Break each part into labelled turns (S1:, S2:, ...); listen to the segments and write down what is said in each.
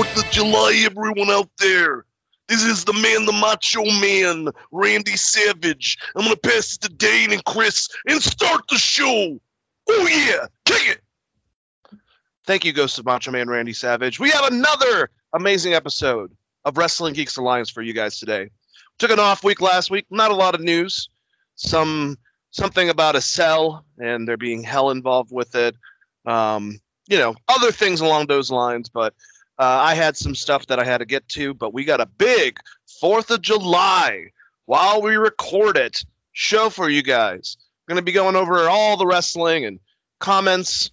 S1: 4th of July, everyone out there. This is the man, the macho man, Randy Savage. I'm going to pass it to Dane and Chris and start the show. Oh, yeah. Kick it. Thank you, Ghost of Macho Man Randy Savage. We have another amazing episode of Wrestling Geeks Alliance for you guys today. Took an off week last week. Not a lot of news. Some something about a cell and there being hell involved with it. Um, you know, other things along those lines. But I had some stuff that I had to get to. But we got a big Fourth of July while we record it show for you guys. We're gonna be going over all the wrestling and comments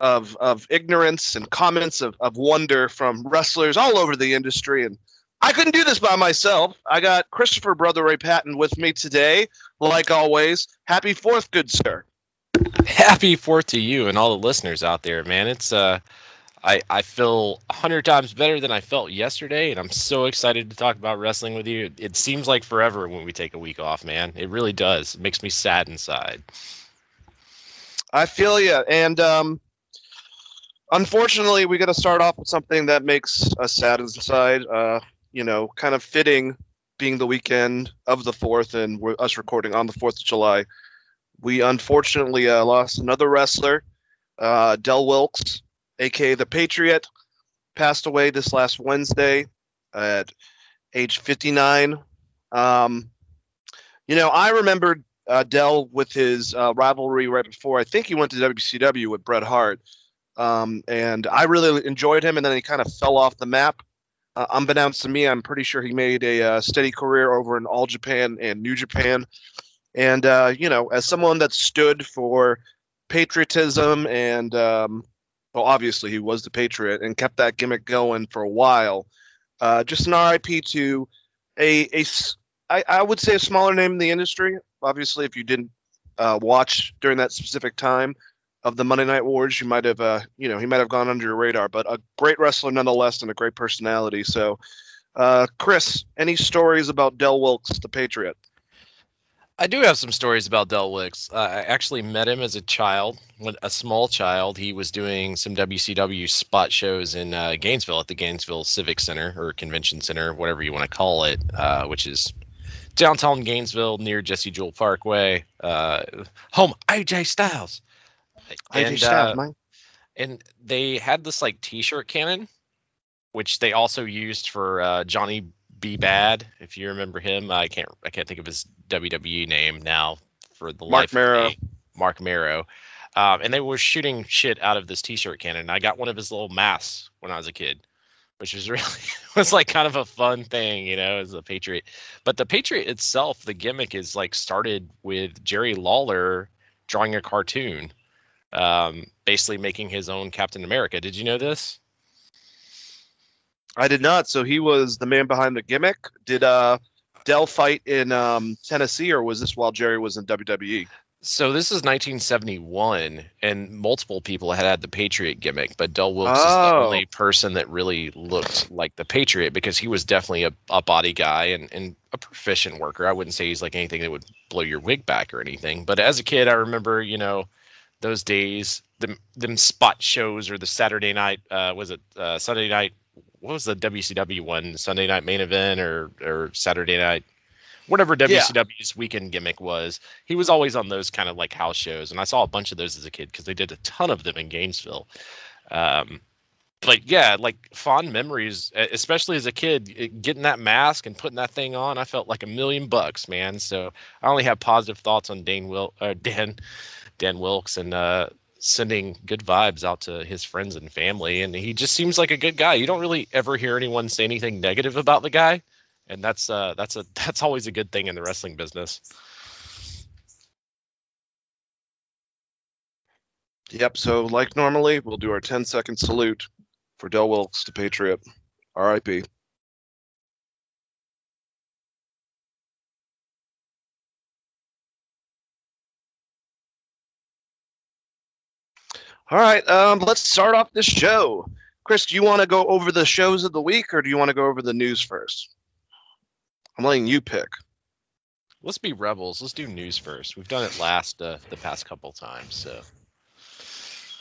S1: of of ignorance and comments of, of wonder from wrestlers all over the industry. And I couldn't do this by myself. I got Christopher Brother Ray Patton with me today, like always. Happy Fourth, good sir.
S2: happy fourth to you and all the listeners out there man it's uh i i feel a hundred times better than i felt yesterday and i'm so excited to talk about wrestling with you it, it seems like forever when we take a week off man it really does it makes me sad inside
S1: I feel you. And um, unfortunately, we got to start off with something that makes us sad inside. Uh, you know, kind of fitting being the weekend of the 4th and we're, us recording on the 4th of July. We unfortunately uh, lost another wrestler, uh, Del Wilkes, aka the Patriot, passed away this last Wednesday at age 59. Um, you know, I remembered uh, Del with his uh, rivalry right before. I think he went to WCW with Bret Hart, um, and I really enjoyed him. And then he kind of fell off the map. Uh, unbeknownst to me, I'm pretty sure he made a uh, steady career over in All Japan and New Japan. And uh, you know, as someone that stood for patriotism and um, well, obviously he was the Patriot and kept that gimmick going for a while. Uh, just an RIP to a, a I, I would say a smaller name in the industry. Obviously, if you didn't uh, watch during that specific time of the Monday Night Wars, you might have, uh, you know, he might have gone under your radar. But a great wrestler nonetheless, and a great personality. So, uh, Chris, any stories about Del Wilkes, the Patriot?
S2: I do have some stories about Del Wilkes. Uh, I actually met him as a child, when a small child. He was doing some WCW spot shows in uh, Gainesville at the Gainesville Civic Center or Convention Center, whatever you want to call it, uh, which is downtown Gainesville near Jesse Jewell Parkway, uh, home AJ Styles.
S1: AJ
S2: And,
S1: Styles,
S2: uh,
S1: man.
S2: and they had this like T-shirt cannon, which they also used for uh, Johnny B. Bad. If you remember him, I can't I can't think of his WWE name now for the
S1: Mark
S2: life of
S1: Marrow.
S2: me. Marc Mero. Um, and they were shooting shit out of this T-shirt cannon. I got one of his little masks when I was a kid, which was really was like kind of a fun thing, you know, as a Patriot. But the Patriot itself, the gimmick is like started with Jerry Lawler drawing a cartoon, um, basically making his own Captain America. Did you know this?
S1: I did not. So he was the man behind the gimmick. Did uh, Del fight in um, Tennessee, or was this while Jerry was in? WWE?
S2: So this is 1971, and multiple people had had the Patriot gimmick, but Del Wilkes is the
S1: Oh.
S2: only person that really looked like the Patriot because he was definitely a, a body guy and, and a proficient worker. I wouldn't say he's like anything that would blow your wig back or anything. But as a kid, I remember, you know, those days, them them spot shows or the Saturday night, uh, was it uh, Sunday night? What was the WCW one? Sunday night main event or or Saturday night? Whatever WCW's weekend gimmick was, he was always on those kind of like house shows, and I saw a bunch of those as a kid because they did a ton of them in Gainesville. Um, but yeah, like fond memories, especially as a kid, getting that mask and putting that thing on, I felt like a million bucks, man. So I only have positive thoughts on Dane Will, uh, Dan, Dan Wilkes, and uh, sending good vibes out to his friends and family. And he just seems like a good guy. You don't really ever hear anyone say anything negative about the guy, and that's uh, that's a that's always a good thing in the wrestling business.
S1: Yep. So, like normally, we'll do our 10 second salute for Del Wilkes, the Patriot. R.I.P. All right. Um, let's start off this show. Chris, do you want to go over the shows of the week, or do you want to go over the news first? I'm letting you pick.
S2: Let's be rebels. Let's do news first. We've done it last uh, the past couple times, so.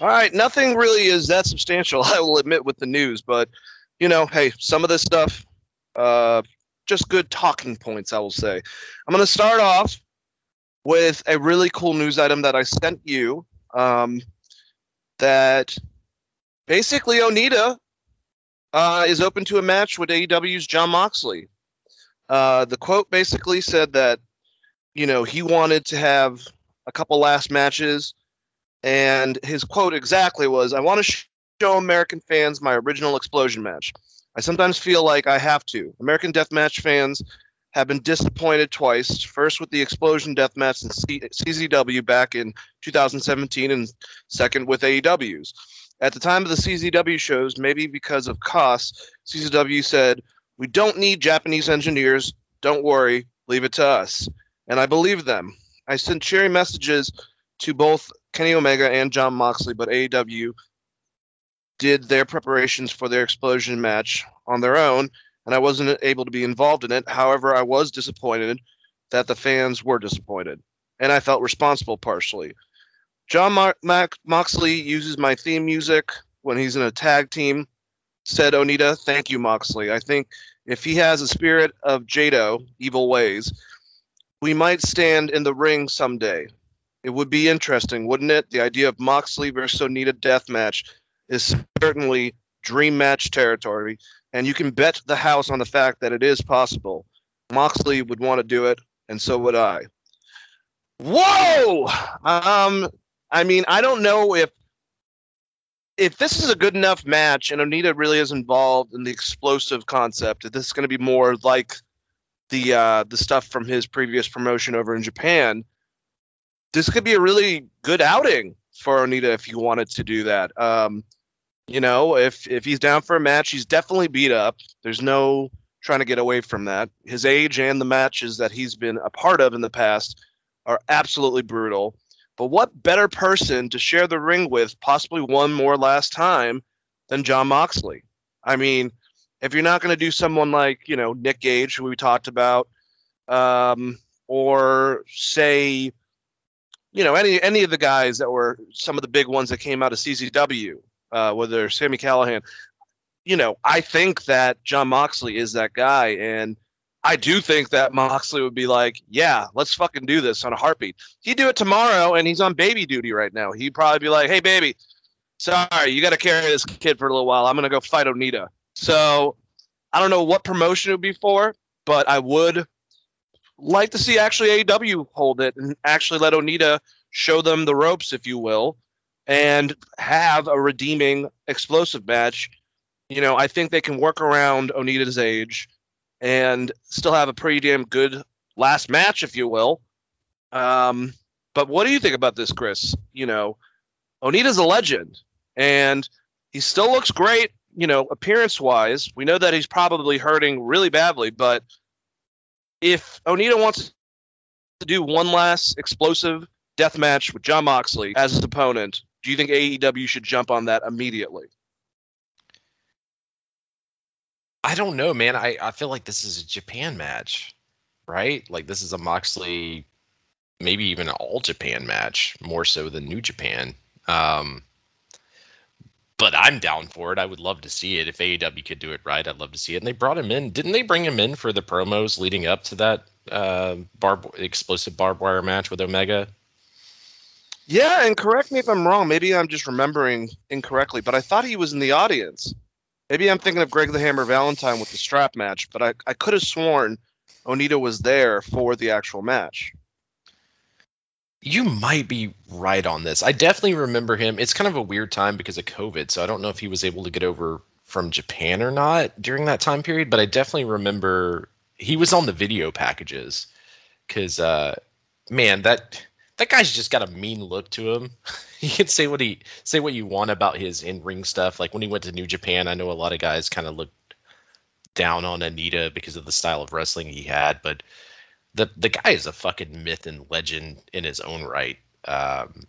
S1: All right, nothing really is that substantial, I will admit, with the news, but you know, hey, some of this stuff, uh, just good talking points, I will say. I'm going to start off with a really cool news item that I sent you. Um, that basically Onita uh, is open to a match with AEW's Jon Moxley. Uh, the quote basically said that, you know, he wanted to have a couple last matches and his quote exactly was, "I want to show American fans my original explosion match. I sometimes feel like I have to. American Deathmatch fans have been disappointed twice. First with the explosion deathmatch in C- CZW back in 2017, and second with AEW's. At the time of the CZW shows, maybe because of costs, CZW said, "We don't need Japanese engineers. Don't worry, leave it to us." And I believed them. I sent cheery messages to both Kenny Omega and Jon Moxley, but AEW did their preparations for their explosion match on their own, and I wasn't able to be involved in it. However, I was disappointed that the fans were disappointed, and I felt responsible partially. John Mac- Moxley uses my theme music when he's in a tag team. Said Onita, thank you, Moxley. I think if he has a spirit of Jado, evil ways, we might stand in the ring someday. It would be interesting, wouldn't it? The idea of Moxley versus Onita death match is certainly dream match territory, and you can bet the house on the fact that it is possible. Moxley would want to do it, and so would I. Whoa! Um, I mean, I don't know if if this is a good enough match and Onita really is involved in the explosive concept, if this is going to be more like the uh, the stuff from his previous promotion over in Japan, this could be a really good outing for Onita if he wanted to do that. Um, you know, if if he's down for a match, he's definitely beat up. There's no trying to get away from that. His age and the matches that he's been a part of in the past are absolutely brutal. But what better person to share the ring with, possibly one more last time, than Jon Moxley? I mean, if you're not going to do someone like, you know, Nick Gage, who we talked about, um, or say, you know, any any of the guys that were some of the big ones that came out of CZW, uh, whether Sami Callihan, you know, I think that Jon Moxley is that guy, and I do think that Moxley would be like, yeah, let's fucking do this on a heartbeat. He'd do it tomorrow, and he's on baby duty right now. He'd probably be like, hey, baby, sorry, you got to carry this kid for a little while. I'm to go fight Onita. So I don't know what promotion it would be for, but I would like to see actually AEW hold it and actually let Onita show them the ropes, if you will, and have a redeeming explosive match. You know, I think they can work around Onita's age and still have a pretty damn good last match, if you will. Um, but what do you think about this, Chris? You know, Onita's a legend, and he still looks great. You know, appearance wise, we know that he's probably hurting really badly. But if Onita wants to do one last explosive death match with Jon Moxley as his opponent, do you think AEW should jump on that immediately?
S2: I don't know, man. I, I feel like this is a Japan match, right? Like this is a Moxley, maybe even an all Japan match, more so than New Japan. Um, but I'm down for it. I would love to see it if AEW could do it right. I'd love to see it. And they brought him in. Didn't they bring him in for the promos leading up to that uh, barb explosive barbed wire match with Omega?
S1: Yeah, and correct me if I'm wrong. Maybe I'm just remembering incorrectly, but I thought he was in the audience. Maybe I'm thinking of Greg the Hammer Valentine with the strap match, but I, I could have sworn Onita was there for the actual match.
S2: You might be right on this. I definitely remember him. It's kind of a weird time because of COVID, so I don't know if he was able to get over from Japan or not during that time period, but I definitely remember he was on the video packages because uh, man, that that guy's just got a mean look to him. you can say what he say what you want about his in ring stuff. Like when he went to New Japan, I know a lot of guys kind of looked down on Onita because of the style of wrestling he had, but the the guy is a fucking myth and legend in his own right. Um,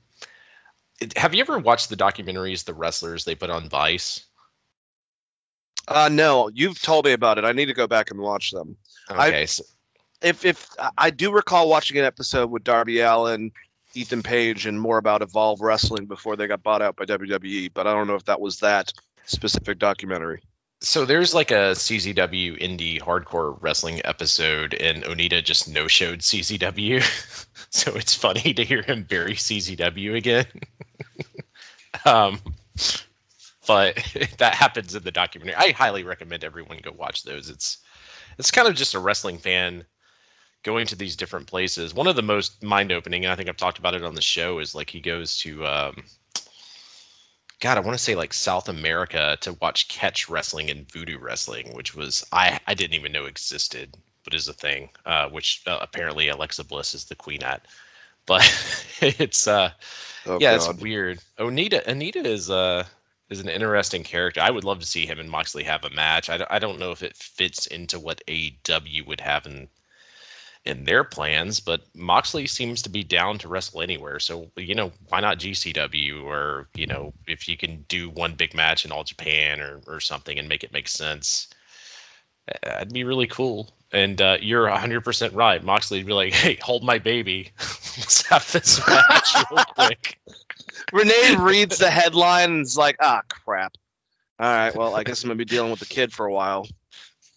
S2: have you ever watched the documentaries, the wrestlers they put on Vice?
S1: Uh, no, you've told me about it. I need to go back and watch them. I-
S2: Okay, so,
S1: If if I do recall watching an episode with Darby Allin, Ethan Page, and more about Evolve Wrestling before they got bought out by WWE, but I don't know if that was that specific documentary.
S2: so there's like a CZW indie hardcore wrestling episode, and Onita just no showed CZW, so it's funny to hear him bury CZW again. um, but that happens in the documentary. I highly recommend everyone go watch those. It's it's kind of just a wrestling fan going to these different places. One of the most mind opening, and I think I've talked about it on the show, is like he goes to um, God, I want to say like South America to watch catch wrestling and voodoo wrestling, which was I I didn't even know existed, but is a thing. Uh, which uh, apparently Alexa Bliss is the queen at. But it's uh
S1: Oh,
S2: yeah,
S1: God.
S2: it's weird. Onita Anita is uh is an interesting character. I would love to see him and Moxley have a match. I, don't- I don't know if it fits into what AEW would have in in their plans, but Moxley seems to be down to wrestle anywhere. So you know, why not GCW or you know, if you can do one big match in all Japan or or something and make it make sense, uh, that'd be really cool. And uh, you're 100% right. Moxley would be like, "Hey, hold my baby. Let's have this match real quick."
S1: Renee reads the headline and is like, ah, crap. All right, well, I guess I'm gonna be dealing with the kid for a while.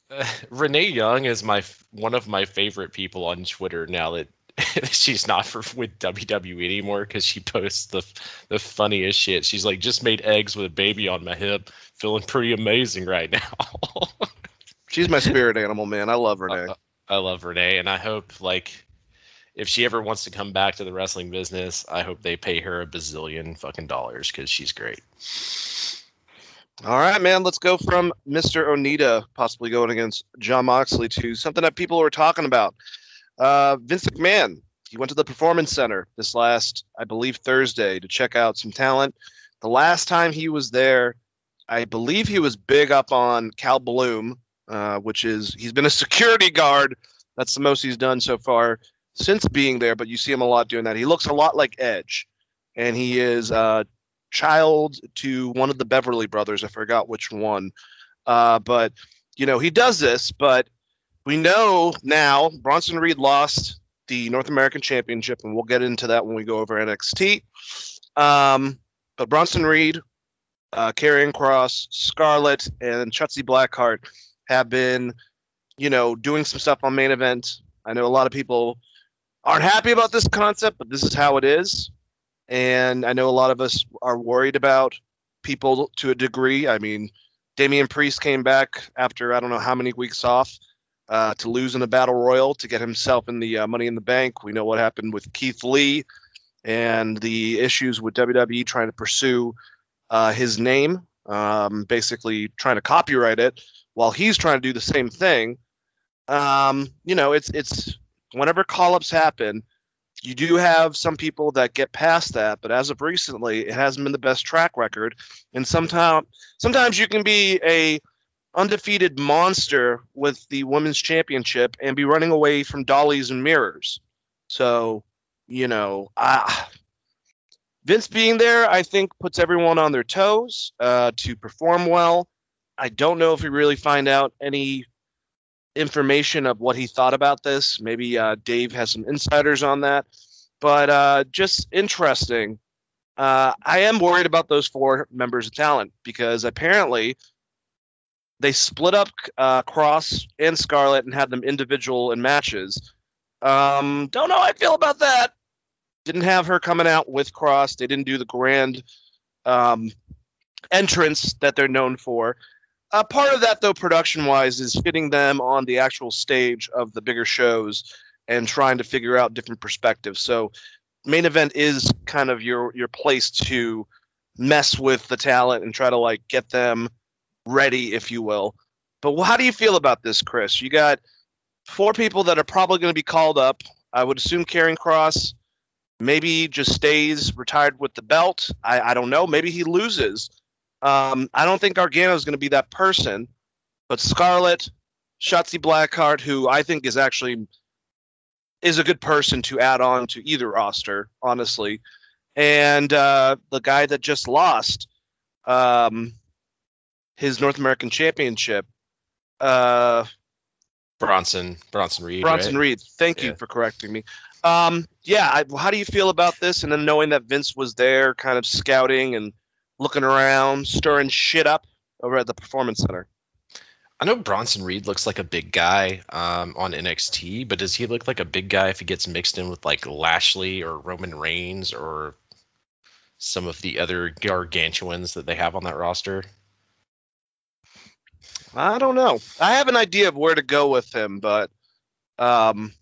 S2: Uh, Renee Young is my one of my favorite people on Twitter now that she's not for with WWE anymore because she posts the the funniest shit. She's like, just made eggs with a baby on my hip, feeling pretty amazing right now.
S1: She's my spirit animal, man. I love Renee.
S2: Uh, I love Renee, and I hope like if she ever wants to come back to the wrestling business, I hope they pay her a bazillion fucking dollars because she's great.
S1: All right, man. Let's go from Mr. Onita possibly going against Jon Moxley to something that people were talking about. Uh, Vince McMahon. He went to the Performance Center this last, I believe, Thursday to check out some talent. The last time he was there, I believe he was big up on Cal Bloom, uh, which is he's been a security guard. That's the most he's done so far since being there. But you see him a lot doing that. He looks a lot like Edge, and he is uh, child to one of the Beverly brothers. I forgot which one. Uh, but you know, he does this, but we know now Bronson Reed lost the North American Championship, and we'll get into that when we go over NXT. Um, but Bronson Reed, uh, Karrion Kross, Scarlett, and Shotzi Blackheart have been, you know, doing some stuff on main event. I know a lot of people aren't happy about this concept, but this is how it is and I know a lot of us are worried about people to a degree. I mean, Damian Priest came back after I don't know how many weeks off uh, to lose in the Battle Royal to get himself in the uh, Money in the Bank. We know what happened with Keith Lee and the issues with WWE trying to pursue uh, his name, um, basically trying to copyright it while he's trying to do the same thing. Um, you know, it's it's whenever call-ups happen you do have some people that get past that, but as of recently, it hasn't been the best track record. And sometimes, sometimes you can be a undefeated monster with the women's championship and be running away from dollies and mirrors. So, you know, Vince being there, I think, puts everyone on their toes uh, to perform well. I don't know if we really find out any information of what he thought about this. Maybe uh, Dave has some insiders on that, but uh, just interesting. Uh, I am worried about those four members of talent because apparently they split up uh, Kross and Scarlett and had them individual in matches. Um, don't know how I feel about that. Didn't have her coming out with Kross. They didn't do the grand um, entrance that they're known for. Uh, part of that, though, production wise, is fitting them on the actual stage of the bigger shows and trying to figure out different perspectives. So, main event is kind of your your place to mess with the talent and try to like get them ready, if you will. But how do you feel about this, Chris? You got four people that are probably going to be called up. I would assume Karrion Kross Maybe just stays retired with the belt. I, I don't know. Maybe he loses. Um, I don't think Gargano is going to be that person, but Scarlett, Shotzi Blackheart, who I think is actually is a good person to add on to either roster, honestly, and uh, the guy that just lost um, his North American Championship, uh,
S2: Bronson Bronson Reed.
S1: Bronson
S2: right?
S1: Reed. Thank you for correcting me. Um, yeah, I, how do you feel about this? And then knowing that Vince was there, kind of scouting and looking around, stirring shit up over at the Performance Center.
S2: I know Bronson Reed looks like a big guy um, on NXT, but does he look like a big guy if he gets mixed in with like Lashley or Roman Reigns or some of the other gargantuans that they have on that roster?
S1: I don't know. I have an idea of where to go with him, but um,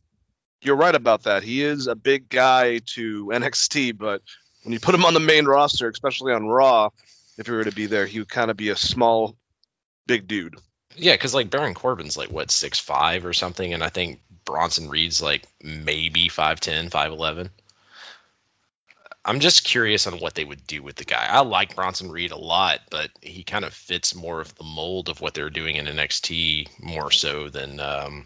S1: you're right about that. He is a big guy to NXT, but when you put him on the main roster, especially on Raw, if he were to be there, he would kind of be a small, big dude.
S2: Yeah, because like Baron Corbin's like what six five or something, and I think Bronson Reed's like maybe 5'10", 5'11". I'm just curious on what they would do with the guy. I like Bronson Reed a lot, but he kind of fits more of the mold of what they're doing in NXT more so than um,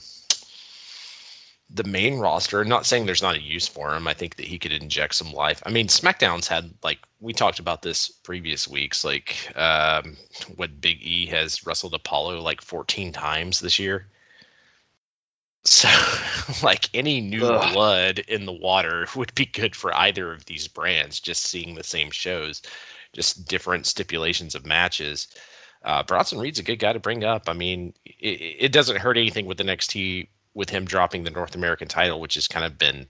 S2: the main roster. Not saying there's not a use for him. I think that he could inject some life. I mean, SmackDown's had like we talked about this previous weeks, like um, what Big E has wrestled Apollo like 14 times this year. So, like any new
S1: Ugh.
S2: blood in the water would be good for either of these brands. Just seeing the same shows, just different stipulations of matches. Uh, Bronson Reed's a good guy to bring up. I mean, it, it doesn't hurt anything with the NXT with him dropping the North American title, which has kind of been,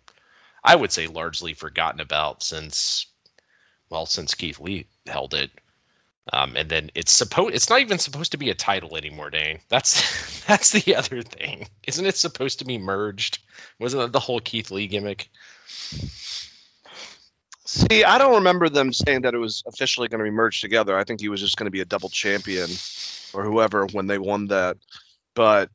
S2: I would say, largely forgotten about since, well, since Keith Lee held it. Um, and then it's supposed it's not even supposed to be a title anymore, Dane. That's that's the other thing. Isn't it supposed to be merged? Wasn't that the whole Keith Lee gimmick?
S1: See, I don't remember them saying that it was officially going to be merged together. I think he was just going to be a double champion or whoever when they won that. But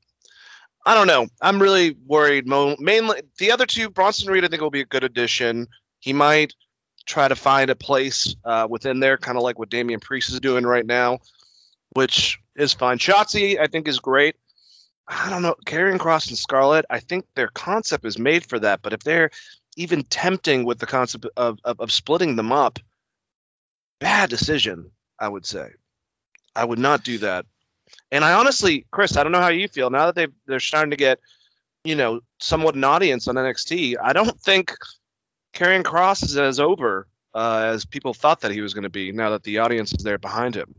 S1: I don't know. I'm really worried. Mo- mainly, the other two, Bronson Reed, I think will be a good addition. He might try to find a place uh, within there, kind of like what Damian Priest is doing right now, which is fine. Shotzi, I think, is great. I don't know. Karrion Kross and Scarlett, I think their concept is made for that. But if they're even tempting with the concept of, of, of splitting them up, bad decision, I would say. I would not do that. And I honestly, Chris, I don't know how you feel now that they they're starting to get, you know, somewhat an audience on NXT. I don't think Karrion Kross is as over uh, as people thought that he was going to be. Now that the audience is there behind him.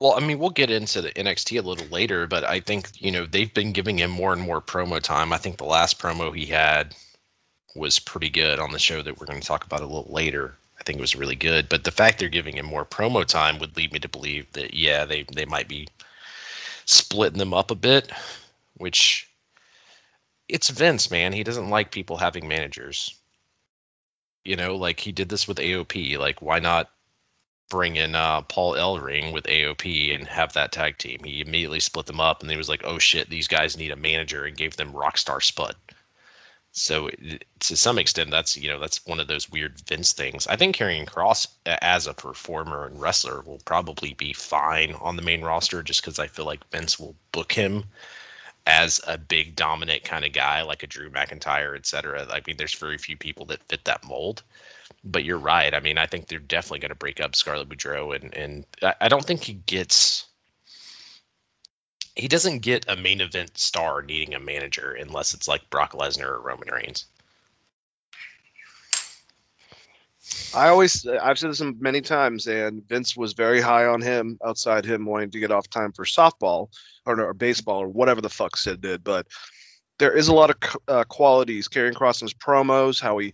S2: Well, I mean, we'll get into the NXT a little later, but I think you know they've been giving him more and more promo time. I think the last promo he had was pretty good on the show that we're going to talk about a little later. I think it was really good, but the fact they're giving him more promo time would lead me to believe that yeah, they they might be splitting them up a bit, which it's Vince, man. He doesn't like people having managers. You know, like he did this with AOP. Like, why not bring in uh, Paul Ellering with AOP and have that tag team. He immediately split them up, and he was like, "Oh shit, these guys need a manager," and gave them Rockstar Spud. So to some extent, that's you know that's one of those weird Vince things. I think Karrion Kross as a performer and wrestler will probably be fine on the main roster, just because I feel like Vince will book him as a big dominant kind of guy, like a Drew McIntyre, et cetera. I mean, there's very few people that fit that mold but you're right. I mean, I think they're definitely going to break up Scarlett Bordeaux, and and I don't think he gets. He doesn't get a main event star needing a manager unless it's like Brock Lesnar or Roman Reigns.
S1: I always, I've said this many times, and Vince was very high on him outside him wanting to get off time for softball or, or baseball or whatever the fuck Sid did. But there is a lot of uh, qualities. Karrion Kross in his promos, how he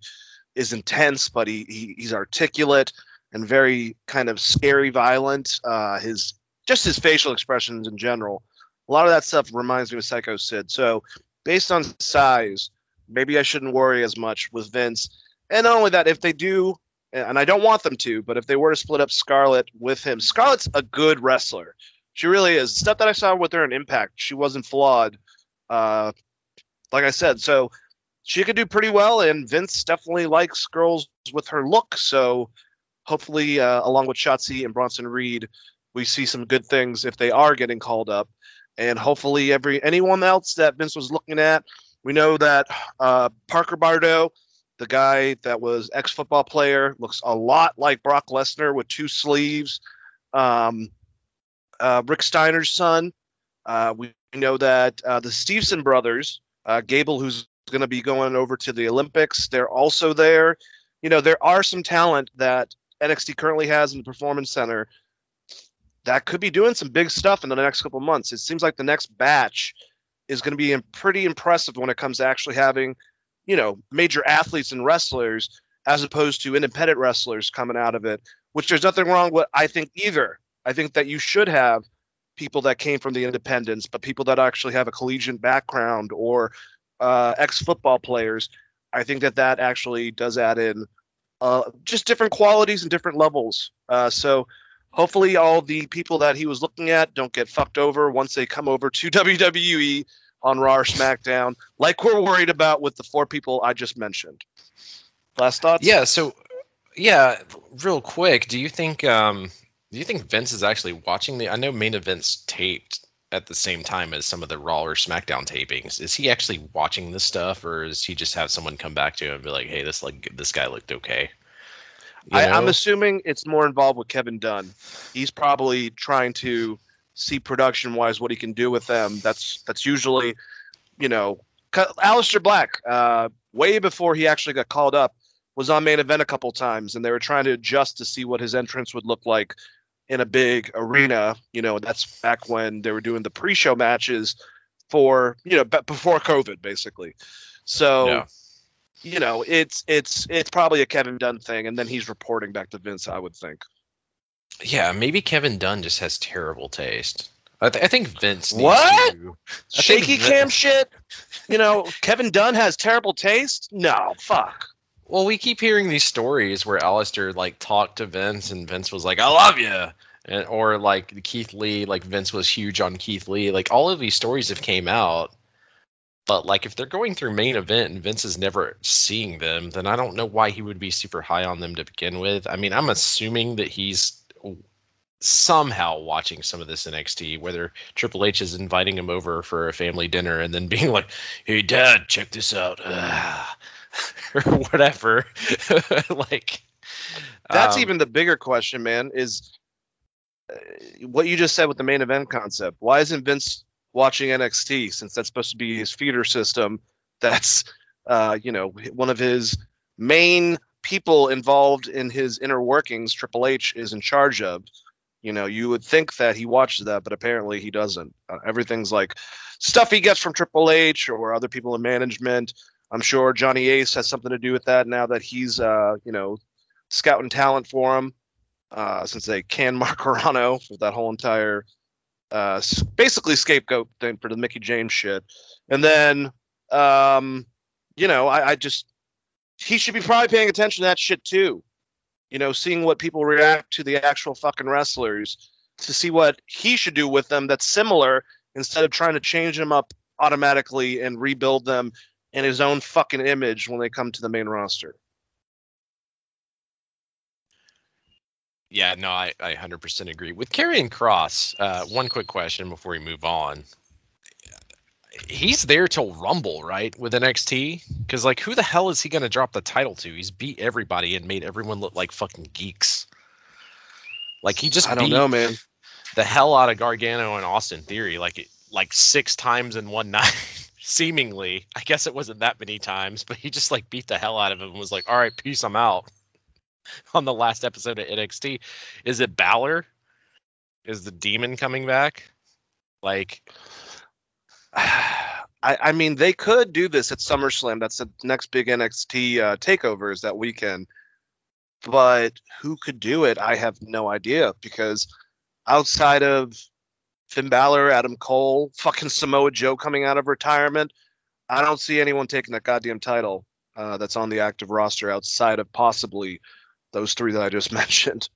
S1: is intense, but he, he he's articulate and very kind of scary, violent. Uh, his just his facial expressions in general. A lot of that stuff reminds me of Psycho Sid. So based on size, maybe I shouldn't worry as much with Vince. And not only that, if they do, and I don't want them to, but if they were to split up Scarlett with him, Scarlett's a good wrestler. She really is. Stuff that I saw with her in Impact, she wasn't flawed. Uh, like I said, so she could do pretty well, and Vince definitely likes girls with her look. So hopefully, uh, along with Shotzi and Bronson Reed, we see some good things if they are getting called up. And hopefully, every anyone else that Vince was looking at, we know that uh, Parker Boudreaux, the guy that was ex football player, looks a lot like Brock Lesnar with two sleeves. Um, uh, Rick Steiner's son. Uh, we know that uh, the Stevenson brothers, uh, Gable, who's going to be going over to the Olympics, they're also there. You know, there are some talent that NXT currently has in the Performance Center that could be doing some big stuff in the next couple months. It seems like the next batch is going to be pretty impressive when it comes to actually having, you know, major athletes and wrestlers as opposed to independent wrestlers coming out of it, which there's nothing wrong with, I think, either. I think that you should have people that came from the independents, but people that actually have a collegiate background or uh, ex football players. I think that that actually does add in uh, just different qualities and different levels. Uh, so hopefully, all the people that he was looking at don't get fucked over once they come over to WWE on Raw or SmackDown, like we're worried about with the four people I just mentioned. Last thoughts?
S2: Yeah. So, yeah, real quick, do you think um, do you think Vince is actually watching the? I know main events taped at the same time as some of the Raw or SmackDown tapings. Is he actually watching this stuff, or does he just have someone come back to him and be like, "Hey, this like this guy looked okay"?
S1: I, I'm assuming it's more involved with Kevin Dunn. He's probably trying to see production wise what he can do with them. That's that's usually, you know, Aleister Black, uh, way before he actually got called up, was on main event a couple times, and they were trying to adjust to see what his entrance would look like in a big arena. You know, that's back when they were doing the pre-show matches for you know before COVID, basically. So
S2: Yeah.
S1: You know, it's it's it's probably a Kevin Dunn thing, and then he's reporting back to Vince. I would think.
S2: Yeah, maybe Kevin Dunn just has terrible taste. I, th- I think Vince needs
S1: What?
S2: to.
S1: Shaky
S2: Vin-
S1: cam shit. You know, Kevin Dunn has terrible taste. No, fuck.
S2: Well, we keep hearing these stories where Aleister like talked to Vince and Vince was like, "I love you," and or like Keith Lee, like Vince was huge on Keith Lee. Like all of these stories have came out, but like if they're going through main event and Vince is never seeing them, then I don't know why he would be super high on them to begin with. I mean, I'm assuming that he's somehow watching some of this NXT, whether Triple H is inviting him over for a family dinner and then being like, "Hey, Dad, check this out," or whatever. like
S1: That's
S2: um,
S1: even the bigger question, man. Is uh, what you just said with the main event concept. Why isn't Vince watching NXT since that's supposed to be his feeder system? That's uh, you know one of his main people involved in his inner workings. Triple H is in charge of. You know, you would think that he watches that, but apparently he doesn't. Uh, everything's like stuff he gets from Triple H or other people in management. I'm sure Johnny Ace has something to do with that now that he's, uh, you know, scouting talent for him. Uh, since they canned Mark Carrano with that whole entire, uh, basically scapegoat thing for the Mickie James shit. And then, um, you know, I, I just he should be probably paying attention to that shit too. You know, seeing what people react to the actual fucking wrestlers to see what he should do with them that's similar instead of trying to change them up automatically and rebuild them in his own fucking image when they come to the main roster.
S2: Yeah, no, I, I 100% agree. With Karrion Kross, uh, one quick question before we move on. He's there till Rumble, right, with NXT? Because, like, who the hell is he going to drop the title to? He's beat everybody and made everyone look like fucking geeks. Like, he just
S1: I don't
S2: beat
S1: know, man.
S2: the hell out of Gargano and Austin Theory, like, like six times in one night, seemingly. I guess it wasn't that many times, but he just, like, beat the hell out of him and was like, all right, peace, I'm out on the last episode of NXT. Is it Balor? Is the demon coming back? Like,
S1: I, I mean, they could do this at SummerSlam. That's the next big NXT uh, takeover is that weekend. But who could do it? I have no idea because outside of Finn Balor, Adam Cole, fucking Samoa Joe coming out of retirement, I don't see anyone taking that goddamn title uh, that's on the active roster outside of possibly those three that I just mentioned.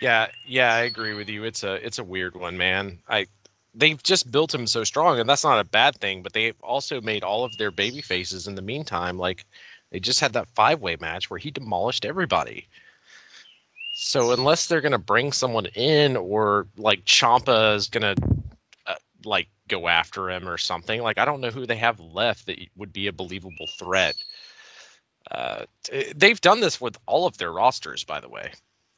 S2: yeah, yeah, I agree with you. It's a it's a weird one, man. I they've just built him so strong, and that's not a bad thing. But they've also made all of their baby faces in the meantime. Like they just had that five way match where he demolished everybody. So unless they're gonna bring someone in, or like Ciampa is gonna like go after him or something, like I don't know who they have left that would be a believable threat. Uh, they've done this with all of their rosters, by the way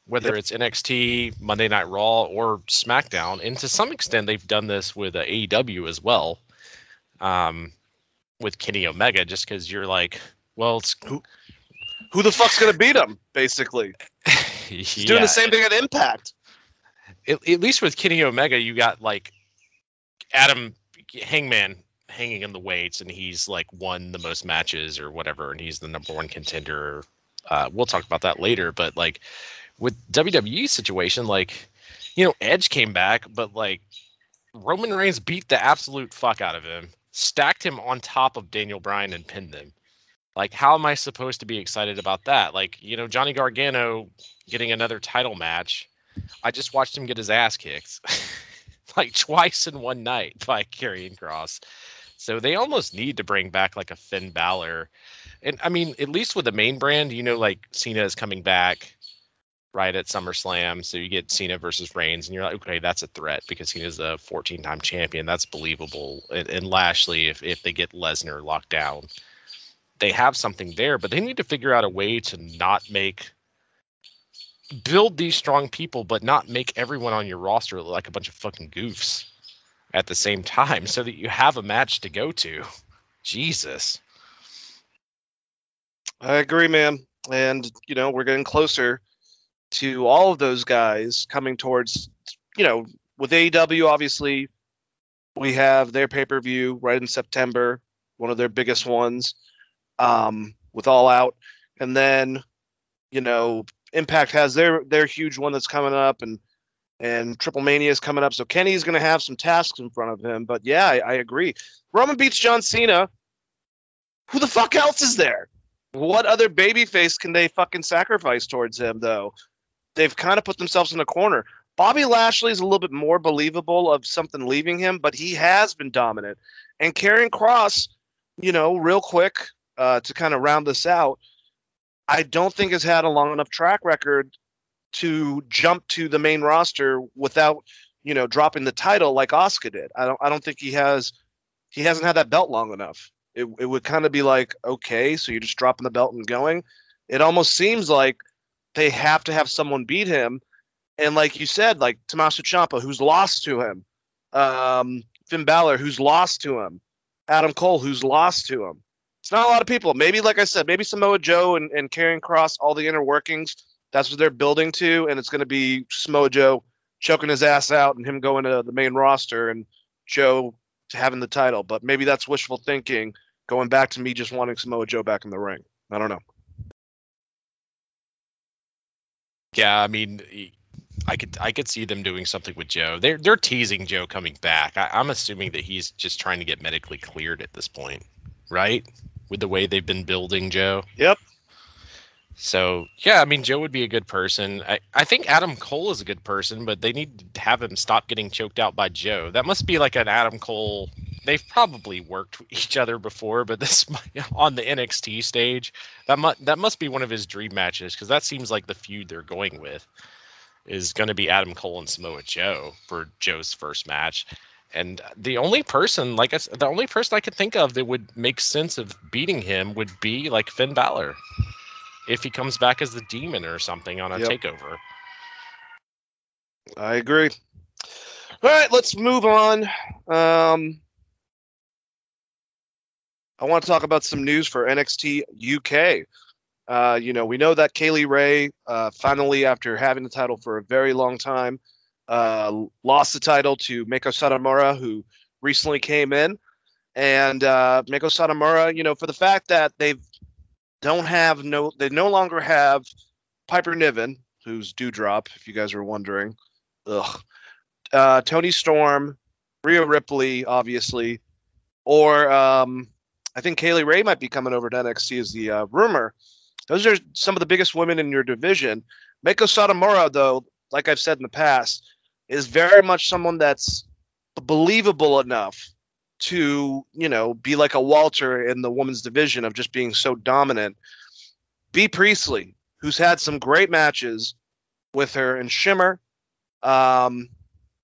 S2: whether
S1: Yep.
S2: it's NXT, Monday Night Raw, or SmackDown, and to some extent they've done this with uh, AEW as well, um, with Kenny Omega, just because you're like, well, it's
S1: Who the fuck's gonna beat him? Basically, he's doing the same thing at Impact.
S2: At, at least with Kenny Omega, you got like Adam Hangman hanging in the weights, and he's like won the most matches or whatever, and he's the number one contender. Uh, we'll talk about that later, but like with WWE situation, like you know, Edge came back, but like Roman Reigns beat the absolute fuck out of him, stacked him on top of Daniel Bryan and pinned him. Like, how am I supposed to be excited about that? Like, you know, Johnny Gargano getting another title match. I just watched him get his ass kicked like twice in one night by Karrion Kross. So they almost need to bring back like a Finn Balor. And I mean, at least with the main brand, you know, like Cena is coming back right at SummerSlam. So you get Cena versus Reigns, and you're like, okay, that's a threat because Cena's a 14 time champion. That's believable. And, and Lashley, if, if they get Lesnar locked down, they have something there, but they need to figure out a way to not make build these strong people, but not make everyone on your roster look like a bunch of fucking goofs at the same time so that you have a match to go to. Jesus.
S1: I agree, man. And you know, we're getting closer to all of those guys coming towards. You know, with AEW, obviously, we have their pay per view right in September, one of their biggest ones, um, with All Out, and then, you know, Impact has their their huge one that's coming up, and and Triplemania is coming up. So Kenny's going to have some tasks in front of him. But yeah, I, I agree. Roman beats John Cena. Who the fuck else is there? What other babyface can they fucking sacrifice towards him, though? They've kind of put themselves in a corner. Bobby Lashley is a little bit more believable of something leaving him, but he has been dominant. And Karrion Kross, you know, real quick uh, to kind of round this out, I don't think has had a long enough track record to jump to the main roster without, you know, dropping the title like Oscar did. I don't I don't think he has he hasn't had that belt long enough. It it would kind of be like, okay, so you're just dropping the belt and going. It almost seems like they have to have someone beat him. And like you said, like Tommaso Ciampa, who's lost to him, um, Finn Balor, who's lost to him, Adam Cole, who's lost to him. It's not a lot of people. Maybe, like I said, maybe Samoa Joe and, and Karrion Kross, all the inner workings, that's what they're building to, and it's going to be Samoa Joe choking his ass out and him going to the main roster and Joe having the title. But maybe that's wishful thinking, going back to me just wanting Samoa Joe back in the ring. I don't know.
S2: Yeah, I mean, I could I could see them doing something with Joe. They're they're teasing Joe coming back. I, I'm assuming that he's just trying to get medically cleared at this point, right? With the way they've been building Joe.
S1: Yep.
S2: So yeah, I mean Joe would be a good person. I, I think Adam Cole is a good person, but they need to have him stop getting choked out by Joe. That must be like an Adam Cole. They've probably worked with each other before, but this on the NXT stage, that must that must be one of his dream matches because that seems like the feud they're going with is going to be Adam Cole and Samoa Joe for Joe's first match. And the only person, like I said, the only person I could think of that would make sense of beating him would be like Finn Balor if he comes back as the demon or something on a
S1: Yep.
S2: takeover.
S1: I agree. All right, let's move on. Um, I want to talk about some news for NXT UK. Uh, you know, we know that Kay Lee Ray uh, finally, after having the title for a very long time, uh, lost the title to Meiko Satomura, who recently came in. And uh, Meiko Satomura, you know, for the fact that they don't have no, they no longer have Piper Niven, who's Doudrop, if you guys are wondering. Ugh. Uh, Toni Storm, Rhea Ripley, obviously, or um, I think Kay Lee Ray might be coming over to NXT as the uh, rumor. Those are some of the biggest women in your division. Meiko Satomura, though, like I've said in the past, is very much someone that's believable enough to, you know, be like a Walter in the women's division of just being so dominant. Bea Priestley, who's had some great matches with her and Shimmer, um,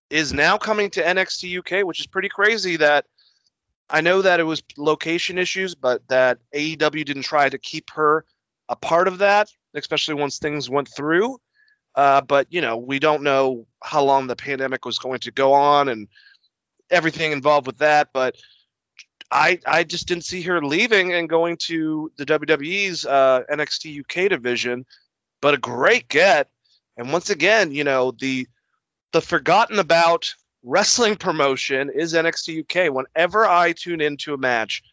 S1: is now coming to NXT UK, which is pretty crazy that I know that it was location issues, but that AEW didn't try to keep her a part of that, especially once things went through. Uh, but you know, we don't know how long the pandemic was going to go on and everything involved with that. But I I just didn't see her leaving and going to the WWE's uh, NXT UK division. But a great get, and once again, you know the the forgotten about wrestling promotion is NXT UK. Whenever I tune into a match,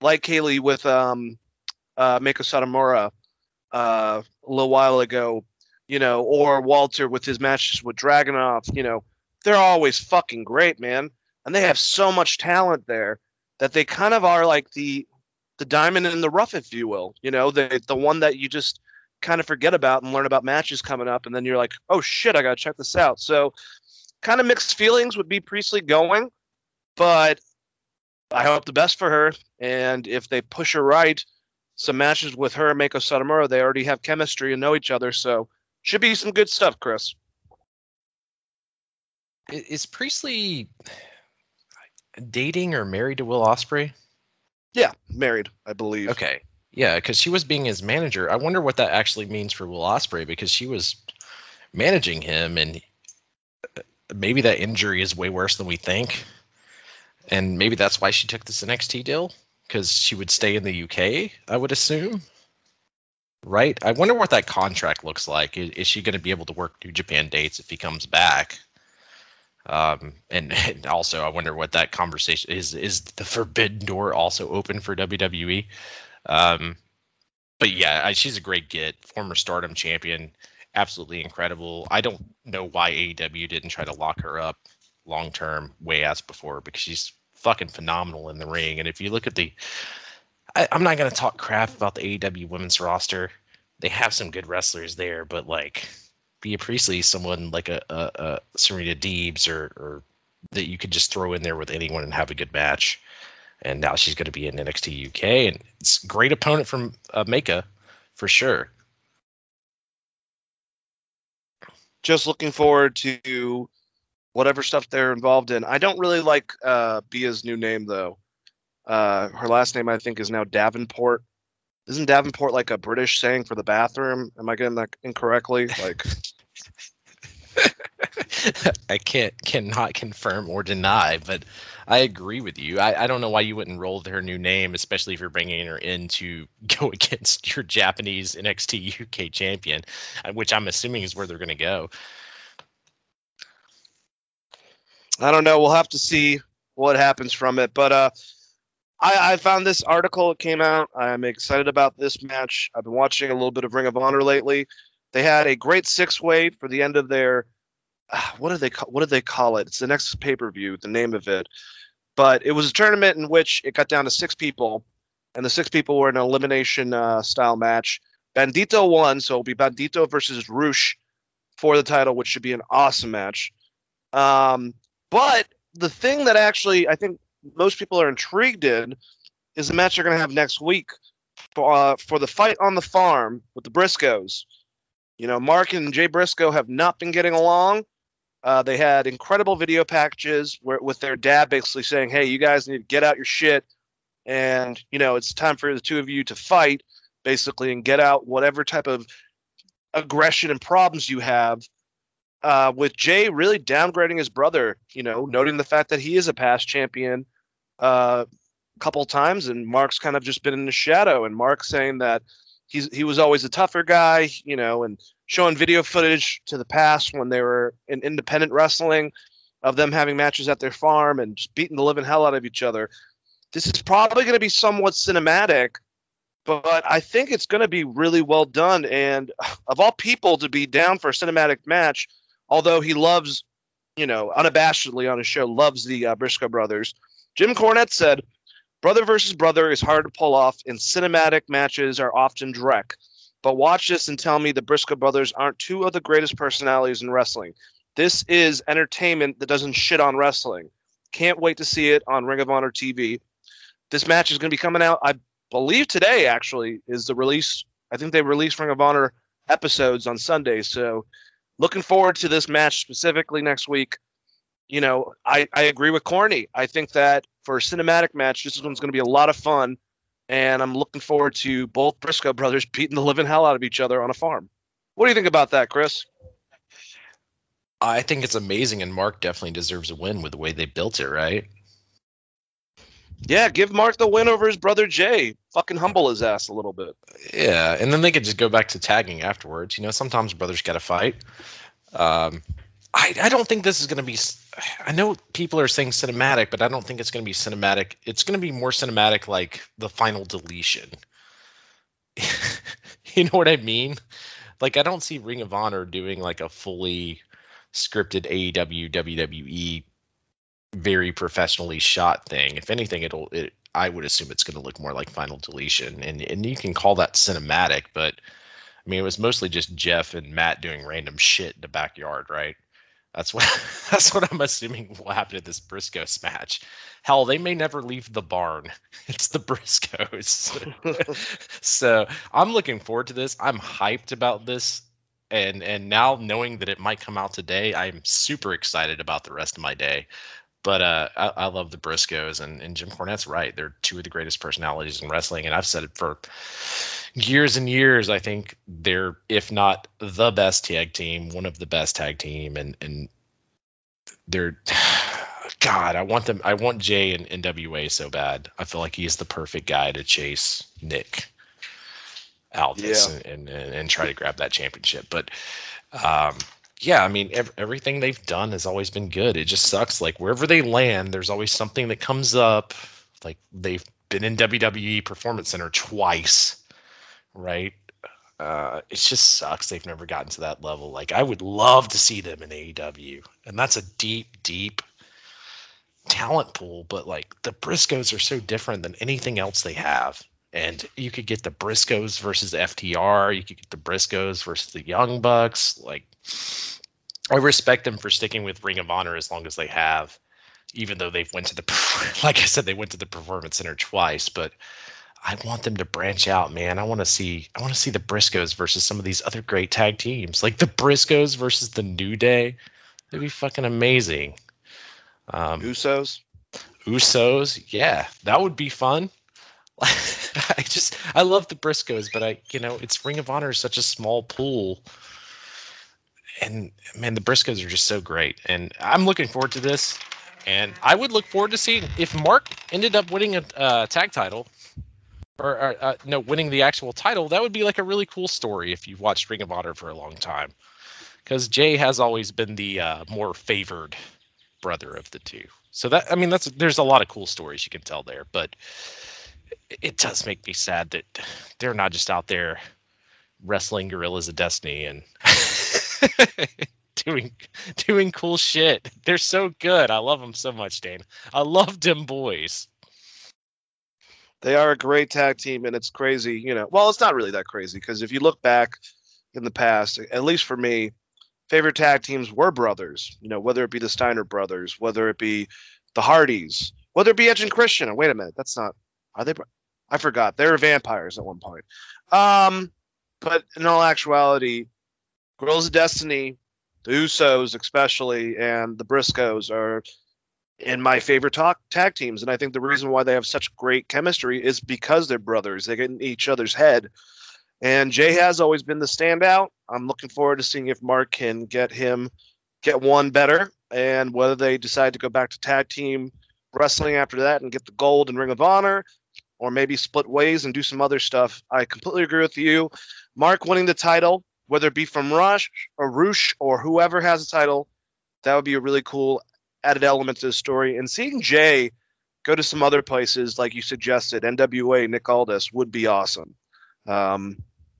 S1: like Kay Lee with um, uh, Meiko Satomura uh, a little while ago, you know, or Walter with his matches with Dragunov, you know, they're always fucking great, man. And they have so much talent there that they kind of are like the the diamond in the rough, if you will. You know, the the one that you just kind of forget about and learn about matches coming up, and then you're like, oh shit, I gotta check this out. So kind of mixed feelings would be Priestley going, but I hope the best for her. And if they push her right, some matches with her and Meiko Satomura, they already have chemistry and know each other, so should be some good stuff, Chris.
S2: Is Priestley dating or married to Will Ospreay?
S1: Yeah, married, I believe.
S2: Okay. Yeah, because she was being his manager. I wonder what that actually means for Will Ospreay because she was managing him, and uh, maybe that injury is way worse than we think, and maybe that's why she took this NXT deal because she would stay in the UK. I would assume. Right. I wonder what that contract looks like. Is, is she going to be able to work New Japan dates if he comes back? Um, and, and, also, I wonder what that conversation is. Is the forbidden door also open for WWE? Um, but yeah, I, she's a great get. Former Stardom champion, absolutely incredible. I don't know why AEW didn't try to lock her up long term, way as before, because she's fucking phenomenal in the ring. And if you look at the, I, I'm not gonna talk crap about the AEW women's roster. They have some good wrestlers there, but like Bea Priestley, someone like a, a, a Serena Deebs or, or that you could just throw in there with anyone and have a good match. And now she's going to be in NXT UK, and it's great opponent from uh, Meiko for sure.
S1: Just looking forward to whatever stuff they're involved in. I don't really like uh, Bea's new name though. Uh, her last name I think is now Davenport. Isn't Davenport like a British saying for the bathroom? Am I getting that incorrectly? Like
S2: I can't cannot confirm or deny, but I agree with you. I, I don't know why you wouldn't roll with her new name, especially if you're bringing her in to go against your Japanese NXT UK champion, which I'm assuming is where they're going to go.
S1: I don't know. We'll have to see what happens from it. But uh, I, I found this article. It came out. I'm excited about this match. I've been watching a little bit of Ring of Honor lately. They had a great six way for the end of their. Uh, what do they call? What do they call it? It's the next pay per view. The name of it. But it was a tournament in which it got down to six people, and the six people were in an elimination uh, style match. Bandito won, so it'll be Bandito versus Rush for the title, which should be an awesome match. Um, but the thing that actually I think most people are intrigued in is the match they're going to have next week for, uh, for the fight on the farm with the Briscoes. You know, Mark and Jay Briscoe have not been getting along. Uh, they had incredible video packages where, with their dad basically saying, "Hey, you guys need to get out your shit, and you know it's time for the two of you to fight, basically, and get out whatever type of aggression and problems you have." uh, with Jay really downgrading his brother, you know, noting the fact that he is a past champion uh, a couple times, and Mark's kind of just been in the shadow, and Mark saying that he's he was always a tougher guy, you know, and showing video footage to the past when they were in independent wrestling of them having matches at their farm and just beating the living hell out of each other. This is probably going to be somewhat cinematic, but I think it's going to be really well done. And of all people to be down for a cinematic match, although he loves, you know, unabashedly on his show, loves the uh, Briscoe brothers. Jim Cornette said, Brother versus brother is hard to pull off, and cinematic matches are often direct. But watch this and tell me the Briscoe brothers aren't two of the greatest personalities in wrestling. This is entertainment that doesn't shit on wrestling. Can't wait to see it on Ring of Honor TV. This match is going to be coming out, I believe today actually is the release. I think they released Ring of Honor episodes on Sunday, so looking forward to this match specifically next week. You know, I, I agree with Corny. I think that for a cinematic match, this one's going to be a lot of fun, and I'm looking forward to both Briscoe brothers beating the living hell out of each other on a farm. What do you think about that, Chris?
S2: I think it's amazing, and Mark definitely deserves a win with the way they built it, right?
S1: Yeah, give Mark the win over his brother Jay. Fucking humble his ass a little bit.
S2: Yeah, and then they could just go back to tagging afterwards. You know, sometimes brothers got to fight. Um, I I don't think this is going to be. I know people are saying cinematic, but I don't think it's going to be cinematic. It's going to be more cinematic, like the final deletion. you know what I mean? Like I don't see Ring of Honor doing like a fully scripted AEW WWE very professionally shot thing. If anything, it'll it, I would assume it's going to look more like Final Deletion, and and you can call that cinematic, but I mean it was mostly just Jeff and Matt doing random shit in the backyard, right? That's what that's what I'm assuming will happen at this Briscoes match. Hell, they may never leave the barn. It's the Briscoes. so I'm looking forward to this. I'm hyped about this. And and now knowing that it might come out today, I'm super excited about the rest of my day. But uh, I, I love the Briscoes, and, and Jim Cornette's right. They're two of the greatest personalities in wrestling, and I've said it for years and years. I think they're, if not the best tag team, one of the best tag team, and and they're, God, I want them. I want Jay and NWA so bad. I feel like he's the perfect guy to chase Nick Aldis
S1: Yeah.
S2: and, and and try to grab that championship. But um, yeah, I mean, ev- everything they've done has always been good. It just sucks. Like wherever they land, there's always something that comes up. Like they've been in WWE Performance Center twice, right? Uh, it just sucks they've never gotten to that level. Like I would love to see them in AEW, and that's a deep, deep talent pool. But like the Briscoes are so different than anything else they have. And you could get the Briscoes versus FTR. You could get the Briscoes versus the Young Bucks. Like, I respect them for sticking with Ring of Honor as long as they have, even though they've went to the, like I said, they went to the Performance Center twice. But I want them to branch out, man. I want to see, I want to see the Briscoes versus some of these other great tag teams, like the Briscoes versus the New Day. That'd be fucking amazing. Um,
S1: Usos.
S2: Usos, yeah, that would be fun. I just I love the Briscoes, but I you know it's Ring of Honor is such a small pool, and man, the Briscoes are just so great, and I'm looking forward to this. And I would look forward to seeing if Mark ended up winning a tag title, or, or uh, no, winning the actual title. That would be like a really cool story if you've watched Ring of Honor for a long time, because Jay has always been the uh, more favored brother of the two. So that I mean that's there's a lot of cool stories you can tell there, but it- does make me sad that they're not just out there wrestling Guerrillas of Destiny and doing doing cool shit. They're so good. I love them so much, Dane. I love them boys.
S1: They are a great tag team, and it's crazy. You know, well, it's not really that crazy because if you look back in the past, at least for me, favorite tag teams were brothers. You know, whether it be the Steiner brothers, whether it be the Hardys, whether it be Edge and Christian. Wait a minute, that's not. Are they? I forgot. They were vampires at one point. Um, but in all actuality, Guerrillas of Destiny, the Usos especially, and the Briscoes are in my favorite talk, tag teams. And I think the reason why they have such great chemistry is because they're brothers. They get in each other's head. And Jay has always been the standout. I'm looking forward to seeing if Mark can get him get one better and whether they decide to go back to tag team wrestling after that and get the gold and Ring of Honor or maybe split ways and do some other stuff. I completely agree with you. Mark winning the title, whether it be from Rush or Roosh or whoever has the title, that would be a really cool added element to the story. And seeing Jay go to some other places, like you suggested, NWA, Nick Aldis, would be awesome. Um,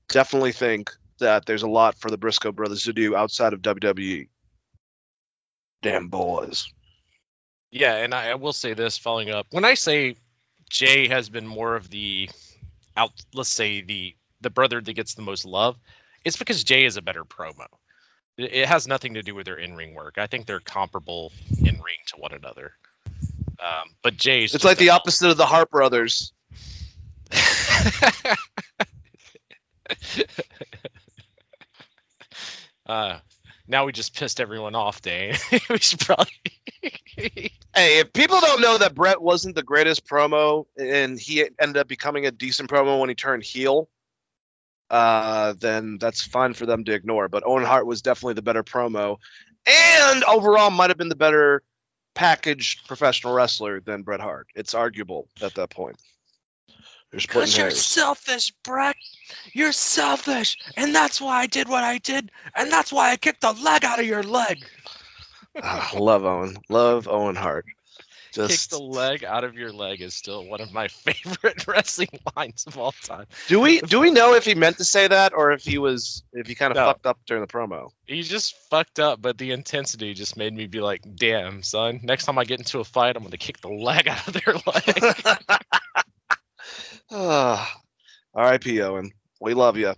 S1: definitely think that there's a lot for the Briscoe brothers to do outside of WWE. Damn boys.
S2: Yeah, and I, I will say this following up. When I say Jay has been more of the out let's say the the brother that gets the most love, it's because Jay is a better promo. It, has nothing to do with their in-ring work. I think they're comparable in ring to one another. Um, but Jay's
S1: It's like the opposite of the Hart brothers.
S2: uh, now we just pissed everyone off, Dane. we should probably.
S1: Hey, if people don't know that Bret wasn't the greatest promo and he ended up becoming a decent promo when he turned heel, uh, then that's fine for them to ignore. But Owen Hart was definitely the better promo, and overall might have been the better packaged professional wrestler than Bret Hart. It's arguable at that point. They're splitting
S2: Because you're
S1: hairs.
S2: Selfish, Bret. You're selfish, and that's why I did what I did, and that's why I kicked the leg out of your leg.
S1: Ah, love Owen. Love Owen Hart.
S2: Kick
S1: Just
S2: the leg out of your leg is still one of my favorite wrestling lines of all time.
S1: do we do we know if he meant to say that or if he was if he kind of
S2: No.
S1: fucked up during the promo?
S2: He just fucked up, but the intensity just made me be like, "Damn, son! Next time I get into a fight, I'm gonna kick the leg out of their leg."
S1: Ah, R.I.P. Owen. We love you.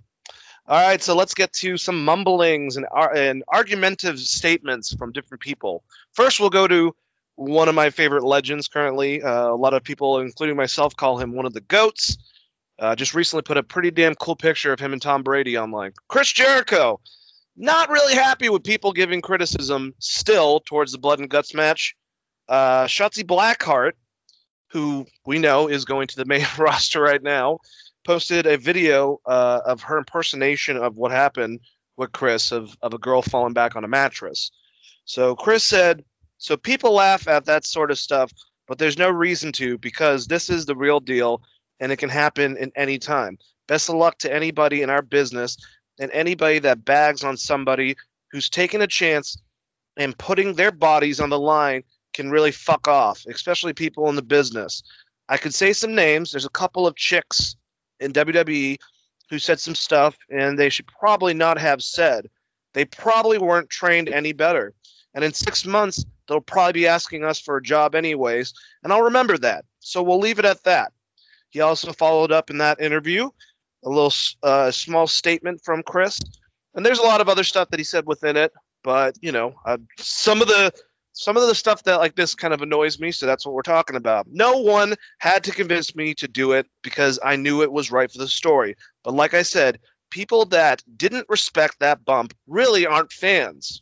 S1: All right, so let's get to some mumblings and, ar- and argumentative statements from different people. First, we'll go to one of my favorite legends currently. Uh, a lot of people, including myself, call him one of the goats. Uh, just recently put a pretty damn cool picture of him and Tom Brady online. Chris Jericho, not really happy with people giving criticism still towards the blood and guts match. Uh, Shotzi Blackheart, who we know is going to the main roster right now, posted a video uh, of her impersonation of what happened with Chris of, of a girl falling back on a mattress. So Chris said, So people laugh at that sort of stuff, but there's no reason to because this is the real deal and it can happen in any time. Best of luck to anybody in our business and anybody that bags on somebody who's taking a chance and putting their bodies on the line can really fuck off, especially people in the business. I could say some names. There's a couple of chicks in WWE who said some stuff, and they should probably not have said. They probably weren't trained any better. And in six months, they'll probably be asking us for a job anyways, and I'll remember that. So we'll leave it at that. He also followed up in that interview a little uh, small statement from Chris, and there's a lot of other stuff that he said within it. But you know, uh, some of the some of the stuff that like this kind of annoys me, so that's what we're talking about. No one had to convince me to do it because I knew it was right for the story. But like I said, people that didn't respect that bump really aren't fans.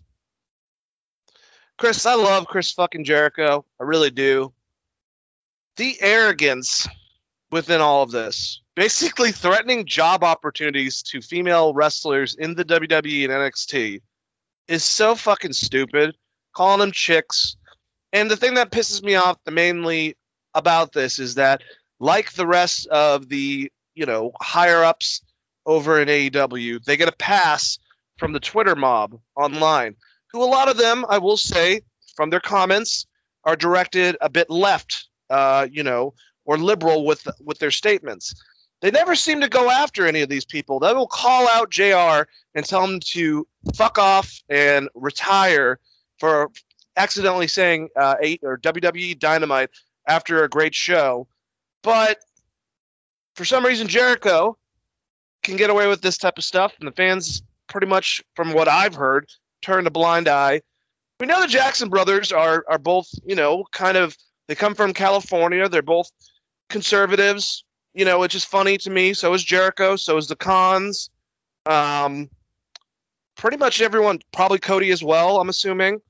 S1: Chris, I love Chris fucking Jericho. I really do. The arrogance within all of this, basically threatening job opportunities to female wrestlers in the WWE and NXT, is so fucking stupid calling them chicks. And the thing that pisses me off the mainly about this is that, like the rest of the you know higher ups over in AEW, they get a pass from the Twitter mob online, who a lot of them, I will say, from their comments, are directed a bit left, uh, you know, or liberal with with their statements. They never seem to go after any of these people. They will call out JR and tell him to fuck off and retire for accidentally saying uh, eight or WWE Dynamite after a great show, but for some reason Jericho can get away with this type of stuff, and the fans, pretty much from what I've heard, turn a blind eye. We know the Jackson brothers are are both, you know, kind of they come from California. They're both conservatives. You know, it's just funny to me. So is Jericho. So is the Cons. Um, pretty much everyone, probably Cody as well. I'm assuming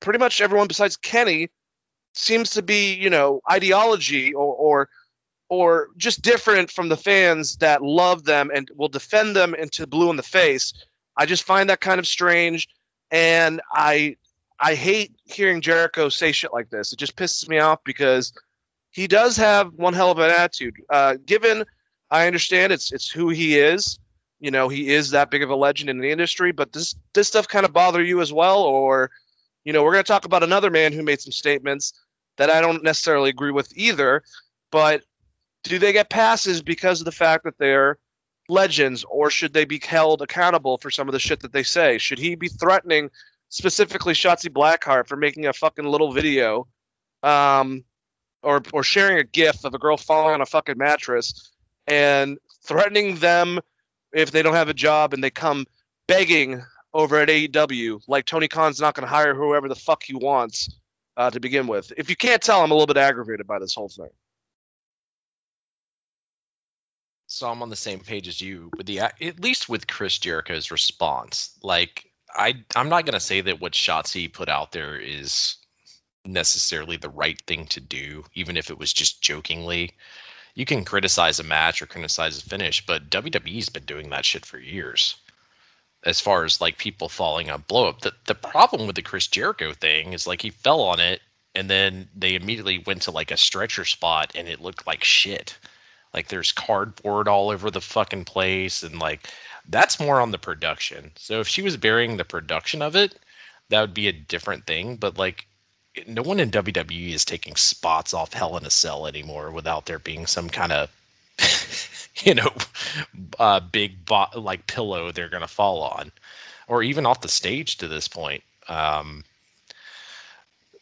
S1: pretty much everyone besides Kenny seems to be, you know, ideology or or or just different from the fans that love them and will defend them into blue in the face. I just find that kind of strange and I I hate hearing Jericho say shit like this. It just pisses me off because he does have one hell of an attitude. Uh, given I understand it's it's who he is, you know, he is that big of a legend in the industry, but this this stuff kind of bother you as well or you know, we're going to talk about another man who made some statements that I don't necessarily agree with either, but do they get passes because of the fact that they're legends or should they be held accountable for some of the shit that they say? Should he be threatening specifically Shotzi Blackheart for making a fucking little video um or or sharing a gif of a girl falling on a fucking mattress and threatening them if they don't have a job and they come begging over at AEW like Tony Khan's not going to hire whoever the fuck he wants uh, to begin with. If you can't tell, I'm a little bit aggravated by this whole thing.
S2: So I'm on the same page as you with the at least with Chris Jericho's response. Like I I'm not gonna say that what Shotzi put out there is necessarily the right thing to do, even if it was just jokingly. You can criticize a match or criticize a finish, but WWE's been doing that shit for years. As far as like people falling on blow up. The the problem with the Chris Jericho thing is like he fell on it and then they immediately went to like a stretcher spot and it looked like shit. Like there's cardboard all over the fucking place and like that's more on the production. So if she was burying the production of it, that would be a different thing. But like no one in WWE is taking spots off Hell in a Cell anymore without there being some kind of you know uh, big bo- like pillow they're gonna fall on, or even off the stage to this point. Um,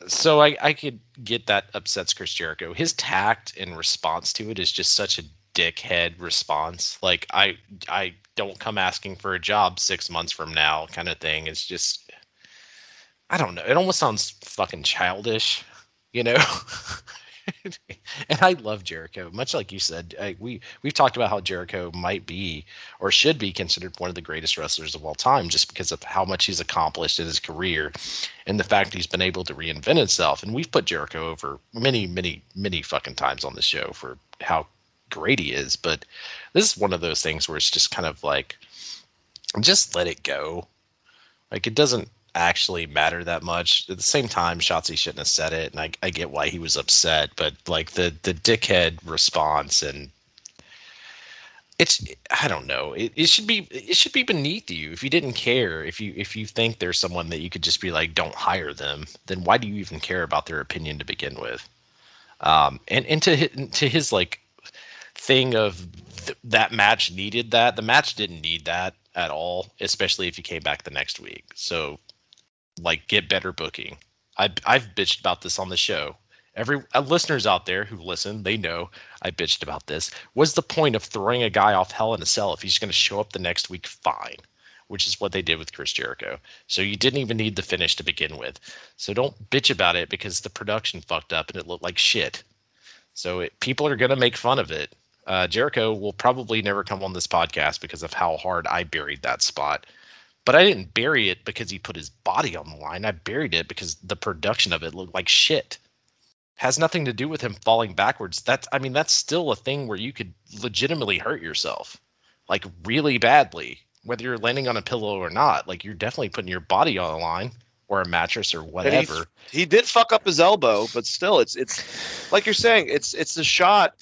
S2: so I, I could get that upsets Chris Jericho. His tact in response to it is just such a dickhead response. Like I I don't come asking for a job six months from now kind of thing. It's just I don't know. It almost sounds fucking childish, you know. and I love Jericho, much like you said. I, we we've talked about how Jericho might be or should be considered one of the greatest wrestlers of all time, just because of how much he's accomplished in his career, and the fact he's been able to reinvent himself. And we've put Jericho over many, many, many fucking times on the show for how great he is. But this is one of those things where it's just kind of like, just let it go. Like it doesn't actually matter that much. At the same time, Shotzi shouldn't have said it, and I, I get why he was upset. But like the the dickhead response and it's I don't know. It, it should be it should be beneath you if you didn't care. If you if you think there's someone that you could just be like, don't hire them, then why do you even care about their opinion to begin with? Um, and and to his, to his like thing of th- that match needed that. The match didn't need that at all, especially if you came back the next week. So, like, get better booking. I, I've bitched about this on the show. Every uh, listeners out there who listen, they know I bitched about this. Was the point of throwing a guy off Hell in a Cell if he's going to show up the next week? Fine, which is what they did with Chris Jericho. So you didn't even need the finish to begin with. So don't bitch about it because the production fucked up and it looked like shit. So it, people are going to make fun of it. Uh, Jericho will probably never come on this podcast because of how hard I buried that spot. But I didn't bury it because he put his body on the line. I buried it because the production of it looked like shit. Has nothing to do with him falling backwards. That's I mean that's still a thing where you could legitimately hurt yourself, like really badly, whether you're landing on a pillow or not. Like you're definitely putting your body on the line or a mattress or whatever.
S1: He, he, did fuck up his elbow, but still, it's it's like you're saying, it's it's the shot.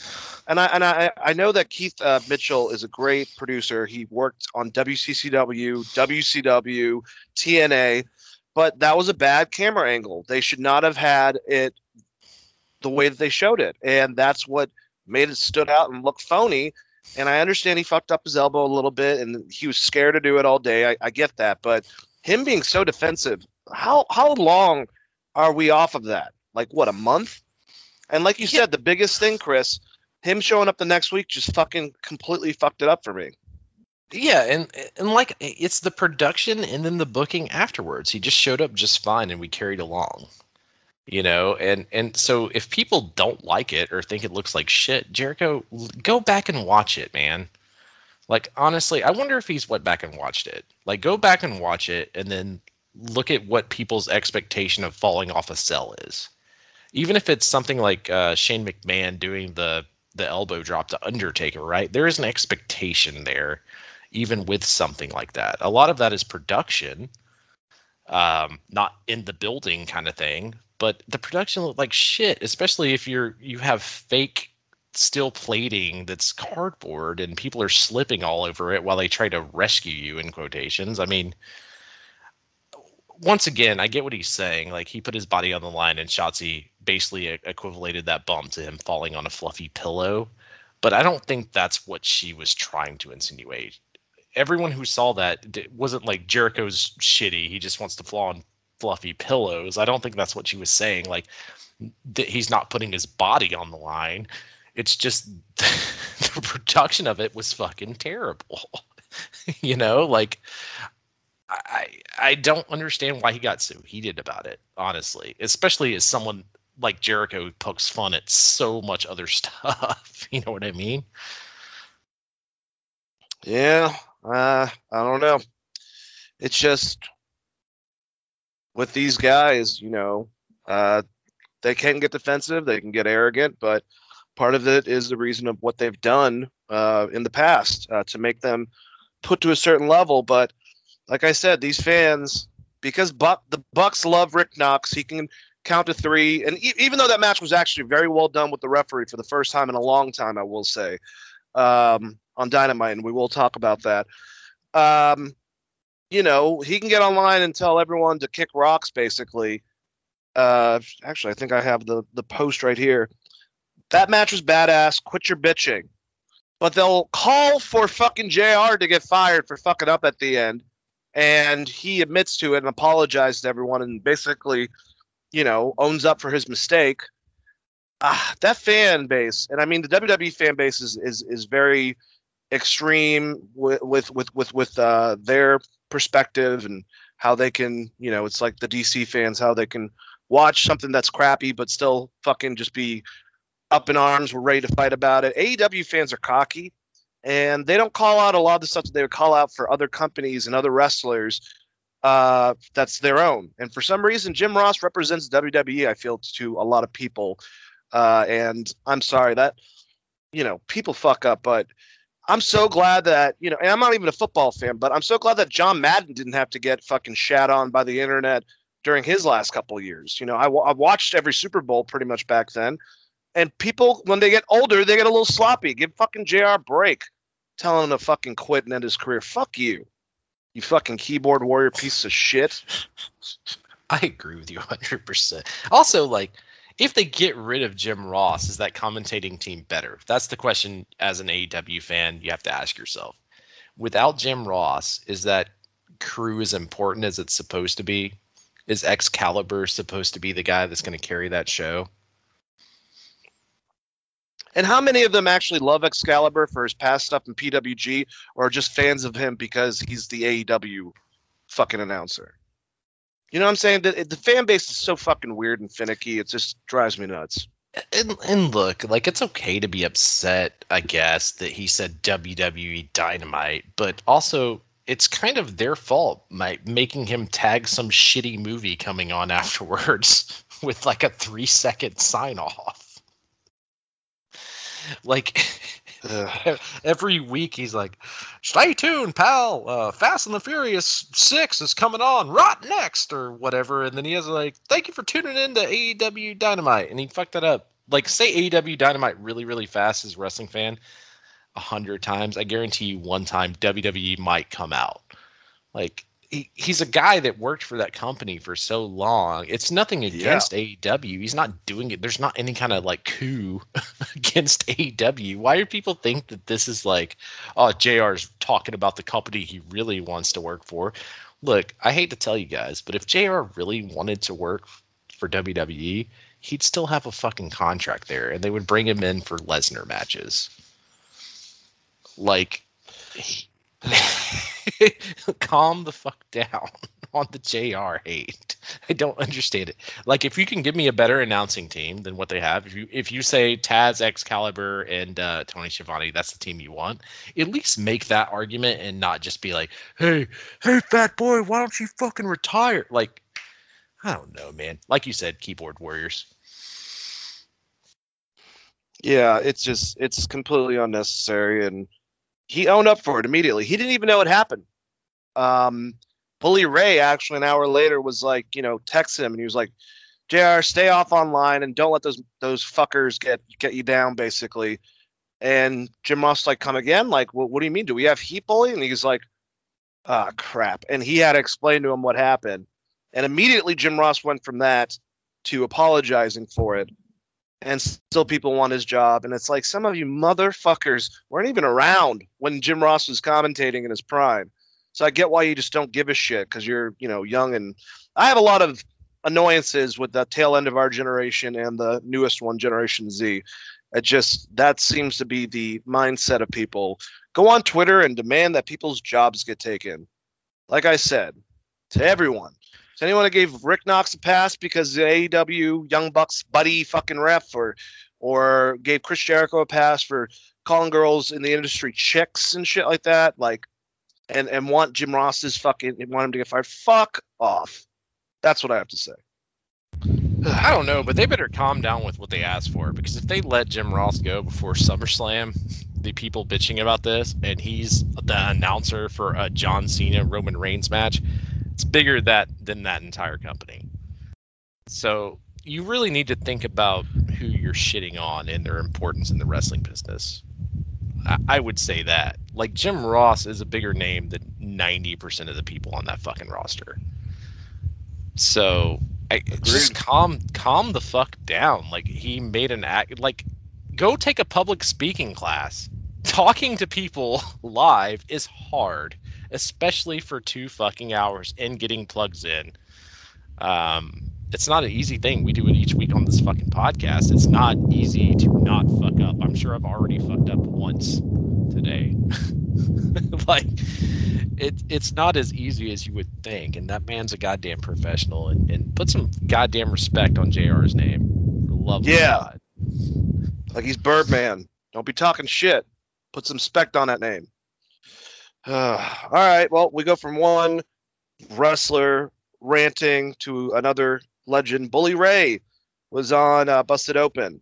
S1: And I and I I know that Keith uh, Mitchell is a great producer. He worked on WCCW, WCW, TNA, but that was a bad camera angle. They should not have had it the way that they showed it, and that's what made it stood out and look phony. And I understand he fucked up his elbow a little bit, and he was scared to do it all day. I, I get that, but him being so defensive, how how long are we off of that? Like what, a month? And like you yeah. said, the biggest thing, Chris, him showing up the next week just fucking completely fucked it up for me.
S2: Yeah, and and like it's the production and then the booking afterwards. He just showed up just fine and we carried along. You know, and and so if people don't like it or think it looks like shit, Jericho, go back and watch it, man. Like honestly, I wonder if he's went back and watched it. Like go back and watch it and then look at what people's expectation of falling off a cell is. Even if it's something like uh, Shane McMahon doing the the elbow drop to Undertaker, right? There is an expectation there, even with something like that. A lot of that is production, um, not in the building kind of thing. But the production looked like shit, especially if you're you have fake steel plating that's cardboard and people are slipping all over it while they try to rescue you in quotations. I mean, once again, I get what he's saying. Like he put his body on the line, and Shotzi basically equivalated that bump to him falling on a fluffy pillow. But I don't think that's what she was trying to insinuate. Everyone who saw that wasn't like Jericho's shitty. He just wants to fall on fluffy pillows. I don't think that's what she was saying. Like he's not putting his body on the line. It's just the production of it was fucking terrible. you know, like I I don't understand why he got so heated about it, honestly. Especially as someone like Jericho pokes fun at so much other stuff. you know what I mean?
S1: Yeah, uh, I don't know. It's just with these guys, you know, uh, they can get defensive, they can get arrogant, but part of it is the reason of what they've done uh, in the past uh, to make them put to a certain level. But like I said, these fans, because Buck, the Bucks love Rick Knox, he can count to three. And e- even though that match was actually very well done with the referee for the first time in a long time, I will say, um, on Dynamite, and we will talk about that. Um, you know, he can get online and tell everyone to kick rocks, basically. Uh, actually, I think I have the the post right here. That match was badass. Quit your bitching. But they'll call for fucking JR to get fired for fucking up at the end. And he admits to it and apologizes to everyone and basically, you know, owns up for his mistake. Ah, that fan base, and I mean the WWE fan base is is, is very extreme with with with with, with uh, their perspective and how they can, you know, it's like the DC fans how they can watch something that's crappy but still fucking just be up in arms. We're ready to fight about it. AEW fans are cocky, and they don't call out a lot of the stuff that they would call out for other companies and other wrestlers. Uh, that's their own. And for some reason, Jim Ross represents WWE. I feel to a lot of people, uh, and I'm sorry that you know people fuck up, but. I'm so glad that you know, and I'm not even a football fan, but I'm so glad that John Madden didn't have to get fucking shat on by the internet during his last couple years. You know, I, I watched every Super Bowl pretty much back then, and people, when they get older, they get a little sloppy. Give fucking JR a break. Telling him to fucking quit and end his career. Fuck you. You fucking keyboard warrior piece of shit.
S2: I agree with you 100%. Also, like, if they get rid of Jim Ross, is that commentating team better? That's the question as an AEW fan you have to ask yourself. Without Jim Ross, is that crew as important as it's supposed to be? Is Excalibur supposed to be the guy that's going to carry that show?
S1: And how many of them actually love Excalibur for his past stuff in PWG or just fans of him because he's the AEW fucking announcer? You know what I'm saying? The, the fan base is so fucking weird and finicky. It just drives me nuts.
S2: And, and look, like it's okay to be upset, I guess, that he said WWE Dynamite, but also it's kind of their fault, making him tag some shitty movie coming on afterwards with like a three second sign off. Like every week he's like, "Stay tuned, pal. Uh, Fast and the Furious Six is coming on right next, or whatever." And then he has like, "Thank you for tuning in to AEW Dynamite," and he fucked that up. Like, say AEW Dynamite really, really fast as a wrestling fan, a hundred times. I guarantee you, one time WWE might come out. Like, he, he's a guy that worked for that company for so long. It's nothing against yeah. AEW. He's not doing it. There's not any kind of like coup against AEW. Why do people think that this is like, oh, JR's talking about the company he really wants to work for? Look, I hate to tell you guys, but if JR really wanted to work for WWE, he'd still have a fucking contract there and they would bring him in for Lesnar matches. Like, he, calm the fuck down on the JR hate. I don't understand it. Like if you can give me a better announcing team than what they have, if you if you say Taz, Excalibur, and uh, Tony Schiavone, that's the team you want. At least make that argument and not just be like, hey, hey, fat boy, why don't you fucking retire? Like, I don't know, man. Like you said, keyboard warriors.
S1: Yeah, it's just it's completely unnecessary and he owned up for it immediately. He didn't even know it happened. Um, Bully Ray actually an hour later was like, you know, text him and he was like, "Jr. Stay off online and don't let those those fuckers get get you down." Basically, and Jim Ross like, "Come again? Like, what, what do you mean? Do we have heat bully?" And he's like, "Ah, oh, crap!" And he had to explain to him what happened. And immediately Jim Ross went from that to apologizing for it and still people want his job. And it's like some of you motherfuckers weren't even around when Jim Ross was commentating in his prime. So I get why you just don't give a shit because you're, you know, young and I have a lot of annoyances with the tail end of our generation and the newest one, Generation Z. It just that seems to be the mindset of people. Go on Twitter and demand that people's jobs get taken. like I said, to everyone, to anyone that gave Rick Knox a pass because the AEW Young Bucks buddy fucking ref, or or gave Chris Jericho a pass for calling girls in the industry chicks and shit like that, like, and and want Jim Ross's fucking want him to get fired. Fuck off. That's what I have to say.
S2: I don't know, but they better calm down with what they asked for because if they let Jim Ross go before SummerSlam, the people bitching about this, and he's the announcer for a John Cena Roman Reigns match, it's bigger that than that entire company. So you really need to think about who you're shitting on and their importance in the wrestling business. I, I would say that. Like Jim Ross is a bigger name than 90% of the people on that fucking roster. So I, just calm calm the fuck down. Like he made an act like go take a public speaking class. Talking to people live is hard, especially for two fucking hours and getting plugs in. Um, it's not an easy thing. We do it each week on this fucking podcast. It's not easy to not fuck up. I'm sure I've already fucked up once today. like it, it's not as easy as you would think. And that man's a goddamn professional. And, and put some goddamn respect on JR's name. For love
S1: Yeah.
S2: God.
S1: Like he's Birdman. Don't be talking shit. Put some spect on that name. all right. Well, we go from one wrestler ranting to another legend. Bully Ray was on uh, Busted Open,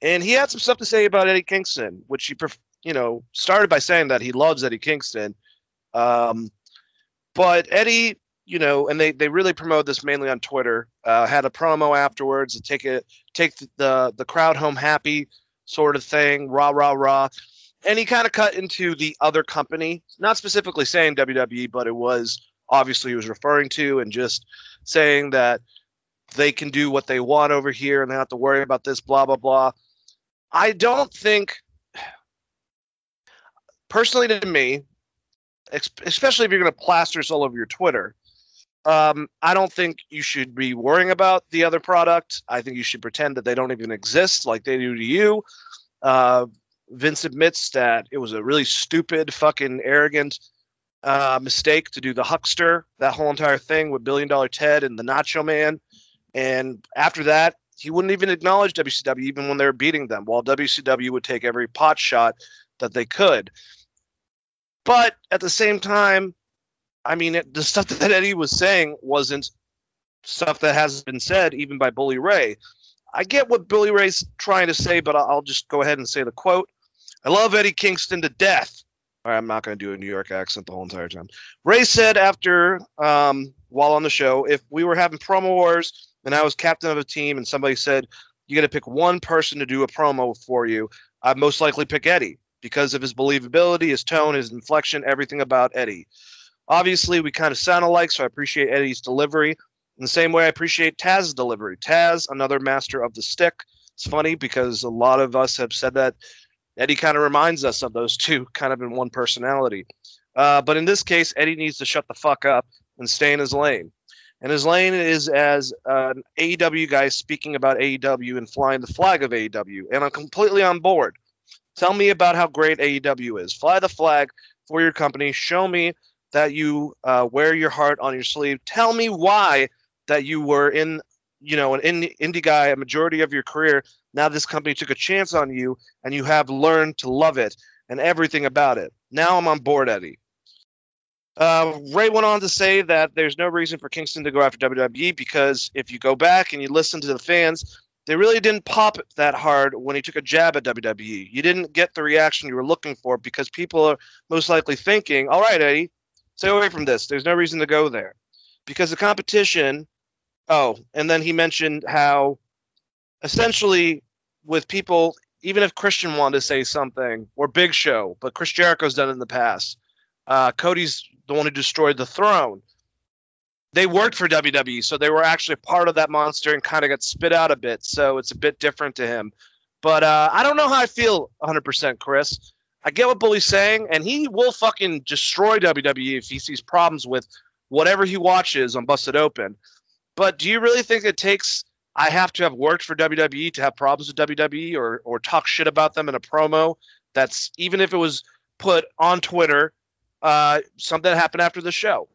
S1: and he had some stuff to say about Eddie Kingston, which he, pref- you know, started by saying that he loves Eddie Kingston. Um, but Eddie, you know, and they they really promote this mainly on Twitter. Uh, had a promo afterwards to take it take the the crowd home happy sort of thing, rah rah rah. And he kind of cut into the other company, not specifically saying WWE, but it was obviously he was referring to and just saying that they can do what they want over here and they don't have to worry about this, blah blah blah. I don't think, personally to me, especially if you're going to plaster this all over your Twitter, um, I don't think you should be worrying about the other product. I think you should pretend that they don't even exist like they do to you. Uh, Vince admits that it was a really stupid, fucking arrogant uh, mistake to do the Huckster, that whole entire thing with Billion Dollar Ted and the Nacho Man. And after that, he wouldn't even acknowledge WCW even when they were beating them, while WCW would take every pot shot that they could. But at the same time, I mean, it, the stuff that Eddie was saying wasn't stuff that hasn't been said even by Bully Ray. I get what Bully Ray's trying to say, but I'll just go ahead and say the quote. I love Eddie Kingston to death. All right, I'm not going to do a New York accent the whole entire time. Ray said after, um, while on the show, if we were having promo wars and I was captain of a team and somebody said, you got to pick one person to do a promo for you, I'd most likely pick Eddie because of his believability, his tone, his inflection, everything about Eddie. Obviously, we kind of sound alike, so I appreciate Eddie's delivery. In the same way, I appreciate Taz's delivery. Taz, another master of the stick. It's funny because a lot of us have said that Eddie kind of reminds us of those two, kind of in one personality. Uh, but in this case, Eddie needs to shut the fuck up and stay in his lane. And his lane is as an AEW guy speaking about AEW and flying the flag of AEW. And I'm completely on board. Tell me about how great AEW is. Fly the flag for your company. Show me that you uh, wear your heart on your sleeve. Tell me why that you were in, you know, an indie, indie guy a majority of your career. Now this company took a chance on you, and you have learned to love it and everything about it. Now I'm on board, Eddie. Uh, Ray went on to say that there's no reason for Kingston to go after WWE because if you go back and you listen to the fans, they really didn't pop that hard when he took a jab at WWE. You didn't get the reaction you were looking for because people are most likely thinking, all right, Eddie, stay away from this. There's no reason to go there. Because the competition, oh, and then he mentioned how essentially with people, even if Christian wanted to say something, or Big Show, but Chris Jericho's done it in the past. Uh, Cody's the one who destroyed the throne. They worked for WWE, so they were actually part of that monster and kind of got spit out a bit. So it's a bit different to him. But uh, I don't know how I feel 100%, Chris. I get what Bully's saying, and he will fucking destroy WWE if he sees problems with whatever he watches on Busted Open. But do you really think it takes I have to have worked for WWE to have problems with WWE or or talk shit about them in a promo? That's even if it was put on Twitter, uh, something that happened after the show.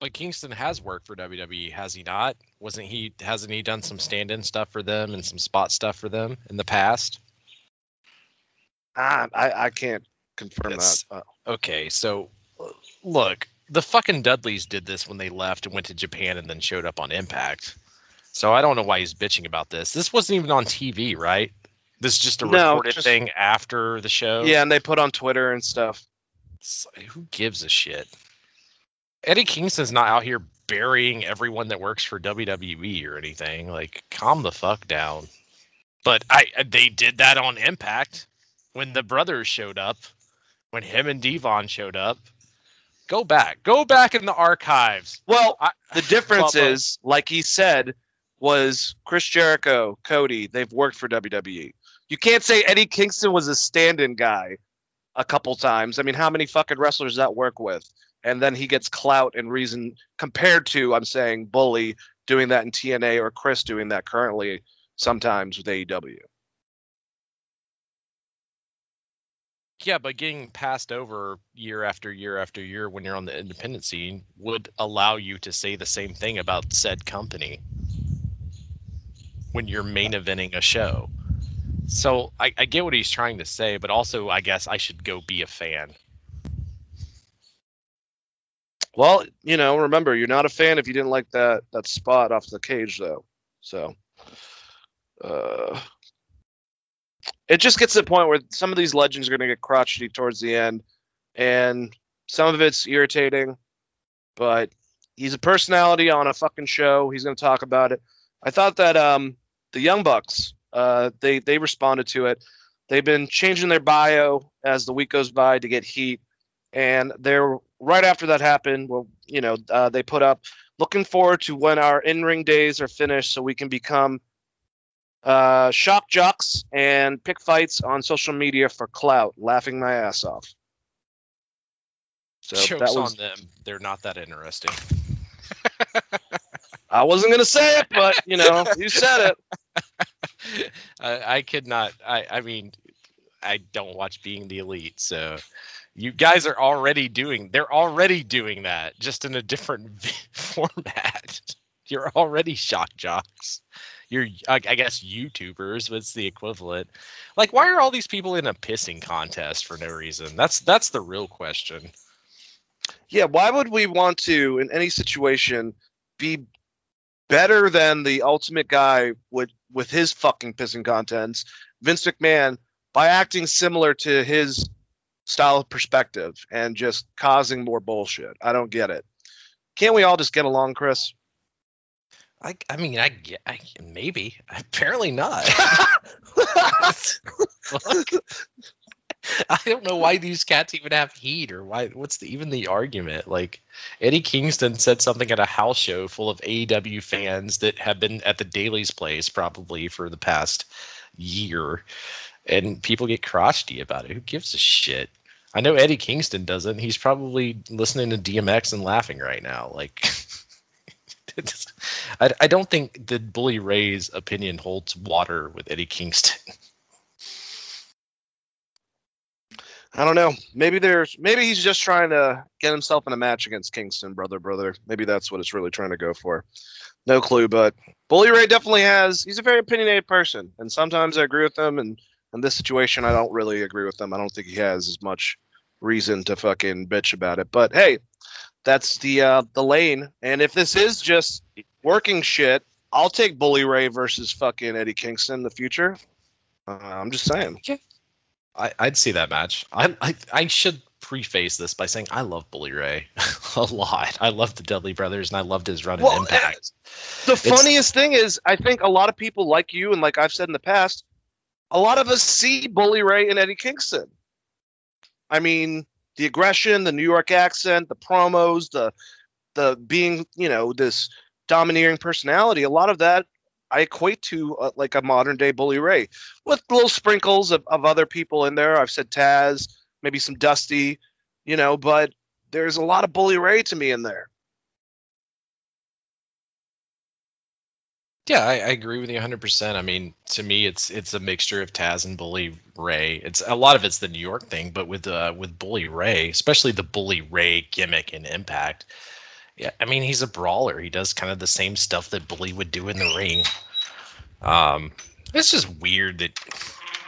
S2: But Kingston has worked for WWE, has he not? Wasn't he? Hasn't he done some stand-in stuff for them and some spot stuff for them in the past?
S1: Ah, I, I can't confirm that. Uh,
S2: Okay, so uh, look, the fucking Dudleys did this when they left and went to Japan and then showed up on Impact. So I don't know why he's bitching about this. This wasn't even on TV, right? This is just a
S1: No,
S2: recorded
S1: just-
S2: thing after the show.
S1: yeah, and they put on Twitter and stuff.
S2: Like, who gives a shit? Eddie Kingston's not out here burying everyone that works for WWE or anything. Like, calm the fuck down. But I uh, they did that on Impact when the brothers showed up, when him and Devon showed up. Go back, go back in the archives.
S1: Well,
S2: I,
S1: the difference
S2: Bubba.
S1: is, like he said, was Chris Jericho, Cody. They've worked for WWE. You can't say Eddie Kingston was a stand-in guy a couple times. I mean, how many fucking wrestlers does that work with? And then he gets clout and reason compared to, I'm saying, Bully doing that in TNA or Chris doing that currently sometimes with AEW.
S2: Yeah, but getting passed over year after year after year when you're on the independent scene would allow you to say the same thing about said company when you're main eventing a show. So I, I get what he's trying to say, but also I guess I should go be a fan.
S1: Well, you know, remember, you're not a fan if you didn't like that that spot off the cage, though. So, uh, it just gets to the point where some of these legends are going to get crotchety towards the end, and some of it's irritating. But he's a personality on a fucking show. He's going to talk about it. I thought that um, the Young Bucks, uh, they they responded to it. They've been changing their bio as the week goes by to get heat, and they're right after that happened. Well, you know, uh, they put up looking forward to when our in-ring days are finished, so we can become uh, shock jocks and pick fights on social media for clout. Laughing my ass off. So
S2: Jokes
S1: that was.
S2: on them. They're not that interesting.
S1: I wasn't gonna say it, but you know, you said it.
S2: I, I could not. I, I mean, I don't watch Being the Elite, so you guys are already doing. They're already doing that, just in a different format. You're already shock jocks. You're, I, I guess, YouTubers. What's the equivalent? Like, why are all these people in a pissing contest for no reason? That's that's the real question.
S1: Yeah, why would we want to, in any situation, be better than the ultimate guy with with his fucking pissing contents, Vince McMahon, by acting similar to his style of perspective and just causing more bullshit? I don't get it. Can't we all just get along, Chris?
S2: I, I mean, I I, maybe. Apparently not. I don't know why these cats even have heat or why. What's the, even the argument? Like Eddie Kingston said something at a house show full of AEW fans that have been at the Daly's place probably for the past year, and people get crotchety about it. Who gives a shit? I know Eddie Kingston doesn't. He's probably listening to DMX and laughing right now. Like, it's- I, I don't think that Bully Ray's opinion holds water with Eddie Kingston.
S1: I don't know. Maybe there's maybe he's just trying to get himself in a match against Kingston, brother, brother. Maybe that's what it's really trying to go for. No clue, but Bully Ray definitely has. He's a very opinionated person, and sometimes I agree with him, and in this situation, I don't really agree with him. I don't think he has as much reason to fucking bitch about it. But hey, that's the uh, the lane, and if this is just working shit, I'll take Bully Ray versus fucking Eddie Kingston in the future. Uh, I'm just saying.
S2: I, I'd see that match. I, I I should preface this by saying I love Bully Ray a lot. I love the Dudley Brothers and I loved his run in Impact.
S1: The
S2: It's-
S1: funniest thing is, I think a lot of people like you, and like I've said in the past, a lot of us see Bully Ray and Eddie Kingston. I mean, the aggression, the New York accent, the promos, the the being, you know, this domineering personality. A lot of that I equate to uh, like a modern day Bully Ray, with little sprinkles of, of other people in there. I've said Taz, maybe some Dusty, you know, but there's a lot of Bully Ray to me in there.
S2: Yeah, I, I agree with you 100%. I mean, to me, it's it's a mixture of Taz and Bully Ray. It's a lot of it's the New York thing, but with uh, with Bully Ray, especially the Bully Ray gimmick and Impact, Yeah, I mean he's a brawler. He does kind of the same stuff that Bully would do in the ring. Um, it's just weird that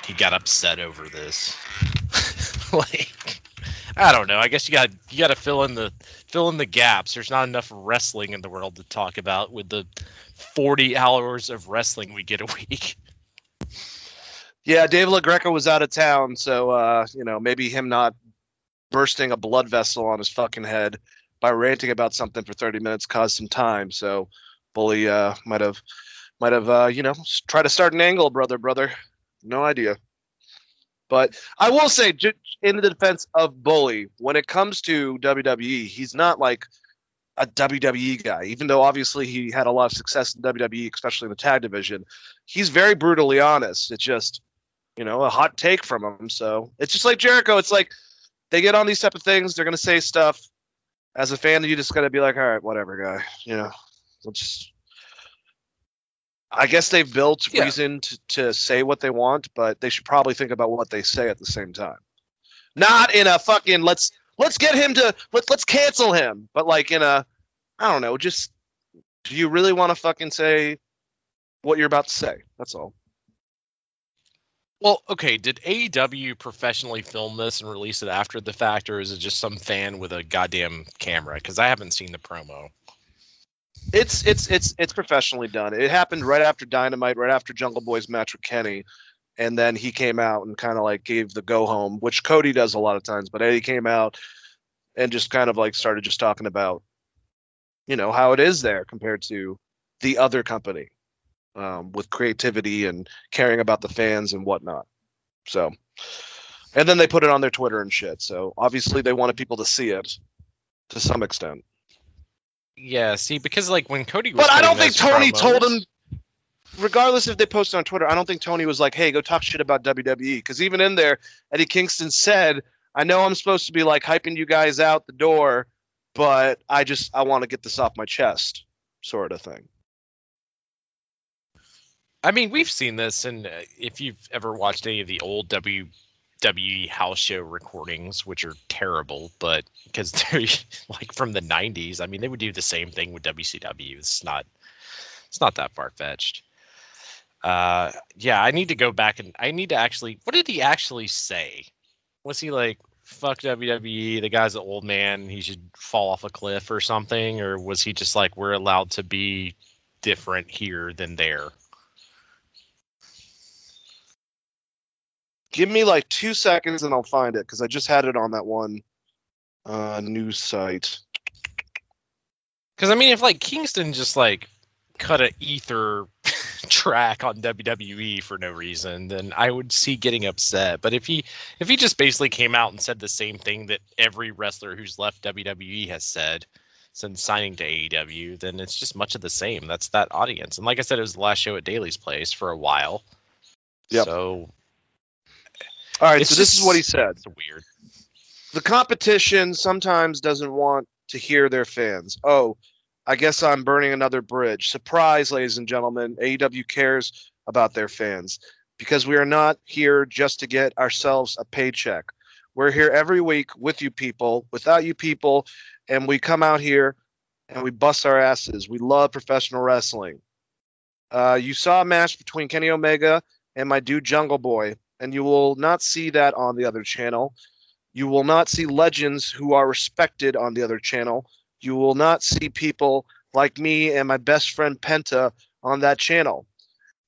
S2: he got upset over this. like, I don't know. I guess you got you got to fill in the fill in the gaps. There's not enough wrestling in the world to talk about with the 40 hours of wrestling we get a week.
S1: Yeah, Dave LaGreca was out of town, so uh, you know maybe him not bursting a blood vessel on his fucking head by ranting about something for 30 minutes caused some time. So Bully uh, might have might have uh, you know try to start an angle, brother, brother. No idea. But I will say, in the defense of Bully, when it comes to WWE, he's not like a WWE guy. Even though obviously he had a lot of success in WWE, especially in the tag division, he's very brutally honest. It's just you know, a hot take from him. So it's just like Jericho. It's like they get on these type of things. They're gonna say stuff. As a fan, you just gotta be like, all right, whatever, guy. You know, let's. I guess they've built
S2: Yeah.
S1: reason to, to say what they want, but they should probably think about what they say at the same time. Not in a fucking let's let's get him to let's let's cancel him, but like in a I don't know, just do you really want to fucking say what you're about to say? That's all.
S2: Well, okay. Did AEW professionally film this and release it after the fact, or is it just some fan with a goddamn camera? Because I haven't seen the promo.
S1: It's it's it's it's professionally done. It happened right after Dynamite, right after Jungle Boy's match with Kenny, and then he came out and kind of like gave the go home, which Cody does a lot of times. But Eddie came out and just kind of like started just talking about, you know, how it is there compared to the other company, um, with creativity and caring about the fans and whatnot. So, and then they put it on their Twitter and shit. So obviously they wanted people to see it to some extent.
S2: Yeah, see, because like when Cody was
S1: But I don't think Tony
S2: promos-
S1: told him. Regardless if they posted on Twitter, I don't think Tony was like, "Hey, go talk shit about WWE." Because even in there, Eddie Kingston said, "I know I'm supposed to be like hyping you guys out the door, but I just I want to get this off my chest," sort of thing.
S2: I mean, we've seen this, and uh, if you've ever watched any of the old WWE house show recordings, which are terrible, but because they're like from the '90s, I mean, they would do the same thing with WCW. It's not, it's not that far fetched. Uh, yeah, I need to go back and I need to actually. What did he actually say? Was he like, "Fuck WWE"? The guy's an old man. He should fall off a cliff or something, or was he just like, "We're allowed to be different here than there"?
S1: Give me like two seconds and I'll find it because I just had it on that one uh, news site.
S2: Because I mean, if like Kingston just like cut a ether track on WWE for no reason, then I would see getting upset. But if he if he just basically came out and said the same thing that every wrestler who's left WWE has said since signing to AEW, then it's just much of the same. That's that audience. And like I said, it was the last show at Daly's Place for a while.
S1: Yep.
S2: So
S1: All right,
S2: it's
S1: so this is what he said.
S2: It's weird.
S1: the competition sometimes doesn't want to hear their fans. Oh, I guess I'm burning another bridge. Surprise, ladies and gentlemen. AEW cares about their fans because we are not here just to get ourselves a paycheck. We're here every week with you people, without you people, and we come out here and we bust our asses. We love professional wrestling. Uh, you saw a match between Kenny Omega and my dude Jungle Boy, and you will not see that on the other channel. You will not see legends who are respected on the other channel. You will not see people like me and my best friend Penta on that channel.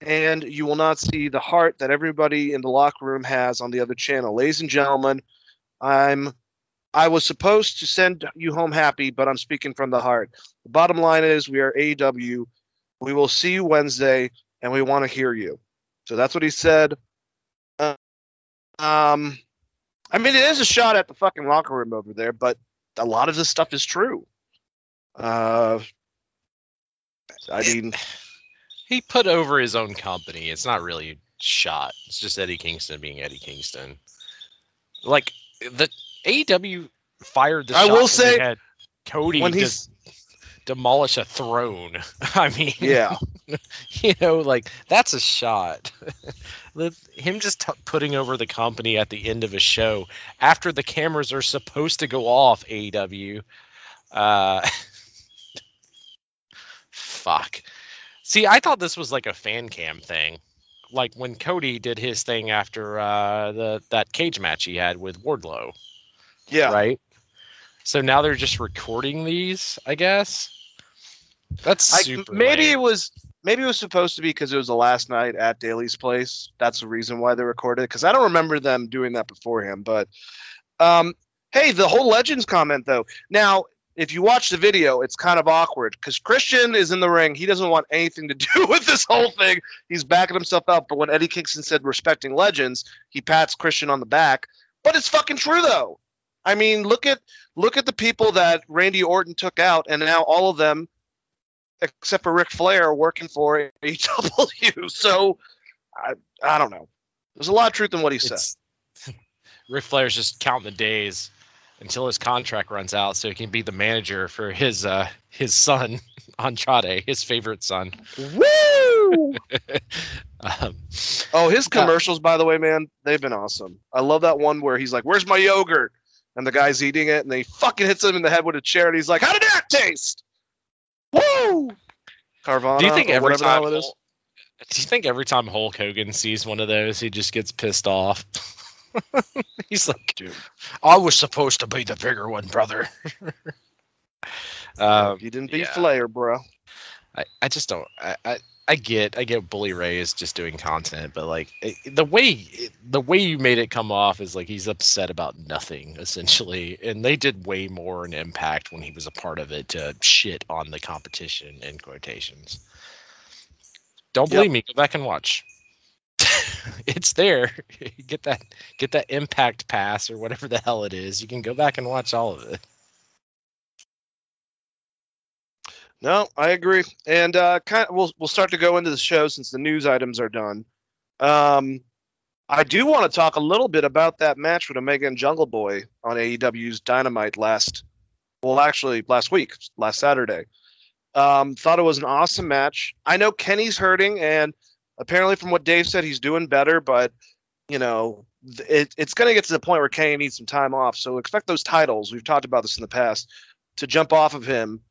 S1: And you will not see the heart that everybody in the locker room has on the other channel. Ladies and gentlemen, I'm I was supposed to send you home happy, but I'm speaking from the heart. The bottom line is we are AEW. We will see you Wednesday and we want to hear you. So that's what he said. Um I mean, it is a shot at the fucking locker room over there, but a lot of this stuff is true. Uh, I mean,
S2: He put over his own company. It's not really a shot. It's just Eddie Kingston being Eddie Kingston. Like the AEW fired the.
S1: I
S2: shot
S1: will say,
S2: Cody
S1: when he's
S2: demolish a throne. I mean,
S1: yeah,
S2: you know, like that's a shot. Him just t- putting over the company at the end of a show after the cameras are supposed to go off. AEW. Uh, fuck. See, I thought this was like a fan cam thing, like when Cody did his thing after uh, the that cage match he had with Wardlow,
S1: Yeah.
S2: right? So now they're just recording these, I guess. That's
S1: I, maybe
S2: lame.
S1: it was maybe it was supposed to be because it was the last night at Daly's place. That's the reason why they recorded it. Because I don't remember them doing that beforehand. But um, hey, the whole Legends comment though. Now, if you watch the video, it's kind of awkward because Christian is in the ring. He doesn't want anything to do with this whole thing. He's backing himself up. But when Eddie Kingston said respecting Legends, he pats Christian on the back. But it's fucking true though. I mean, look at look at the people that Randy Orton took out, and now all of them except for Ric Flair are working for AEW. So I I don't know. There's a lot of truth in what he said.
S2: It's, Ric Flair's just counting the days until his contract runs out, so he can be the manager for his uh, his son Andrade, his favorite son.
S1: Woo!
S2: Um,
S1: oh, his commercials, by the way, man, they've been awesome. I love that one where he's like, "Where's my yogurt?" And the guy's eating it, and they fucking hits him in the head with a chair, and he's like, "How did that taste?" Woo! Carvana.
S2: do you think every time
S1: is?
S2: Do you think every time Hulk Hogan sees one of those, he just gets pissed off? He's like,
S1: Dude.
S2: I was supposed to be the bigger one, brother. um,
S1: you didn't beat
S2: yeah.
S1: Flair, bro.
S2: I, I just don't. I, I I get I get Bully Ray is just doing content, but like it, the way the way you made it come off is like he's upset about nothing essentially, and they did way more in Impact when he was a part of it to shit on the competition in quotations. Don't
S1: Yep.
S2: believe me? Go back and watch. it's there. get that get that Impact pass or whatever the hell it is. You can go back and watch all of it.
S1: No, I agree. And uh, kind of, we'll we'll start to go into the show since the news items are done. Um, I do want to talk a little bit about that match with Omega and Jungle Boy on AEW's Dynamite last, well, actually last week, last Saturday. Um, thought it was an awesome match. I know Kenny's hurting, and apparently, from what Dave said, he's doing better. But you know, it, it's going to get to the point where Kenny needs some time off. So expect those titles. We've talked about this in the past to jump off of him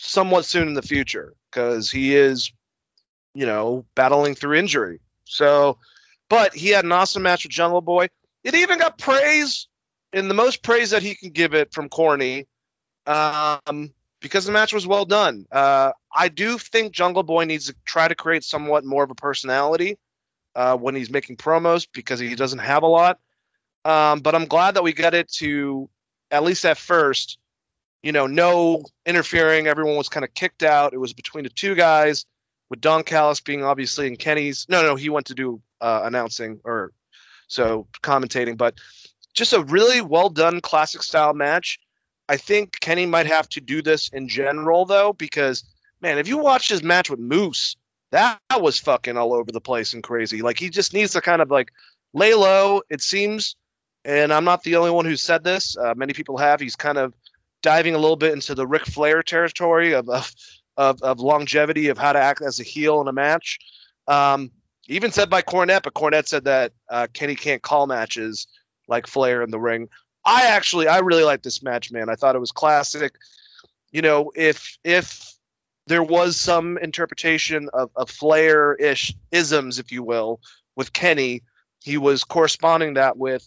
S1: somewhat soon in the future because he is, you know, battling through injury. So, but he had an awesome match with Jungle Boy. It even got praise, and the most praise that he can give it from Corny, um, because the match was well done. Uh, I do think Jungle Boy needs to try to create somewhat more of a personality uh, when he's making promos because he doesn't have a lot. Um, but I'm glad that we got it to at least at first you know, no interfering. Everyone was kind of kicked out. It was between the two guys, with Don Callis being obviously in Kenny's. No, no, he went to do uh, announcing or so commentating, but just a really well done classic style match. I think Kenny might have to do this in general though, because man, if you watch his match with Moose, that, was fucking all over the place and crazy. Like he just needs to kind of like lay low. It seems, and I'm not the only one who said this. Uh, many people have. He's kind of diving a little bit into the Ric Flair territory of of, of, of longevity of how to act as a heel in a match. Um, even said by Cornette, but Cornette said that uh, Kenny can't call matches like Flair in the ring. I actually, I really like this match, man. I thought it was classic. You know, if if there was some interpretation of, of Flair-ish isms, if you will, with Kenny, he was corresponding that with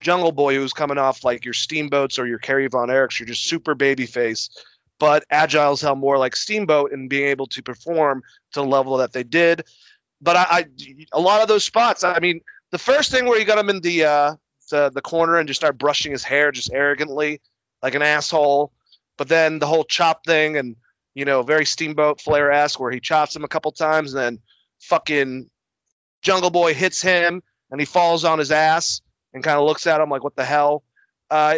S1: Jungle Boy, who's coming off like your Steamboats or your Kerry Von Erichs, you're just super babyface, but agile as hell, more like Steamboat, and being able to perform to the level that they did. But I, I a lot of those spots, I mean, the first thing where you got him in the uh, the the corner and just start brushing his hair just arrogantly like an asshole, but then the whole chop thing and you know very Steamboat Flair esque where he chops him a couple times and then fucking Jungle Boy hits him and he falls on his ass and kind of looks at him like, what the hell? Uh,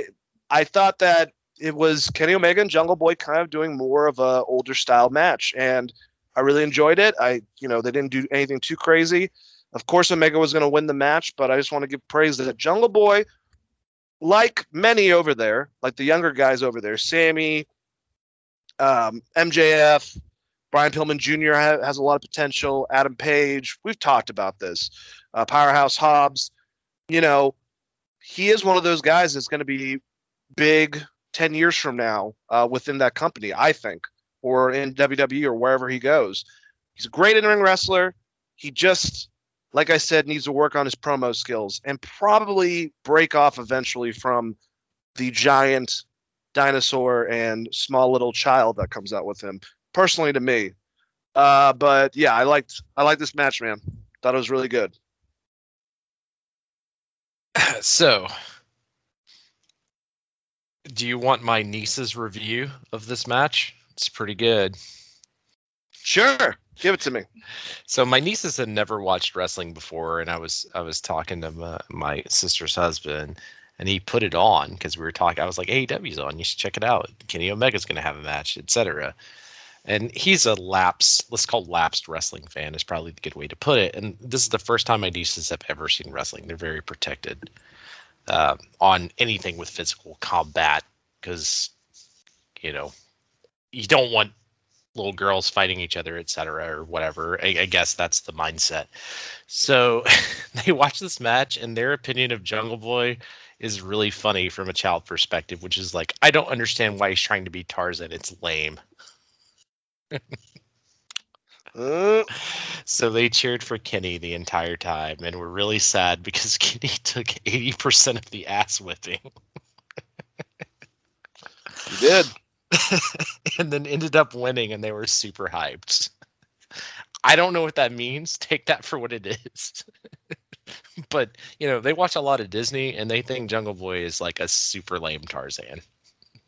S1: I thought that it was Kenny Omega and Jungle Boy kind of doing more of a older style match, and I really enjoyed it. I, you know, they didn't do anything too crazy. Of course, Omega was going to win the match, but I just want to give praise that Jungle Boy, like many over there, like the younger guys over there, Sammy, um, MJF, Brian Pillman Jr. Ha- has a lot of potential. Adam Page, we've talked about this. Uh, Powerhouse Hobbs, you know, he is one of those guys that's going to be big 10 years from now uh, within that company, I think. or in WWE or wherever he goes. He's a great in ring wrestler. He just, like I said, needs to work on his promo skills and probably break off eventually from the giant dinosaur and small little child that comes out with him. Personally, to me, uh, but yeah, I liked I liked this match, man. Thought it was really good.
S2: So, do you want my niece's review of this match? It's pretty good.
S1: Sure, give it to me.
S2: So my nieces had never watched wrestling before, and I was I was talking to my, my sister's husband, and he put it on because we were talking. I was like, AEW's on, you should check it out. Kenny Omega's going to have a match, etc. And he's a lapsed, let's call lapsed wrestling fan is probably the good way to put it. And this is the first time my nieces have ever seen wrestling. They're very protected uh, on anything with physical combat because you know you don't want little girls fighting each other, etc., or whatever. I, I, guess that's the mindset. So they watch this match, and their opinion of Jungle Boy is really funny from a child perspective, which is like, I don't understand why he's trying to be Tarzan. It's lame.
S1: Uh,
S2: So they cheered for Kenny the entire time and were really sad because Kenny took 80% of the ass whipping
S1: he did.
S2: and then ended up winning and they were super hyped. I don't know what that means. Take that for what it is. but, you know, they watch a lot of Disney and they think Jungle Boy is like a super lame Tarzan.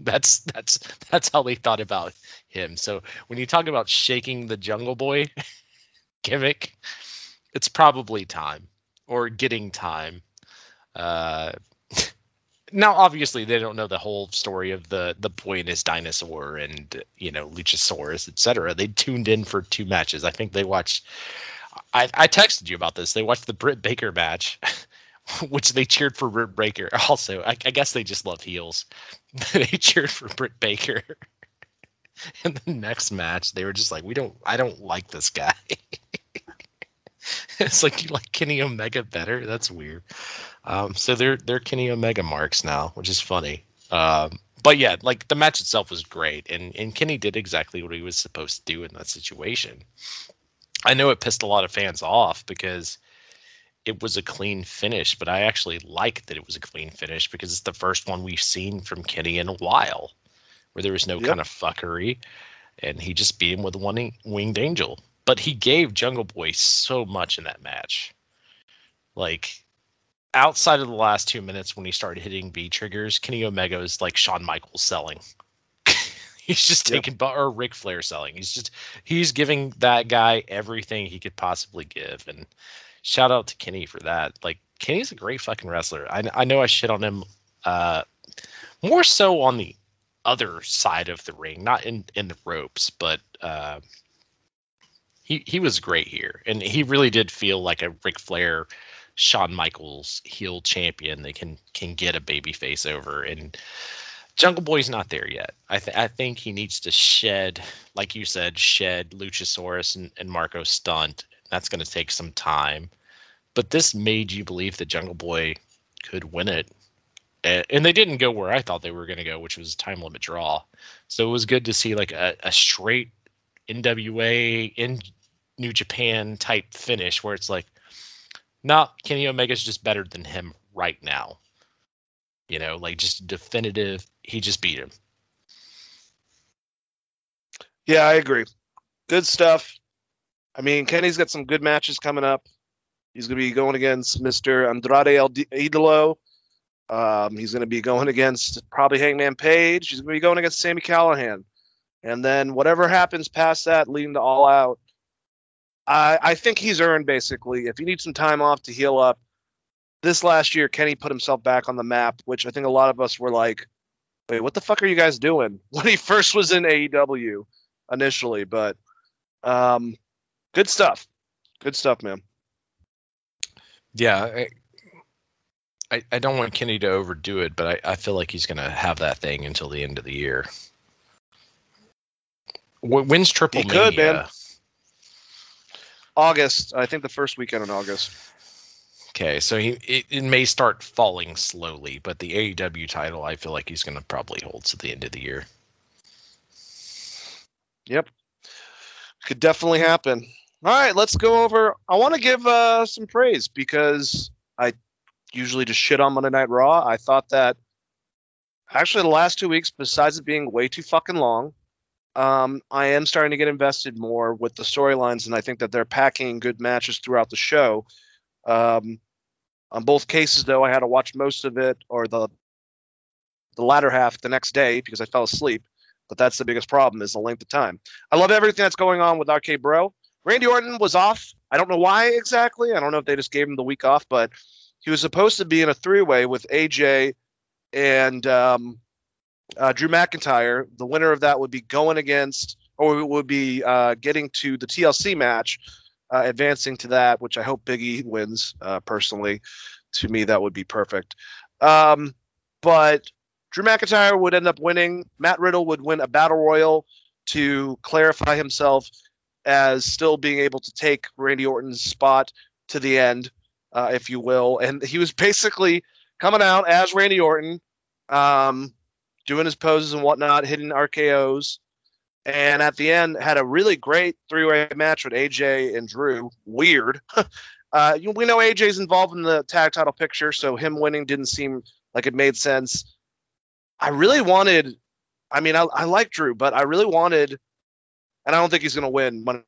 S2: That's that's that's how they thought about him. So when you talk about shaking the Jungle Boy gimmick, it's probably time or getting time. Uh, now, obviously, they don't know the whole story of the the boy and his dinosaur and you know Luchasaurus, etc. They tuned in for two matches. I think they watched. I, I texted you about this. They watched the Britt Baker match, which they cheered for Britt Baker. Also, I, I guess they just love heels. they cheered for Britt Baker. and the next match, they were just like, "We don't. I don't like this guy." it's like you like Kenny Omega better. That's weird. Um, so they're they're Kenny Omega marks now, which is funny. Um, but yeah, like the match itself was great, and and Kenny did exactly what he was supposed to do in that situation. I know it pissed a lot of fans off because it was a clean finish, but I actually like that it was a clean finish because it's the first one we've seen from Kenny in a while where there was no
S1: Yep.
S2: kind of fuckery, and he just beat him with one winged angel. But he gave Jungle Boy so much in that match. Like outside of the last two minutes when he started hitting V triggers, Kenny Omega is like Shawn Michaels selling. he's just
S1: Yep.
S2: taking or Ric Flair selling. He's just he's giving that guy everything he could possibly give, and shout out to Kenny for that. Like Kenny's a great fucking wrestler. I I know I shit on him uh more so on the other side of the ring, not in in the ropes, but uh he he was great here, and he really did feel like a Ric Flair, Shawn Michaels heel champion that can can get a baby face over. And Jungle Boy's not there yet. I th- I think he needs to shed, like you said, shed Luchasaurus and, and Marco Stunt. That's going to take some time, but this made you believe that Jungle Boy could win it. And they didn't go where I thought they were going to go, which was time limit draw. So it was good to see like a, a straight NWA in New Japan type finish where it's like, nah, Kenny Omega's just better than him right now. You know, like just definitive. He just beat him.
S1: Yeah, I agree. Good stuff. I mean, Kenny's got some good matches coming up. He's going to be going against Mr. Andrade El Idolo. Um, he's going to be going against probably Hangman Page. He's going to be going against Sami Callihan. And then whatever happens past that, leading to All Out, I, I think he's earned basically. If he needs some time off to heal up, this last year, Kenny put himself back on the map, which I think a lot of us were like, wait, what the fuck are you guys doing? When he first was in AEW initially, but um, good stuff. Good stuff, man.
S2: Yeah, I, I, don't want Kenny to overdo it, but I, I feel like he's going to have that thing until the end of the year. When's Triple
S1: He could, man. August, I think the first weekend in August.
S2: Okay, so he it, it may start falling slowly, but the AEW title, I feel like he's going to probably hold to the end of the year.
S1: Yep. Could definitely happen. All right, let's go over. I want to give uh, some praise because I usually just shit on Monday Night Raw. I thought that actually the last two weeks, besides it being way too fucking long, um, I am starting to get invested more with the storylines, and I think that they're packing good matches throughout the show. Um, on both cases, though, I had to watch most of it or the the latter half the next day because I fell asleep. But that's the biggest problem is the length of time. I love everything that's going on with RK Bro. Randy Orton was off. I don't know why exactly. I don't know if they just gave him the week off, but he was supposed to be in a three-way with AJ and um, uh, Drew McIntyre. The winner of that would be going against, or would be uh, getting to the TLC match, uh, advancing to that, which I hope Biggie wins. Uh, personally, to me, that would be perfect. Um, but Drew McIntyre would end up winning. Matt Riddle would win a battle royal to clarify himself as still being able to take Randy Orton's spot to the end, uh, if you will. And he was basically coming out as Randy Orton, um, doing his poses and whatnot, hitting RKO's. And at the end, had a really great three-way match with AJ and Drew. Weird. uh, we know AJ's involved in the tag title picture, so him winning didn't seem like it made sense. I really wanted. I mean, I, I like Drew, but I really wanted, and I don't think he's going to win. When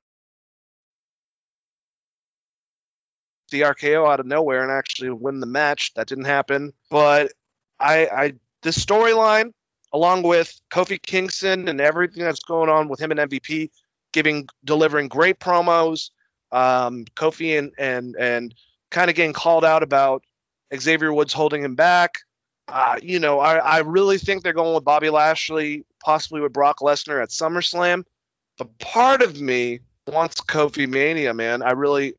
S1: the RKO out of nowhere and actually win the match, that didn't happen. But I, I the storyline, along with Kofi Kingston and everything that's going on with him and MVP, giving delivering great promos. Um, Kofi and and and kind of getting called out about Xavier Woods holding him back. Uh, you know, I, I really think they're going with Bobby Lashley, possibly with Brock Lesnar at SummerSlam. But part of me wants Kofi Mania, man. I really,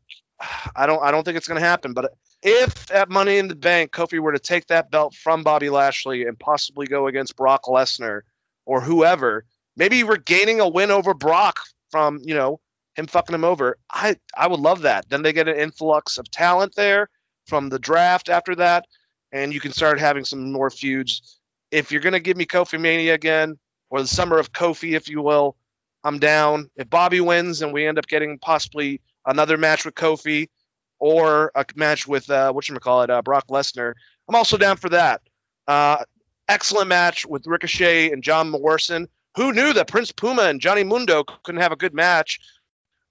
S1: I don't, I don't think it's going to happen. But if at Money in the Bank, Kofi were to take that belt from Bobby Lashley and possibly go against Brock Lesnar or whoever, maybe regaining a win over Brock from, you know, him fucking him over, I, I would love that. Then they get an influx of talent there from the draft after that and you can start having some more feuds. If you're gonna give me Kofi Mania again, or the summer of Kofi, if you will, I'm down. If Bobby wins and we end up getting possibly another match with Kofi or a match with uh, what you call it, uh, Brock Lesnar, I'm also down for that. Uh, excellent match with Ricochet and John Morrison. Who knew that Prince Puma and Johnny Mundo couldn't have a good match?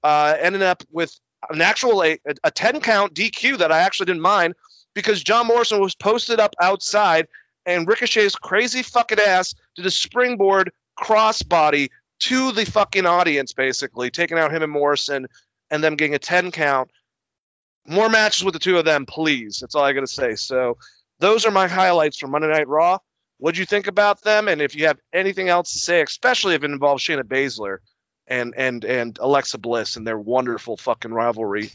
S1: Uh, ending up with an actual a, a 10 count DQ that I actually didn't mind because John Morrison was posted up outside and Ricochet's crazy fucking ass did a springboard crossbody to the fucking audience, basically, taking out him and Morrison and them getting a 10 count. More matches with the two of them, please. That's all I got to say. So, those are my highlights from Monday Night Raw. What'd you think about them? And if you have anything else to say, especially if it involves Shayna Baszler and and and Alexa Bliss and their wonderful fucking rivalry,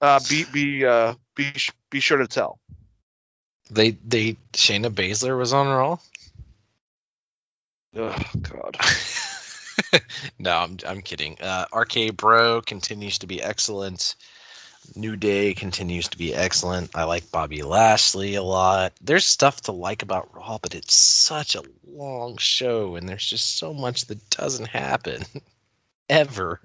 S1: uh, be be uh, be be sure to tell.
S2: They they Shayna Baszler was on Raw.
S1: Oh God.
S2: no, I'm I'm kidding. Uh, RK Bro continues to be excellent. New Day continues to be excellent. I like Bobby Lashley a lot. There's stuff to like about Raw, but it's such a long show, and there's just so much that doesn't happen ever.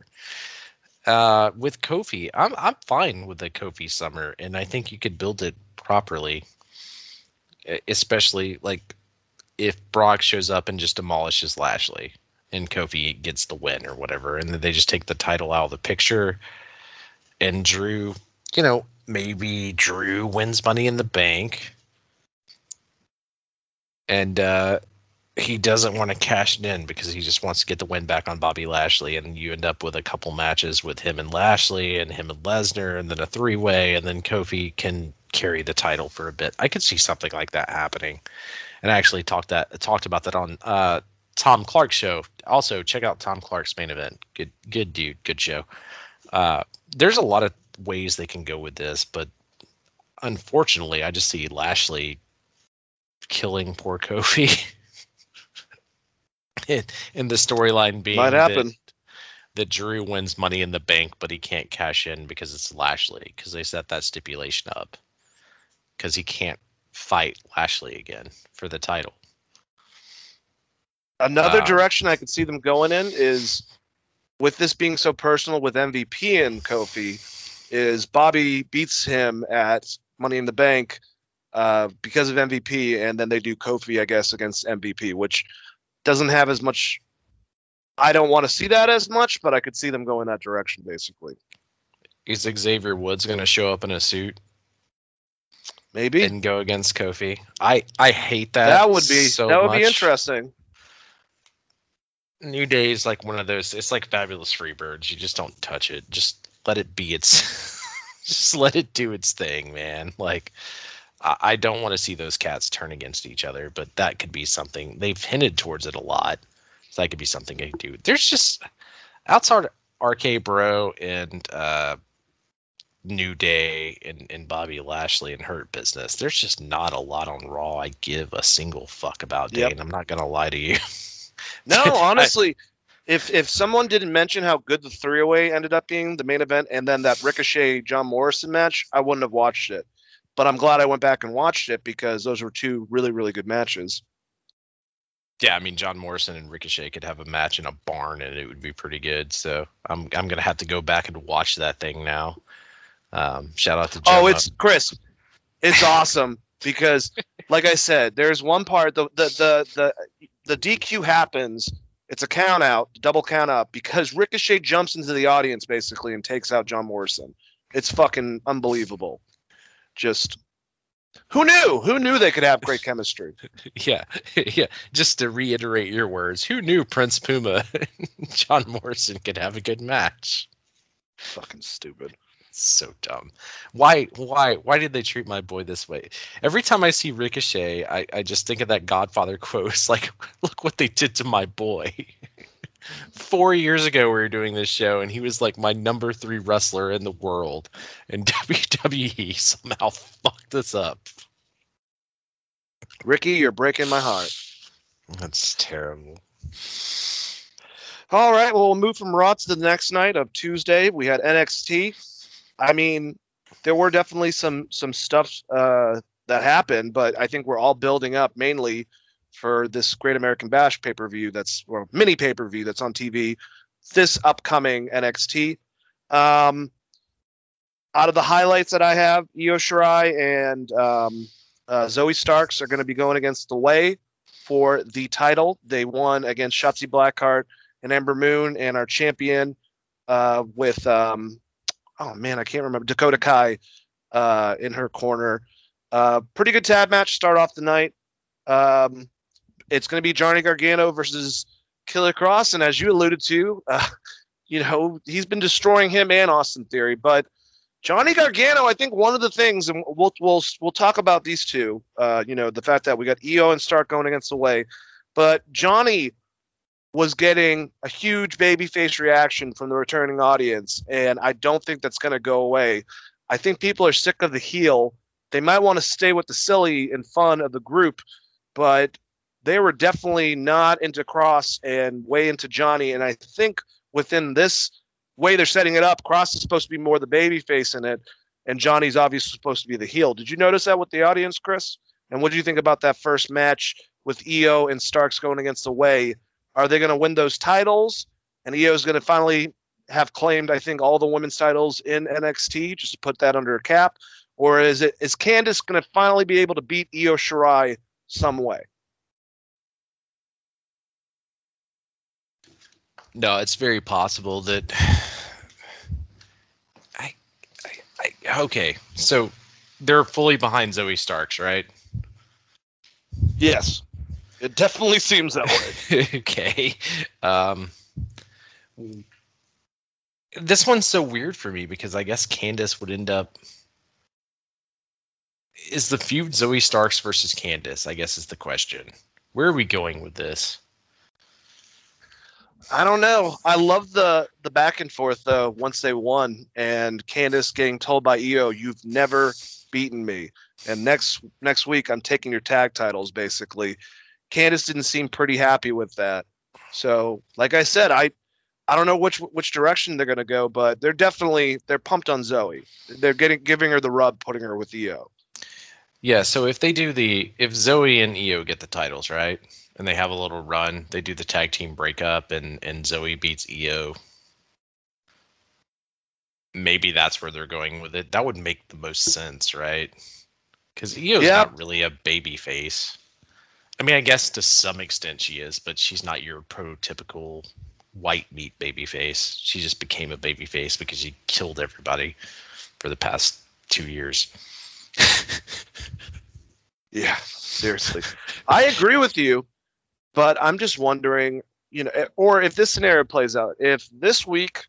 S2: Uh, with Kofi, I'm I'm fine with the Kofi summer, and I think you could build it properly. Especially like if Brock shows up and just demolishes Lashley, and Kofi gets the win or whatever, and then they just take the title out of the picture, and Drew, you know, maybe Drew wins Money in the Bank, and uh, he doesn't want to cash it in because he just wants to get the win back on Bobby Lashley, and you end up with a couple matches with him and Lashley, and him and Lesnar, and then a three way, and then Kofi can carry the title for a bit. I could see something like that happening, and I actually talked that talked about that on uh, Tom Clark's show. Also, check out Tom Clark's main event. Good, good dude, good show. Uh, there's a lot of ways they can go with this, but unfortunately, I just see Lashley killing poor Kofi. and, and the storyline being
S1: Might
S2: that-
S1: happen.
S2: that Drew wins Money in the Bank, but he can't cash in because it's Lashley because they set that stipulation up because he can't fight Lashley again for the title.
S1: Another
S2: Um,
S1: direction I could see them going in is with this being so personal with MVP and Kofi, is Bobby beats him at Money in the Bank uh, because of MVP, and then they do Kofi, I guess, against MVP, which doesn't have as much. I don't want to see that as much, but I could see them going that direction, basically.
S2: Is Xavier Woods going to show up in a suit
S1: Maybe
S2: and go against Kofi? I I hate that.
S1: that would be
S2: so
S1: that would be interesting.
S2: New Day is like one of those. It's like Fabulous Freebirds. You just don't touch it. Just let it be its. just let it do its thing, man. Like I, I don't want to see those cats turn against each other, but that could be something. They've hinted towards it a lot. So that could be something they do. There's just outside RK Bro and uh, New Day and, and Bobby Lashley and Hurt Business. There's just not a lot on Raw I give a single fuck about, Dane.
S1: Yep.
S2: I'm not gonna lie to you.
S1: No, honestly, if if someone didn't mention how good the three oh way ended up being, the main event, and then that Ricochet John Morrison match, I wouldn't have watched it. But I'm glad I went back and watched it because those were two really really good matches.
S2: Yeah, I mean John Morrison and Ricochet could have a match in a barn and it would be pretty good. So I'm I'm gonna have to go back and watch that thing now. Um, shout out to Gemma.
S1: Oh, it's Chris. It's awesome because, like I said, there's one part the the the the, the DQ happens. It's a count out, double count out, because Ricochet jumps into the audience basically and takes out John Morrison. It's fucking unbelievable. Just who knew? Who knew they could have great chemistry?
S2: yeah yeah. Just to reiterate your words, who knew Prince Puma and John Morrison could have a good match?
S1: Fucking stupid.
S2: So dumb. Why why why did they treat my boy this way? Every time I see Ricochet, I, I just think of that Godfather quote. It's like, look what they did to my boy. Four years ago we were doing this show and he was like my number three wrestler in the world. And WWE somehow fucked this up.
S1: Ricky, you're breaking my heart.
S2: That's terrible.
S1: All right, well, we'll move from Raw to the next night of Tuesday. We had NXT. I mean, there were definitely some some stuff uh, that happened, but I think we're all building up mainly for this Great American Bash pay per view that's or mini pay per view that's on TV this upcoming NXT. Um, out of the highlights that I have, Io Shirai and um, uh, Zoey Starks are going to be going against the Way for the title. They won against Shotzi Blackheart and Ember Moon, and our champion uh, with um, oh man, I can't remember Dakota Kai uh, in her corner. Uh, pretty good tab match. to Start off the night. Um, it's going to be Johnny Gargano versus Killer Kross, and as you alluded to, uh, you know he's been destroying him and Austin Theory, but Johnny Gargano, I think one of the things, and we'll we'll we'll talk about these two. Uh, you know, the fact that we got Io and Stark going against the way, but Johnny was getting a huge babyface reaction from the returning audience, and I don't think that's going to go away. I think people are sick of the heel. They might want to stay with the silly and fun of the group, but they were definitely not into Kross and way into Johnny. And I think within this way they're setting it up, Kross is supposed to be more the babyface in it, and Johnny's obviously supposed to be the heel. Did you notice that with the audience, Chris? And what do you think about that first match with Io and Starks going against the Way? Are they going to win those titles? And Io is going to finally have claimed, I think, all the women's titles in NXT, just to put that under a cap. Or is it is Candice going to finally be able to beat Io Shirai some way?
S2: No, it's very possible that. I, I, I, okay, so they're fully behind Zoey Starks, right?
S1: Yes, it definitely seems that way.
S2: okay. Um, this one's so weird for me because I guess Candice would end up. Is the feud Zoey Starks versus Candice? I guess is the question. Where are we going with this?
S1: I don't know. I love the the back and forth though. Once they won, and Candice getting told by Io, "You've never beaten me," and next next week I'm taking your tag titles. Basically, Candice didn't seem pretty happy with that. So, like I said, I I don't know which which direction they're gonna go, but they're definitely they're pumped on Zoey. They're getting giving her the rub, putting her with Io.
S2: Yeah, so if they do the if Zoey and Io get the titles, right? and they have a little run. They do the tag team breakup, and and Zoey beats Io. Maybe that's where they're going with it. That would make the most sense, right? Because Io's
S1: Yeah.
S2: not really a baby face. I mean, I guess to some extent she is, but she's not your prototypical white meat baby face. She just became a baby face because she killed everybody for the past two years.
S1: Yeah, seriously. I agree with you, but I'm just wondering, you know, eh, or if this scenario plays out, if this week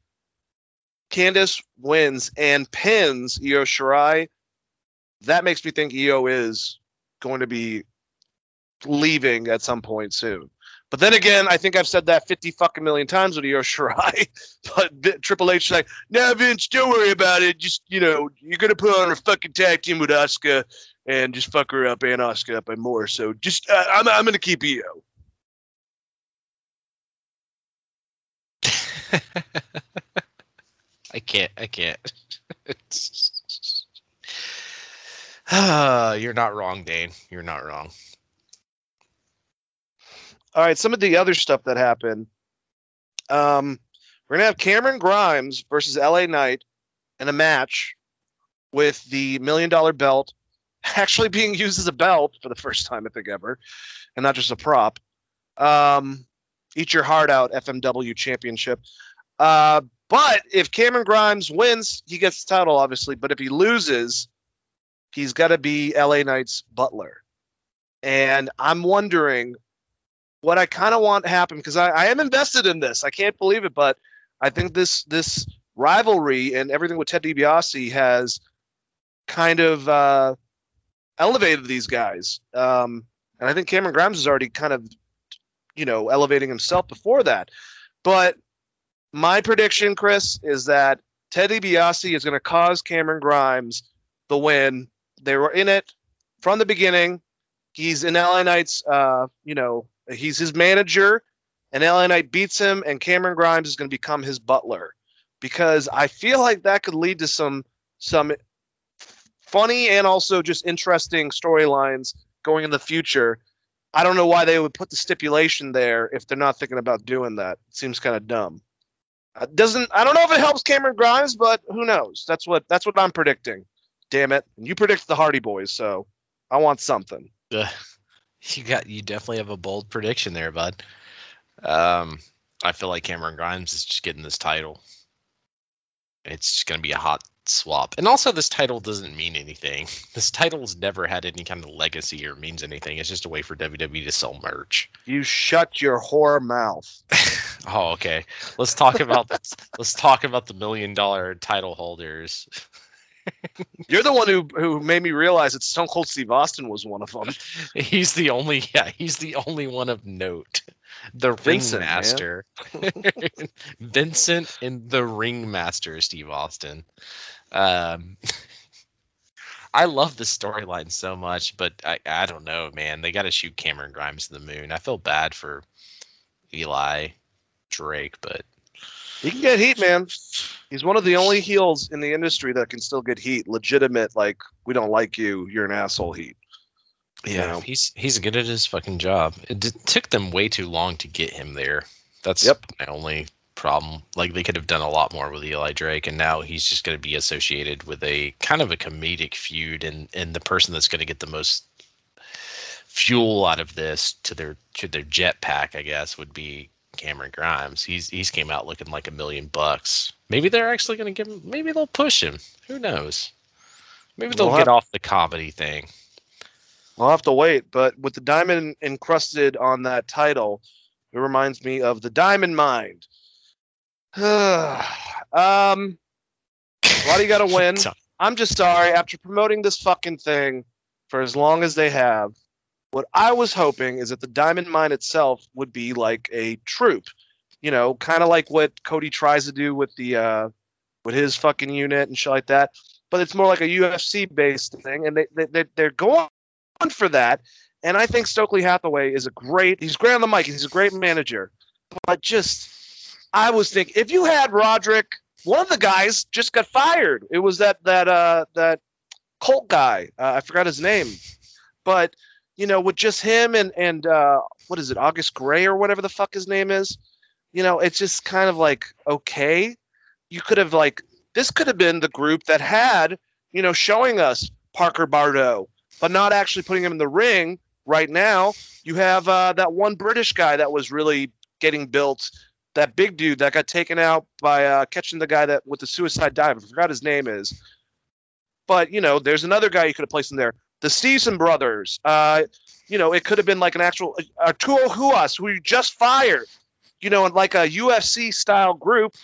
S1: Candice wins and pins Io Shirai, that makes me think Io is going to be leaving at some point soon. But then again, I think I've said that 50 fucking million times with Io Shirai. But Triple H is like, no, Vince, don't worry about it. Just, you know, you're going to put on a fucking tag team with Asuka and just fuck her up and Asuka up and more. So just, uh, I'm, I'm going to keep Io.
S2: I can't. I can't. Ah, You're not wrong, Dane. You're not wrong.
S1: All right, some of the other stuff that happened. Um, we're gonna have Cameron Grimes versus LA Knight in a match with the million dollar belt actually being used as a belt for the first time I think ever, and not just a prop. Um, eat your heart out, FMW Championship. Uh, but if Cameron Grimes wins, he gets the title, obviously. But if he loses, he's got to be LA Knight's butler. And I'm wondering what I kind of want to happen because I, I am invested in this. I can't believe it, but I think this this rivalry and everything with Ted DiBiase has kind of uh, elevated these guys. Um, and I think Cameron Grimes is already kind of, you know, elevating himself before that. But my prediction, Chris, is that Ted DiBiase is going to cause Cameron Grimes the win. They were in it from the beginning. He's in LA Knight's, uh, you know, he's his manager, and LA Knight beats him, and Cameron Grimes is going to become his butler because I feel like that could lead to some some funny and also just interesting storylines going in the future. I don't know why they would put the stipulation there if they're not thinking about doing that. It seems kind of dumb. Uh, doesn't I don't know if it helps Cameron Grimes, but who knows? That's what that's what I'm predicting. Damn it! And you predict the Hardy Boys, so I want something.
S2: You got. You definitely have a bold prediction there, bud. Um, I feel like Cameron Grimes is just getting this title. It's just gonna be a hot swap, and also this title doesn't mean anything. This title's never had any kind of legacy or means anything. It's just a way for WWE to sell merch.
S1: You shut your whore mouth.
S2: Oh, okay. Let's talk about this. let's talk about the million dollar title holders.
S1: You're the one who who made me realize that Stone Cold Steve Austin was one of them.
S2: He's the only yeah, he's the only one of note. The
S1: Vincent,
S2: ringmaster. Vincent and the ringmaster, Steve Austin. Um I love the storyline so much, but I, I don't know, man. They got to shoot Cameron Grimes to the moon. I feel bad for Eli Drake, but
S1: He can get heat, man. He's one of the only heels in the industry that can still get heat. Legitimate, like we don't like you, you're an asshole heat.
S2: yeah,
S1: know.
S2: he's he's good at his fucking job. It d- took them way too long to get him there. That's
S1: Yep.
S2: my only problem. Like they could have done a lot more with Eli Drake, and now he's just going to be associated with a kind of a comedic feud, and and the person that's going to get the most fuel out of this to their to their jetpack, I guess, would be Cameron Grimes. He's he's came out looking like a million bucks. Maybe they're actually going to give him. Maybe they'll push him. Who knows? Maybe they'll
S1: We'll
S2: get
S1: have-
S2: off the comedy thing.
S1: I'll have to wait, but with the diamond encrusted on that title, it reminds me of the Diamond Mine. um, why do you got to win? I'm just sorry. After promoting this fucking thing for as long as they have, what I was hoping is that the Diamond Mine itself would be like a troop, you know, kind of like what Cody tries to do with the uh, with his fucking unit and shit like that. But it's more like a UFC based thing, and they, they they- they're going for that. And I think Stokely Hathaway is a great. He's great on the mic. He's a great manager. But just, I was thinking, if you had Roderick, one of the guys just got fired. It was that that uh that Colt guy. Uh, I forgot his name. But you know, with just him and and uh, what is it, August Gray or whatever the fuck his name is, you know, it's just kind of like okay. You could have like this could have been the group that had you know showing us Parker Boudreaux, but not actually putting him in the ring right now. You have uh, that one British guy that was really getting built. That big dude that got taken out by uh, catching the guy that with the suicide dive. I forgot his name is. But you know, there's another guy you could have placed in there. The Stevenson brothers. Uh, you know, it could have been like an actual Arturo Ruas, who you just fired. You know, in like a UFC style group,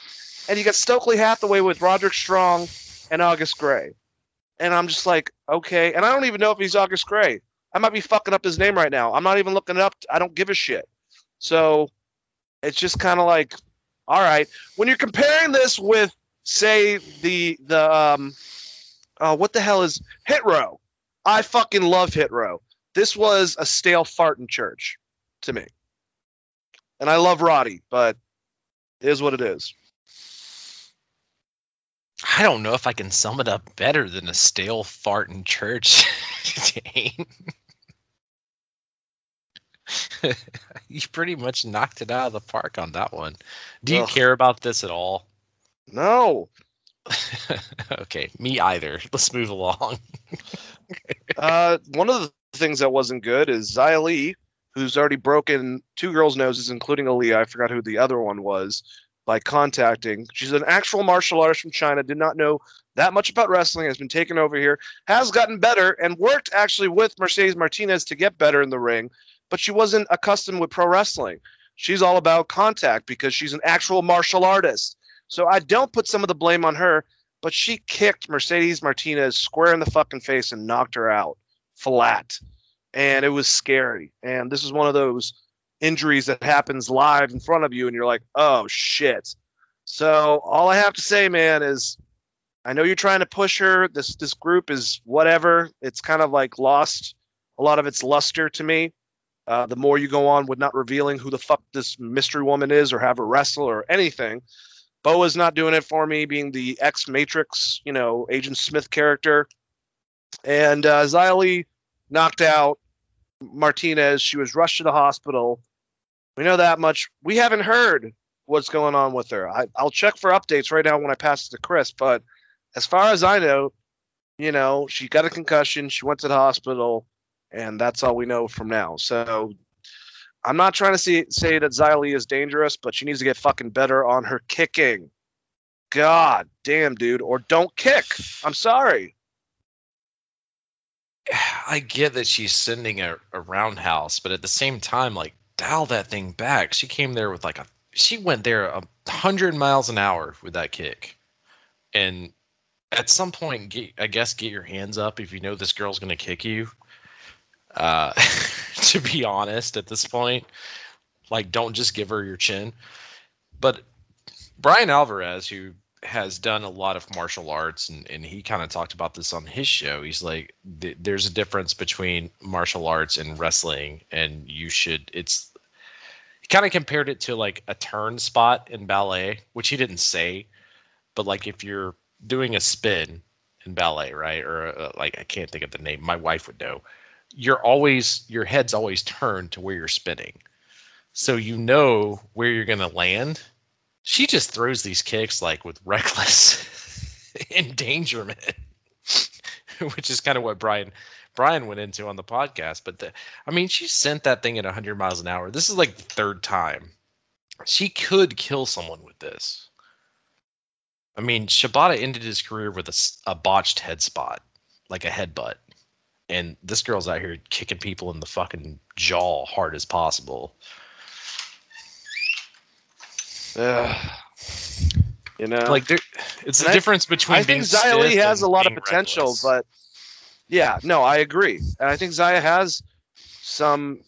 S1: and you got Stokely Hathaway with Roderick Strong and August Gray. And I'm just like, okay. And I don't even know if he's August Gray. I might be fucking up his name right now. I'm not even looking it up. I don't give a shit. So it's just kind of like, all right. When you're comparing this with, say, the the um, uh, what the hell is Hit Row? I fucking love Hit Row. This was a stale fart in church to me. And I love Roddy, but it is what it is.
S2: I don't know if I can sum it up better than a stale fart in church. Dane. you pretty much knocked it out of the park on that one. Do you
S1: Ugh.
S2: care about this at all?
S1: No.
S2: okay, me either. Let's move along.
S1: Uh, one of the things that wasn't good is Li, who's already broken two girls' noses, including Aaliyah. I forgot who the other one was. By contacting, she's an actual martial artist from China. Did not know that much about wrestling. Has been taken over here. Has gotten better and worked actually with Mercedes Martinez to get better in the ring. But she wasn't accustomed with pro wrestling. She's all about contact because she's an actual martial artist. So I don't put some of the blame on her, but she kicked Mercedes Martinez square in the fucking face and knocked her out flat. And it was scary. And this is one of those injuries that happens live in front of you and you're like, "Oh shit." So all I have to say, man, is I know you're trying to push her. This this group is whatever. It's kind of like lost a lot of its luster to me. Uh, the more you go on with not revealing who the fuck this mystery woman is or have her wrestle or anything. Boa's not doing it for me, being the ex Matrix, you know, Agent Smith character. And uh, Li knocked out Martinez. She was rushed to the hospital. We know that much. We haven't heard what's going on with her. I, I'll check for updates right now when I pass it to Chris. But as far as I know, you know, she got a concussion. She went to the hospital, and that's all we know from now. So I'm not trying to see, say that Li is dangerous, but she needs to get fucking better on her kicking. God damn, dude. Or don't kick. I'm sorry.
S2: I get that she's sending a, a roundhouse, but at the same time, like dial that thing back. She came there with like a she went there a hundred miles an hour with that kick, and at some point, get, I guess get your hands up if you know this girl's gonna kick you. Uh, to be honest, at this point, like don't just give her your chin. But Bryan Alvarez, who has done a lot of martial arts and, and he kind of talked about this on his show he's like th- there's a difference between martial arts and wrestling and you should it's he kind of compared it to like a turn spot in ballet which he didn't say but like if you're doing a spin in ballet right or uh, like i can't think of the name my wife would know you're always your head's always turned to where you're spinning so you know where you're going to land she just throws these kicks like with reckless endangerment, which is kind of what Bryan Bryan went into on the podcast. But the, I mean, she sent that thing at 100 miles an hour. This is like the third time. She could kill someone with this. I mean, Shibata ended his career with a botched head spot, like a headbutt. And this girl's out here kicking people in the fucking jaw hard as possible.
S1: Ugh. you know,
S2: Like there, it's the
S1: I-
S2: difference between.
S1: I think Li
S2: stiff
S1: has a lot of potential,
S2: reckless.
S1: but yeah, no, I agree. And I think Zaya has some,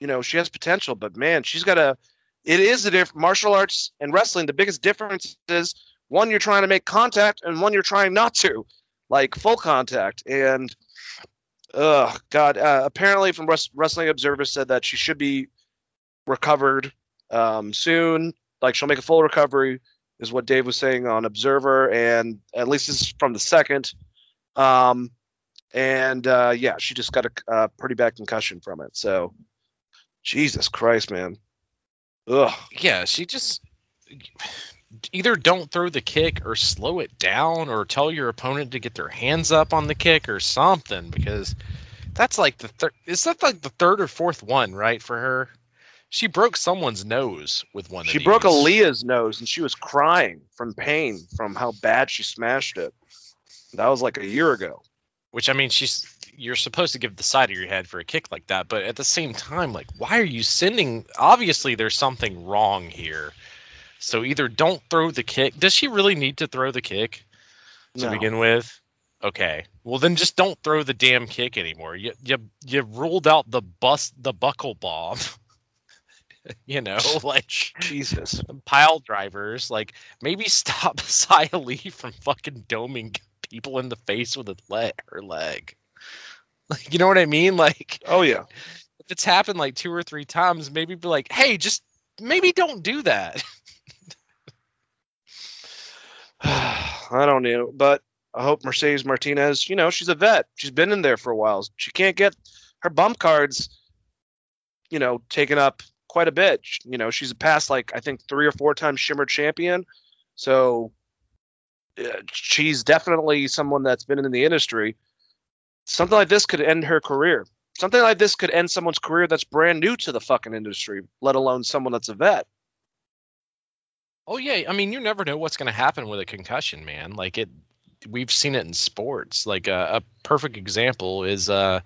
S1: you know, she has potential, but man, she's got a. It is a different martial arts and wrestling. The biggest difference is one you're trying to make contact, and one you're trying not to, like full contact. And, ugh, God, uh, apparently from Wrest- Wrestling Observer said that she should be recovered um, soon. Like she'll make a full recovery is what Dave was saying on Observer, and at least this is from the second. Um, and uh, yeah, she just got a uh, pretty bad concussion from it. So, Jesus Christ, man. Ugh.
S2: Yeah, she just either don't throw the kick or slow it down or tell your opponent to get their hands up on the kick or something because that's like the third is that like the third or fourth one right for her she broke someone's nose with one
S1: She broke. Aaliyah's nose and she was crying from pain from how bad she smashed it. That was like a year ago.
S2: which i mean she's you're supposed to give the side of your head for a kick like that but at the same time like why are you sending obviously there's something wrong here so either don't throw the kick. Does she really need to throw the kick to
S1: No.
S2: begin with? Okay. Well then just don't throw the damn kick anymore. You you, you ruled out the bus the buckle bomb. You know like
S1: Jesus.
S2: pile drivers like maybe stop Xia Li from fucking doming people in the face with a leg her leg. Like you know what i mean? Like
S1: Oh yeah.
S2: if it's happened like two or three times maybe be like hey just maybe don't do that
S1: I don't know, but I hope Mercedes Martinez, you know, she's a vet. She's been in there for a while. She can't get her bump cards, you know, taken up quite a bit. You know, she's a past like I think three or four times Shimmer champion. So uh, she's definitely someone that's been in the industry. Something like this could end her career. Something like this could end someone's career that's brand new to the fucking industry, let alone someone that's a vet.
S2: Oh yeah i mean you never know what's going to happen with a concussion man like it we've seen it in sports like uh, a perfect example is uh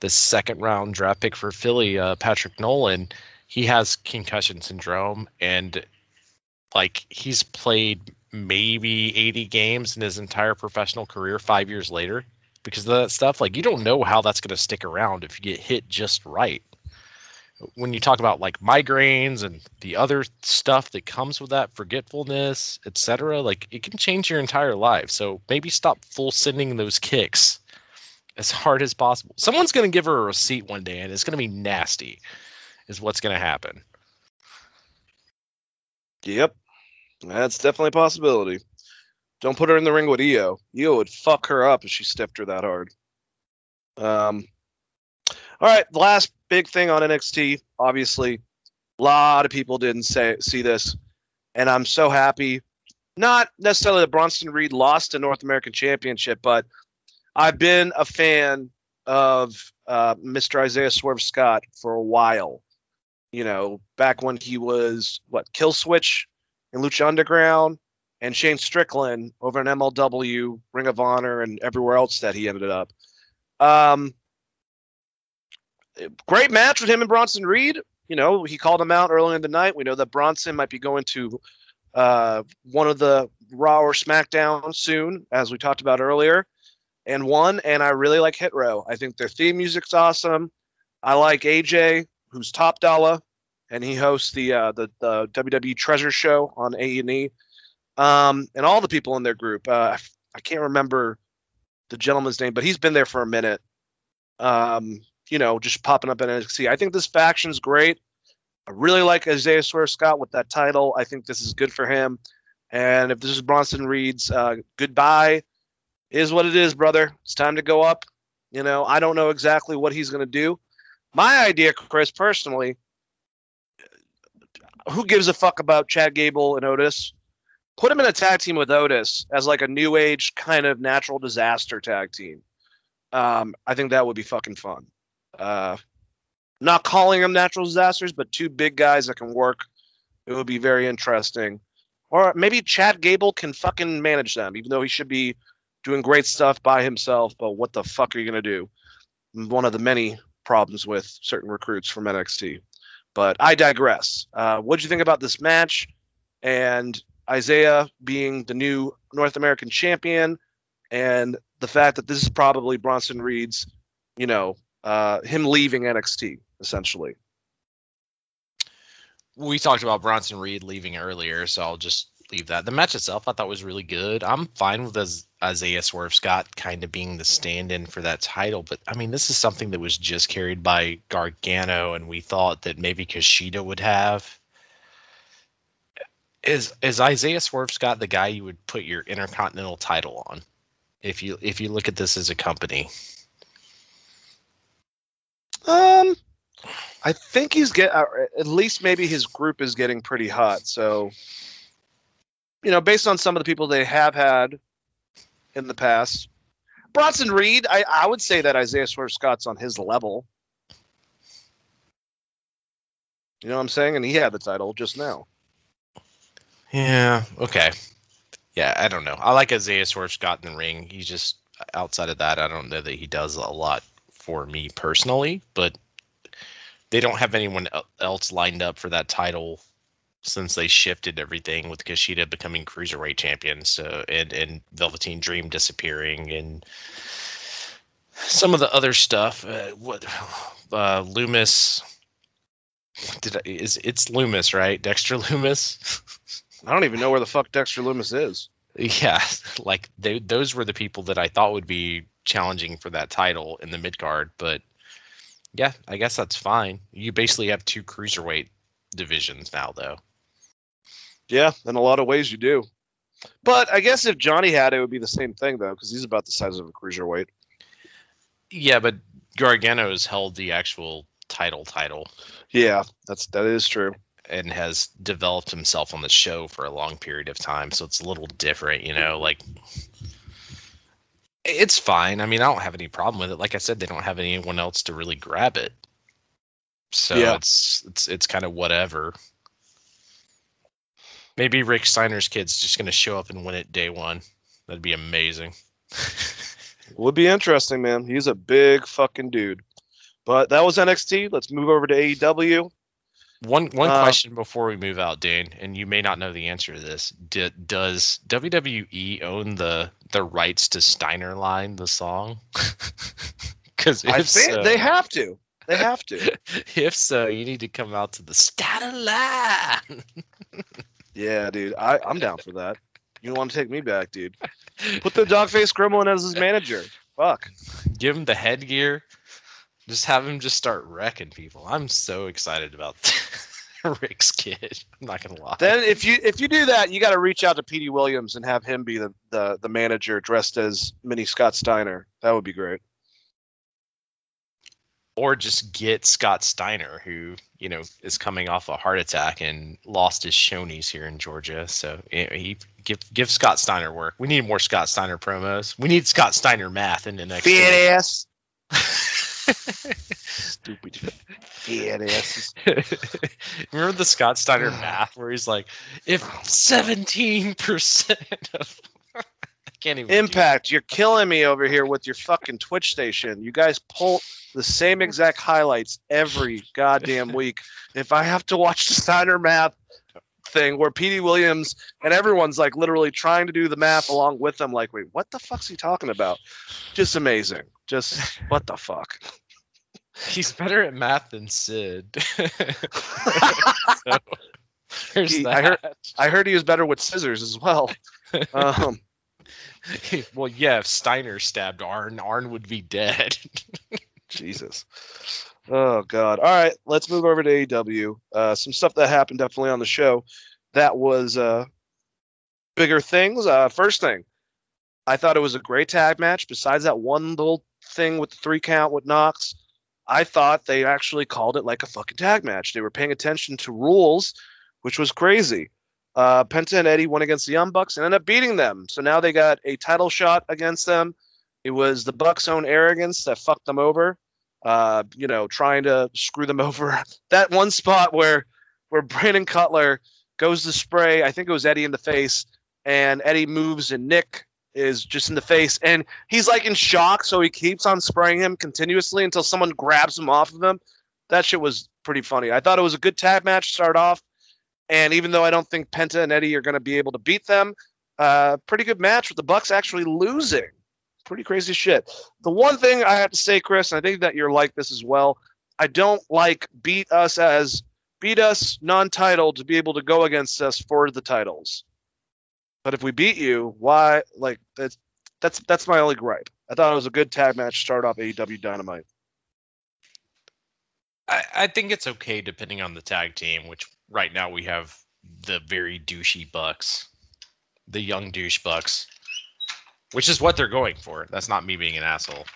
S2: the second round draft pick for philly uh, patrick nolan he has concussion syndrome and like he's played maybe 80 games in his entire professional career five years later because of that stuff like you don't know how that's going to stick around if you get hit just right when you talk about like migraines and the other stuff that comes with that forgetfulness etc like it can change your entire life so maybe stop full sending those kicks as hard as possible someone's going to give her a receipt one day and it's going to be nasty is what's going to happen
S1: Yep. That's definitely a possibility. Don't put her in the ring with Io. Io would fuck her up if she stepped her that hard. Um, all right, last big thing on NXT, obviously, a lot of people didn't say see this, and I'm so happy. Not necessarily that Bronson Reed lost the North American Championship, but I've been a fan of uh, Mr. Isaiah Swerve Scott for a while. You know, back when he was what Kill Switch in Lucha Underground, and Shane Strickland over in MLW, Ring of Honor, and everywhere else that he ended up. Um, great match with him and Bronson Reed. You know, he called him out early in the night. We know that Bronson might be going to uh, one of the Raw or SmackDown soon, as we talked about earlier, and one. And I really like Hit Row. I think their theme music's awesome. I like AJ, who's top dollar, and he hosts the uh, the, the WWE Treasure Show on A and E, um, and all the people in their group. Uh, I can't remember the gentleman's name, but he's been there for a minute. Um, you know, just popping up in NXT. I think this faction's great. I really like Isaiah Swerve Scott with that title. I think this is good for him. And if this is Bronson Reed's uh, goodbye, is what it is, brother. It's time to go up. You know, I don't know exactly what he's going to do. My idea, Chris, personally, who gives a fuck about Chad Gable and Otis? Put him in a tag team with Otis as like a new age kind of natural disaster tag team. Um, I think that would be fucking fun. Uh, not calling them natural disasters, but two big guys that can work. It would be very interesting. Or maybe Chad Gable can fucking manage them, even though he should be doing great stuff by himself. But what the fuck are you gonna do? One of the many problems with certain recruits from NXT. But I digress. Uh, what do you think about this match? And Isaiah being the new North American champion, and the fact that this is probably Bronson Reed's, you know, uh, him leaving NXT essentially.
S2: we talked about Bronson Reed leaving earlier, so I'll just leave that. The match itself I thought was really good. I'm fine with Isaiah Swerve Scott kind of being the stand-in for that title, but I mean this is something that was just carried by Gargano, and we thought that maybe Kushida would have. Is is Isaiah Swerve Scott the guy you would put your Intercontinental title on? If you if you look at this as a company,
S1: Um, I think he's get uh, at least maybe his group is getting pretty hot. So, you know, based on some of the people they have had in the past, Bronson Reed, I, I would say that Isaiah Swerve Scott's on his level. You know what I'm saying? And he had the title just now.
S2: yeah, okay, yeah, I don't know. I like Isaiah Swerve Scott in the ring. He's just outside of that, I don't know that he does a lot for me personally. But they don't have anyone else lined up for that title since they shifted everything with Kushida becoming cruiserweight champion. So and and Velveteen Dream disappearing and some of the other stuff. Uh, what uh, Lumis. Did I, is it's Lumis right? Dexter Lumis.
S1: I don't even know where the fuck Dexter Lumis is.
S2: Yeah, like they, those were the people that I thought would be challenging for that title in the mid card. But yeah, I guess that's fine. You basically have two cruiserweight divisions now, though.
S1: Yeah, in a lot of ways you do. But I guess if Johnny had it, it would be the same thing though, because he's about the size of a cruiserweight.
S2: Yeah, but Gargano has held the actual title title
S1: Yeah, that's that is true.
S2: and has developed himself on the show for a long period of time, so it's a little different, you know. Like it's fine. I mean, I don't have any problem with it. Like I said, they don't have anyone else to really grab it, so
S1: Yeah.
S2: it's it's it's kind of whatever. Maybe Rick Steiner's kid's just gonna show up and win it day one. That'd be amazing.
S1: Would be interesting, man. He's a big fucking dude. But that was NXT. Let's move over to AEW.
S2: One one
S1: Uh,
S2: question before we move out, Dane, and you may not know the answer to this. D- does WWE own the the rights to Steiner Line, the song? Because if
S1: I think
S2: so,
S1: they have to. They have to.
S2: if so, you need to come out to the Steiner Line.
S1: yeah, dude. I, I'm down for that. You want to take me back, dude? Put the dog face gremlin as his manager. Fuck.
S2: Give him the headgear. Just have him just start wrecking people. I'm so excited about Rick's kid. I'm not gonna lie.
S1: Then if you if you do that, you got to reach out to Petey Williams and have him be the, the the manager dressed as Mini Scott Steiner. That would be great.
S2: or just get Scott Steiner, who you know is coming off a heart attack and lost his Shoney's here in Georgia. So you know, he give give Scott Steiner work. We need more Scott Steiner promos. We need Scott Steiner math in the next.
S1: Fat ass. Stupid fat asses.
S2: Remember the Scott Steiner math where he's like, if seventeen percent of I can't even
S1: Impact, you're killing me over here with your fucking Twitch station. You guys pull the same exact highlights every goddamn week. If I have to watch the Steiner math thing where Petey Williams and everyone's like literally trying to do the math along with them, like, wait, what the fuck's he talking about? Just amazing. Just what the fuck?
S2: He's better at math than Sid. so,
S1: He-. I heard- I heard he was better with scissors as well. Um,
S2: well, yeah, if Steiner stabbed Arn, Arn would be dead.
S1: Jesus. Oh God. All right, let's move over to AEW. Uh, some stuff that happened definitely on the show. That was uh, bigger things. Uh, first thing, I thought it was a great tag match. Besides that one little thing with the three count with Knox, I thought they actually called it like a fucking tag match. They were paying attention to rules, which was crazy. Uh, Penta and Eddie went against the Young Bucks and ended up beating them. So now they got a title shot against them. It was the Bucks' own arrogance that fucked them over. Uh, you know, trying to screw them over. That one spot where where Brandon Cutler goes to spray, I think it was Eddie in the face, and Eddie moves and Nick is just in the face, and he's like in shock, so he keeps on spraying him continuously until someone grabs him off of him. That shit was pretty funny. I thought it was a good tag match to start off, and even though I don't think Penta and Eddie are going to be able to beat them, uh, pretty good match with the Bucks actually losing. Pretty crazy shit. The one thing I have to say, Chris, and I think that you're like this as well. I don't like beat us as beat us non-title to be able to go against us for the titles. But if we beat you, why? Like that's that's that's my only gripe. I thought it was a good tag match to start off AEW Dynamite.
S2: I, I think it's okay depending on the tag team, which right now we have the very douchey Bucks, the young douche Bucks. Which is what they're going for. That's not me being an asshole,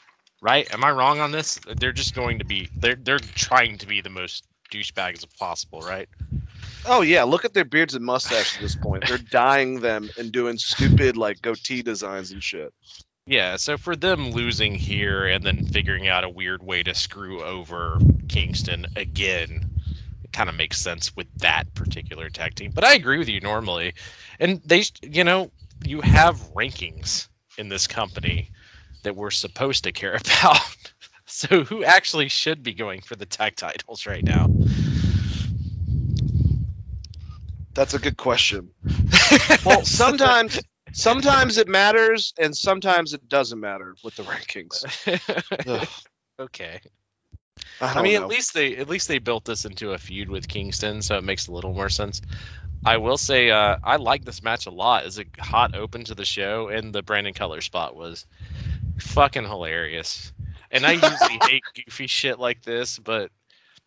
S2: right? Am I wrong on this? They're just going to be they're they're trying to be the most douchebags as possible, right?
S1: Oh yeah, look at their beards and mustaches at this point. They're dyeing them and doing stupid like goatee designs and shit.
S2: Yeah, so for them losing here and then figuring out a weird way to screw over Kingston again, it kind of makes sense with that particular tag team. But I agree with you normally. And they, you know, you have rankings in this company that we're supposed to care about. so who actually should be going for the tag titles right now?
S1: That's a good question. Well, sometimes sometimes it matters and sometimes it doesn't matter with the rankings.
S2: Okay.
S1: I,
S2: I mean,
S1: know.
S2: at least they at least they built this into a feud with Kingston, so it makes a little more sense. I will say uh, I like this match a lot as a hot open to the show, and the Brandon Cutler spot was fucking hilarious. And I usually hate goofy shit like this, but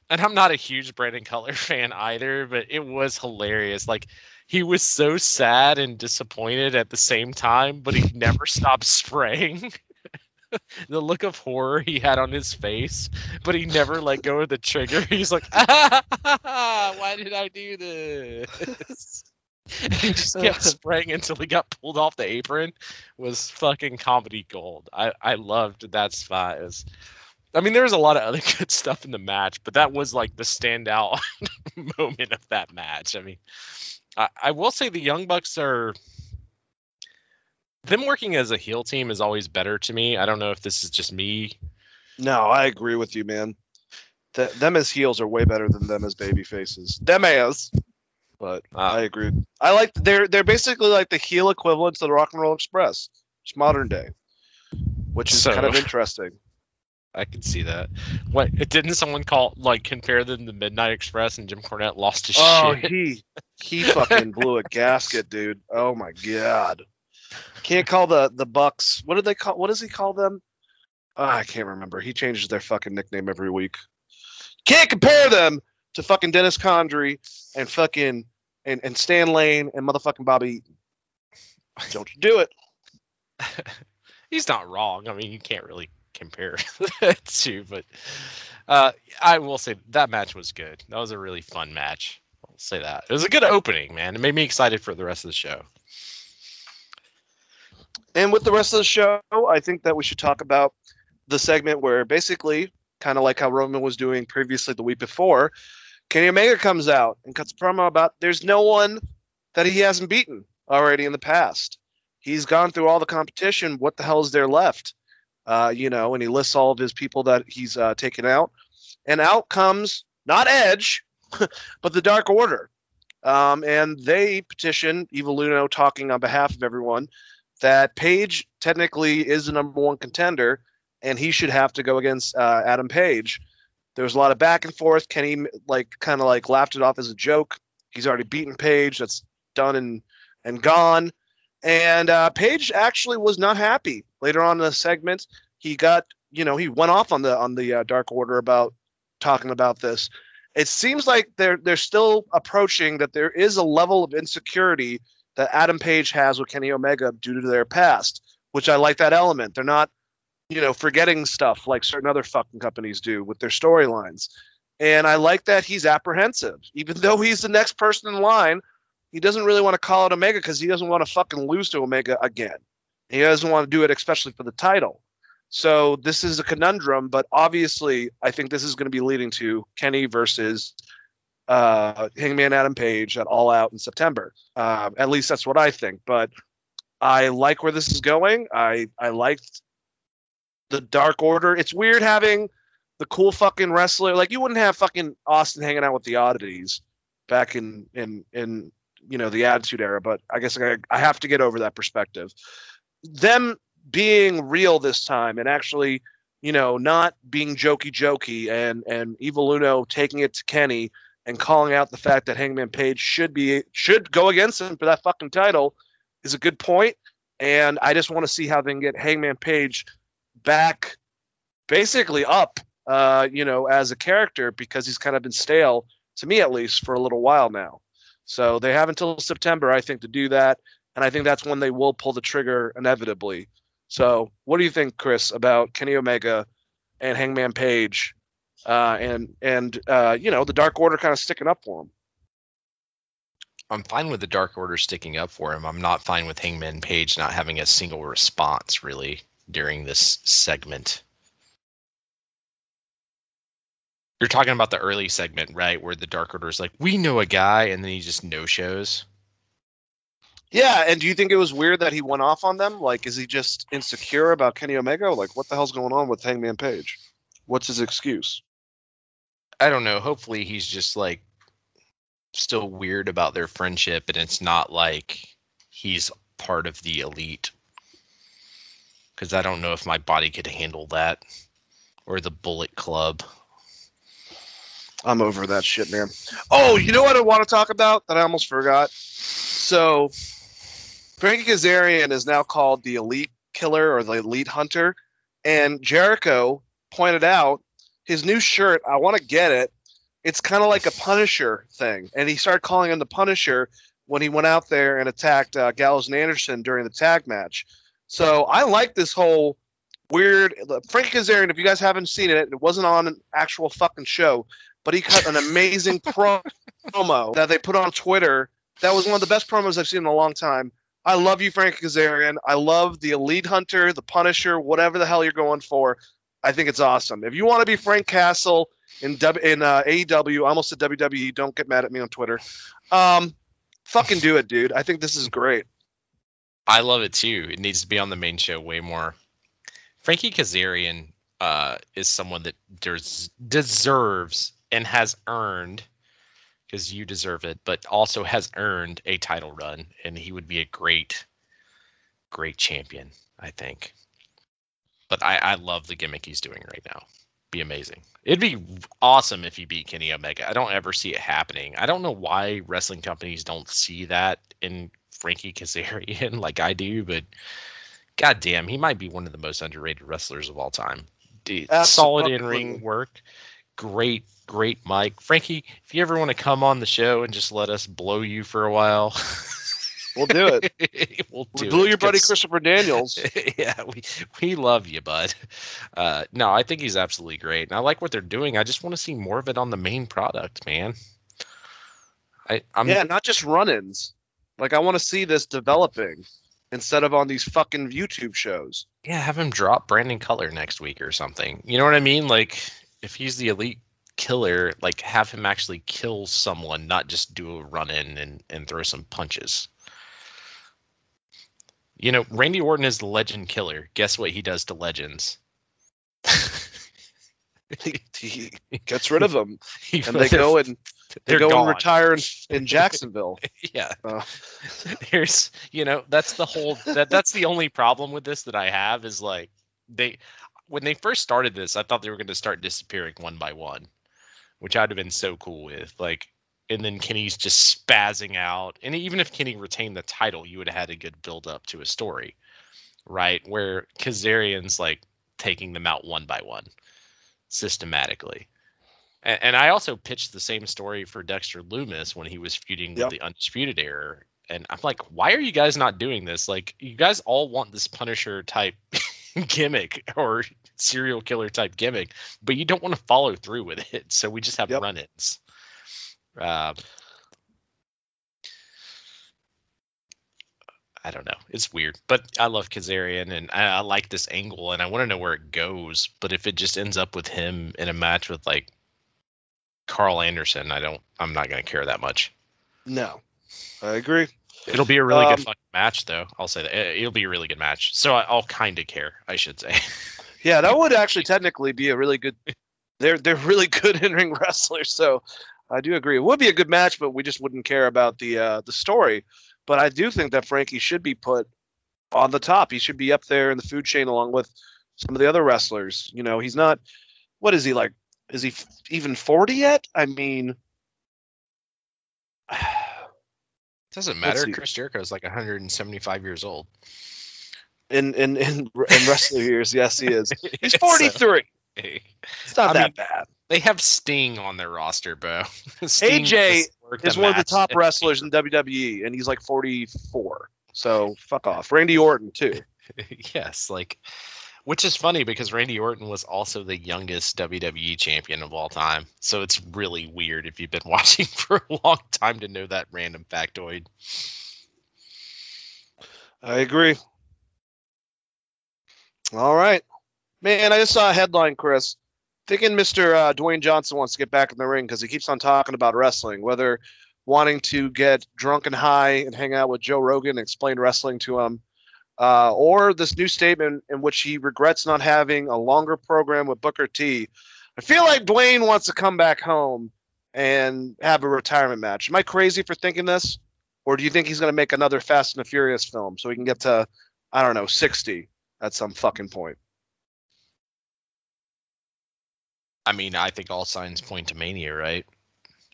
S2: and I'm not a huge Brandon Cutler fan either, but it was hilarious. Like he was so sad and disappointed at the same time, but he never stopped spraying. the look of horror he had on his face, but he never let go of the trigger. He's like, ah, why did I do this? And he just kept spraying until he got pulled off the apron. Was fucking comedy gold. I I loved that spot. It was, I mean, there was a lot of other good stuff in the match, but that was like the standout moment of that match. I mean, I, I will say the Young Bucks are them working as a heel team is always better to me. I don't know if this is just me.
S1: No, I agree with you, man. Th- them as heels are way better than them as baby faces. Them as. But
S2: Ah.
S1: I agree. I like they're they're basically like the heel equivalent to the Rock and Roll Express, just modern day, which is
S2: So-
S1: kind of interesting.
S2: I can see that. What didn't someone call like compare them to Midnight Express and Jim Cornette lost his
S1: Oh,
S2: shit?
S1: Oh, he he fucking blew a gasket, dude. Oh my god. Can't call the the Bucks. What did they call? What does he call them? Ah, I can't remember. He changes their fucking nickname every week. Can't compare them to fucking Dennis Condrey and fucking and, and Stan Lane and motherfucking Bobby. Don't you do it.
S2: He's not wrong. I mean, you can't really compare the two, but uh, I will say that match was good. That was a really fun match. I'll say that. It was a good opening, man. It made me excited for the rest of the show.
S1: And with the rest of the show, I think that we should talk about the segment where basically, kind of like how Roman was doing previously the week before, Kenny Omega comes out and cuts a promo about there's no one that he hasn't beaten already in the past. He's gone through all the competition. What the hell is there left? Uh, you know, and he lists all of his people that he's uh, taken out. And out comes not Edge, but the Dark Order. Um, and they petition Evil Uno talking on behalf of everyone that Page technically is the number one contender, and he should have to go against uh, Adam Page. There was a lot of back and forth. Kenny like kind of like laughed it off as a joke. He's already beaten Page. That's done and and gone. And uh, Page actually was not happy. Later on in the segment, he got you know he went off on the on the uh, Dark Order about talking about this. It seems like they're they're still approaching that there is a level of insecurity that Adam Page has with Kenny Omega due to their past, which I like that element. They're not, you know, forgetting stuff like certain other fucking companies do with their storylines. And I like that he's apprehensive. Even though he's the next person in line, he doesn't really want to call out Omega because he doesn't want to fucking lose to Omega again. He doesn't want to do it, especially for the title. So this is a conundrum, but obviously, I think this is going to be leading to Kenny versus uh, Hangman Adam Page at All Out in September. Um, at least that's what I think. But I like where this is going. I I liked the Dark Order. It's weird having the cool fucking wrestler. Like you wouldn't have fucking Austin hanging out with the oddities back in in in you know the Attitude Era. But I guess I, I have to get over that perspective. Them being real this time and actually you know not being jokey jokey and and Evil Uno taking it to Kenny and calling out the fact that Hangman Page should be should go against him for that fucking title is a good point. And I just want to see how they can get Hangman Page back, basically up, uh, you know, as a character because he's kind of been stale to me at least for a little while now. So they have until September, I think, to do that. and I think that's when they will pull the trigger inevitably. So, what do you think, Chris, about Kenny Omega and Hangman Page, uh, and and uh, you know the Dark Order kind of sticking up for him?
S2: I'm fine with the Dark Order sticking up for him. I'm not fine with Hangman Page not having a single response really during this segment. You're talking about the early segment, right? Where the Dark Order is like, we know a guy, and then he just no shows.
S1: Yeah, and do you think it was weird that he went off on them? Like, is he just insecure about Kenny Omega? Like, what the hell's going on with Hangman Page? What's his excuse?
S2: I don't know. Hopefully, he's just like still weird about their friendship, and it's not like he's part of the elite. Because I don't know if my body could handle that, or the Bullet Club.
S1: I'm over that shit, man. Oh, you know what I want to talk about that I almost forgot? So, Frankie Kazarian is now called the Elite Killer or the Elite Hunter. And Jericho pointed out his new shirt, I want to get it. It's kind of like a Punisher thing. And he started calling him the Punisher when he went out there and attacked uh, Gallows and Anderson during the tag match. So I like this whole weird Frank Kazarian. If you guys haven't seen it, it wasn't on an actual fucking show, but he cut an amazing promo that they put on Twitter. That was one of the best promos I've seen in a long time. I love you, Frank Kazarian. I love the Elite Hunter, the Punisher, whatever the hell you're going for. I think it's awesome. If you want to be Frank Castle in w, in uh, AEW, almost said WWE. Don't get mad at me on Twitter. Um, fucking do it, dude. I think this is great.
S2: I love it too. It needs to be on the main show way more. Frankie Kazarian uh, is someone that des- deserves and has earned, because you deserve it, but also has earned a title run, and he would be a great, great champion, I think. But I, I love the gimmick he's doing right now. Be amazing. It'd be awesome if he beat Kenny Omega. I don't ever see it happening. I don't know why wrestling companies don't see that in Frankie Kazarian like I do, but god damn, he might be one of the most underrated wrestlers of all time. Dude, solid in ring work, great, great mic. Frankie, if you ever want to come on the show and just let us blow you for a while,
S1: we'll do it.
S2: we'll do We
S1: blew
S2: it,
S1: your buddy Christopher Daniels.
S2: yeah, we we love you, bud. Uh, no, I think he's absolutely great, and I like what they're doing. I just want to see more of it on the main product, man. I, I'm
S1: yeah, not just run-ins. Like I want to see this developing instead of on these fucking YouTube shows.
S2: yeah, have him drop Brandon Cutler next week or something. You know what I mean? Like if he's the elite killer, like have him actually kill someone, not just do a run in and, and throw some punches. You know, Randy Orton is the legend killer. Guess what he does to legends?
S1: He, he gets rid of them,
S2: He-
S1: and they go and they go
S2: gone.
S1: and retire in, in Jacksonville.
S2: yeah.
S1: Uh,
S2: there's you know that's the whole that that's the only problem with this that i have is like they when they first started this i thought they were going to start disappearing one by one which i'd have been so cool with like and then kenny's just spazzing out and even if kenny retained the title you would have had a good build up to a story right where kazarian's like taking them out one by one systematically and, and I also pitched the same story for Dexter Lumis when he was feuding with
S1: Yep.
S2: the Undisputed Era. And I'm like, why are you guys not doing this? Like, you guys all want this Punisher type gimmick or serial killer type gimmick, but you don't want to follow through with it. So we just have
S1: Yep.
S2: run ins. Um, I don't know. It's weird, but I love Kazarian and I, I like this angle and I want to know where it goes. But if it just ends up with him in a match with like Karl Anderson, I don't. I'm not going to care that much.
S1: no, I agree.
S2: It'll be a really
S1: Um,
S2: good fucking match, though. I'll say that It- it'll be a really good match. So I'll kind of care, I should say.
S1: Yeah, that would actually technically be a really good. They're they're really good in ring wrestlers, so I do agree. It would be a good match, but we just wouldn't care about the uh, the story. But I do think that Frankie should be put on the top. He should be up there in the food chain along with some of the other wrestlers. You know, he's not. What is he like? Is he f- even forty yet? I mean,
S2: it
S1: Doesn't
S2: matter. Chris Jericho is like 175 years old.
S1: in in in, in wrestler years, yes, he is. He's forty three.
S2: hey,
S1: It's not
S2: I
S1: that
S2: mean,
S1: bad.
S2: they have Sting on their roster, bro. Sting
S1: AJ Is one of the top wrestlers in WWE, and he's like forty four. So fuck off. Randy Orton too.
S2: yes, like which is funny because Randy Orton was also the youngest WWE champion of all time. So it's really weird if you've been watching for a long time to know that random factoid.
S1: I agree. All right. Man, I just saw a headline, Chris. Thinking Mr. Uh, Dwayne Johnson wants to get back in the ring because he keeps on talking about wrestling, whether wanting to get drunk and high and hang out with Joe Rogan and explain wrestling to him, uh, or this new statement in which he regrets not having a longer program with Booker T. I feel like Dwayne wants to come back home and have a retirement match. Am I crazy for thinking this? Or do you think he's going to make another Fast and the Furious film so he can get to, I don't know, 60 at some fucking point?
S2: I mean, I think all signs point to Mania, right?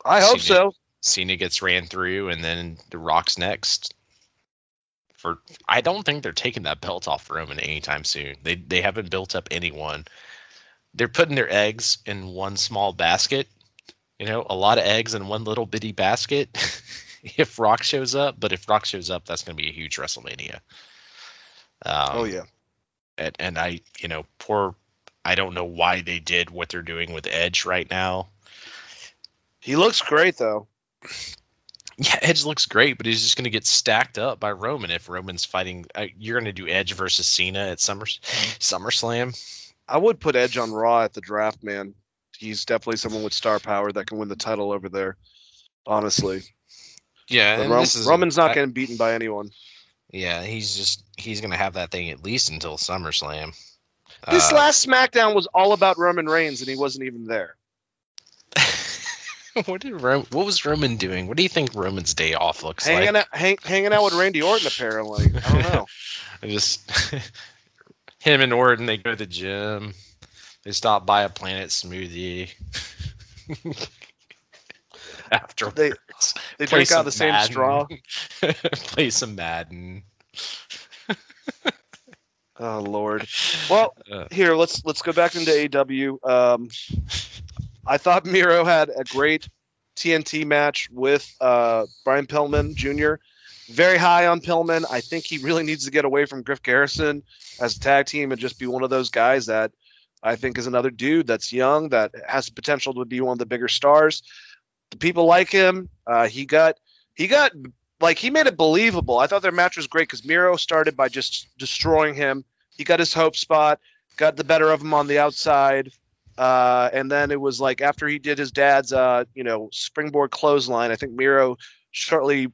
S1: I hope
S2: Cena-
S1: so.
S2: Cena gets ran through, and then The Rock's next. For I don't think they're taking that belt off Roman anytime soon. They they haven't built up anyone. They're putting their eggs in one small basket. You know, a lot of eggs in one little bitty basket. if Rock shows up, but if Rock shows up, that's going to be a huge WrestleMania. Um,
S1: oh yeah.
S2: and, and I, you know, poor. I don't know why they did what they're doing with Edge right now.
S1: He looks great though.
S2: Yeah, Edge looks great, but he's just going to get stacked up by Roman if Roman's fighting. Uh, you're going to do Edge versus Cena at Summer SummerSlam.
S1: I would put Edge on Raw at the draft, man. He's definitely someone with star power that can win the title over there. Honestly,
S2: Yeah, and
S1: Rom-
S2: is,
S1: Roman's not
S2: I-
S1: getting beaten by anyone.
S2: Yeah, he's just he's going to have that thing at least until SummerSlam.
S1: This
S2: Uh,
S1: last SmackDown was all about Roman Reigns, and he wasn't even there.
S2: what did Ro- what was Roman doing? What do you think Roman's day off looks
S1: Hanging
S2: like?
S1: out, hang, hanging out with Randy Orton, apparently. I don't know.
S2: I just him and Orton they go to the gym. They stop by a Planet Smoothie. Afterwards,
S1: They- They drink out of the same
S2: Madden.
S1: straw.
S2: play some Madden.
S1: Oh Lord. Well,
S2: Uh,
S1: here let's let's go back into AEW. Um, I thought Miro had a great TNT match with uh, Brian Pillman Jr. Very high on Pillman. I think he really needs to get away from Griff Garrison as a tag team and just be one of those guys that I think is another dude that's young that has the potential to be one of the bigger stars. The people like him. Uh, he got he got like he made it believable. I thought their match was great because Miro started by just destroying him. He got his hope spot, got the better of him on the outside, uh, and then it was like after he did his dad's, uh, you know, springboard clothesline. I think Miro shortly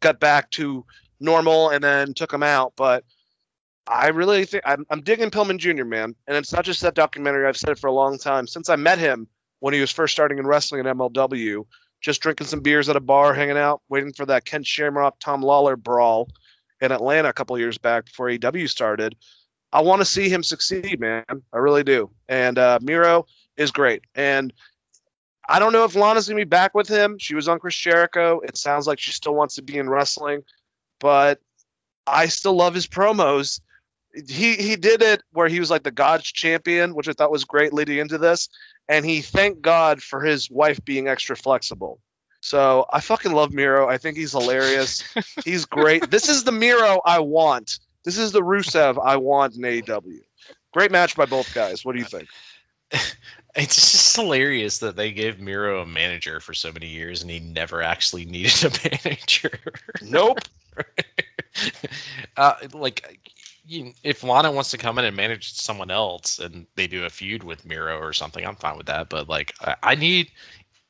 S1: got back to normal and then took him out. But I really think I'm, I'm digging Pillman Jr. man, and it's not just that documentary. I've said it for a long time since I met him when he was first starting in wrestling in MLW just drinking some beers at a bar, hanging out, waiting for that Ken Shamrock Tom Lawlor brawl in Atlanta a couple years back before AEW started. I want to see him succeed, man. I really do. And uh, Miro is great. And I don't know if Lana's gonna be back with him. She was on Chris Jericho. It sounds like she still wants to be in wrestling, but I still love his promos. He he did it where he was like the God's champion, which I thought was great leading into this and he thanked God for his wife being extra flexible. So I fucking love Miro. I think he's hilarious. he's great. This is the Miro I want. This is the Rusev I want in AEW. Great match by both guys. What do you think?
S2: It's just hilarious that they gave Miro a manager for so many years and he never actually needed a manager.
S1: Nope.
S2: uh, like, if Lana wants to come in and manage someone else and they do a feud with Miro or something, I'm fine with that. But like, I, I need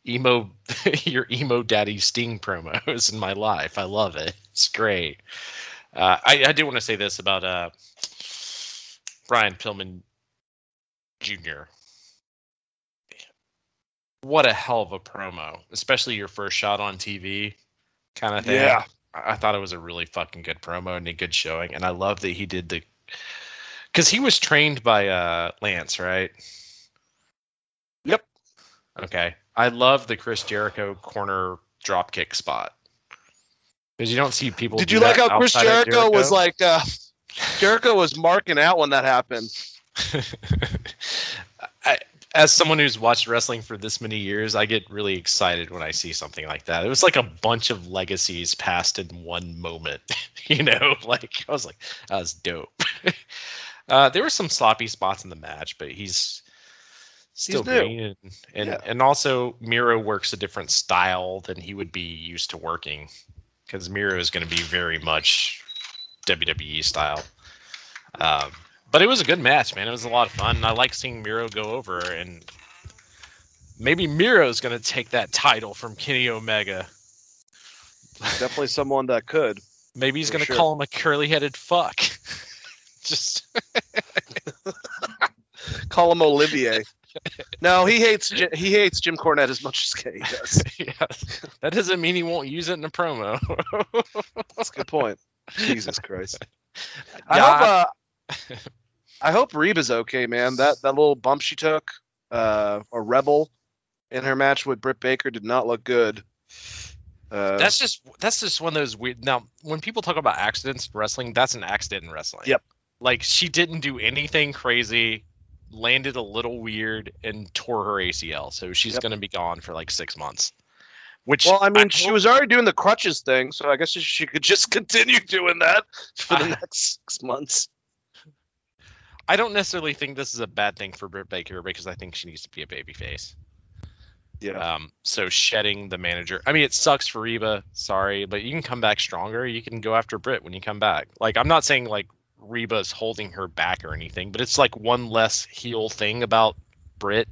S2: emo, your emo daddy Sting promos in my life. I love it. It's great. Uh, I, I do want to say this about uh, Brian Pillman Jr. What a hell of a promo, especially your first shot on TV kind of thing.
S1: Yeah.
S2: I thought it was a really fucking good promo and a good showing, and I love that he did the because he was trained by uh Lance, right?
S1: Yep.
S2: Okay. I love the Chris Jericho corner drop kick spot because you don't see people.
S1: Did you like how Chris
S2: of
S1: Jericho, was like uh Jericho was marking out when that happened.
S2: As someone who's watched wrestling for this many years, I get really excited when I see something like that. It was like a bunch of legacies passed in one moment. you know, like I was like, that was dope. uh, there were some sloppy spots in the match, but he's still
S1: new.
S2: green, and and,
S1: Yeah.
S2: and also Miro works a different style than he would be used to working, because Miro is going to be very much WWE style. Um, but it was a good match, man. It was a lot of fun. I like seeing Miro go over, and maybe Miro's going to take that title from Kenny Omega.
S1: Definitely someone that could.
S2: Maybe he's going to
S1: sure.
S2: call him a curly-headed fuck. Just
S1: Call him Olivier. No, he hates he hates Jim Cornette as much as Kenny does.
S2: yeah, that doesn't mean he won't use it in a promo.
S1: That's a good point. Jesus Christ. I
S2: Yeah,
S1: hope uh, I hope Reba's okay, man. That that little bump she took, uh, a rebel in her match with Britt Baker did not look good. Uh,
S2: that's just that's just one of those weird. Now, when people talk about accidents in wrestling, that's an accident in wrestling.
S1: Yep.
S2: Like she didn't do anything crazy, landed a little weird, and tore her ACL, so she's
S1: Yep.
S2: gonna be gone for like six months. Which
S1: well, I mean, she
S2: hope-
S1: was already doing the crutches thing, so I guess she could just continue doing that for the
S2: I-
S1: next six months.
S2: I don't necessarily think this is a bad thing for Britt Baker because I think she needs to be a babyface.
S1: Yeah.
S2: Um, so shedding the manager. I mean, it sucks for Reba. Sorry, but you can come back stronger. You can go after Britt when you come back. Like I'm not saying like Reba's holding her back or anything, but it's like one less heel thing about Britt.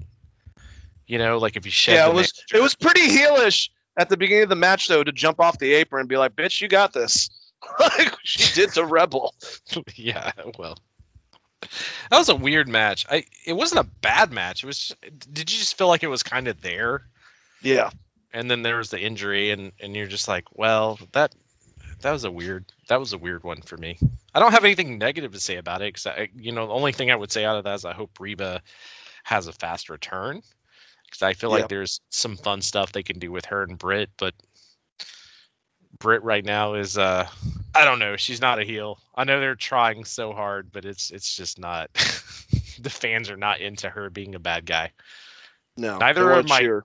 S2: You know, like if you shed.
S1: yeah, it was
S2: manager-
S1: it was pretty heelish at the beginning of the match though to jump off the apron and be like, "Bitch, you got this." like she did to Rebel.
S2: yeah, well. That was a weird match. I it wasn't a bad match. It was. Did you just feel like it was kind of there?
S1: Yeah.
S2: and then there was the injury and and you're just like well that that was a weird that was a weird one for me i don't have anything negative to say about it because you know the only thing i would say out of that is i hope reba has a fast return because i feel
S1: Yeah.
S2: like there's some fun stuff they can do with her and Britt, but Britt right now is uh I don't know, she's not a heel. I know they're trying so hard, but it's it's just not the fans are not into her being a bad guy.
S1: No.
S2: Neither are my-
S1: cheer.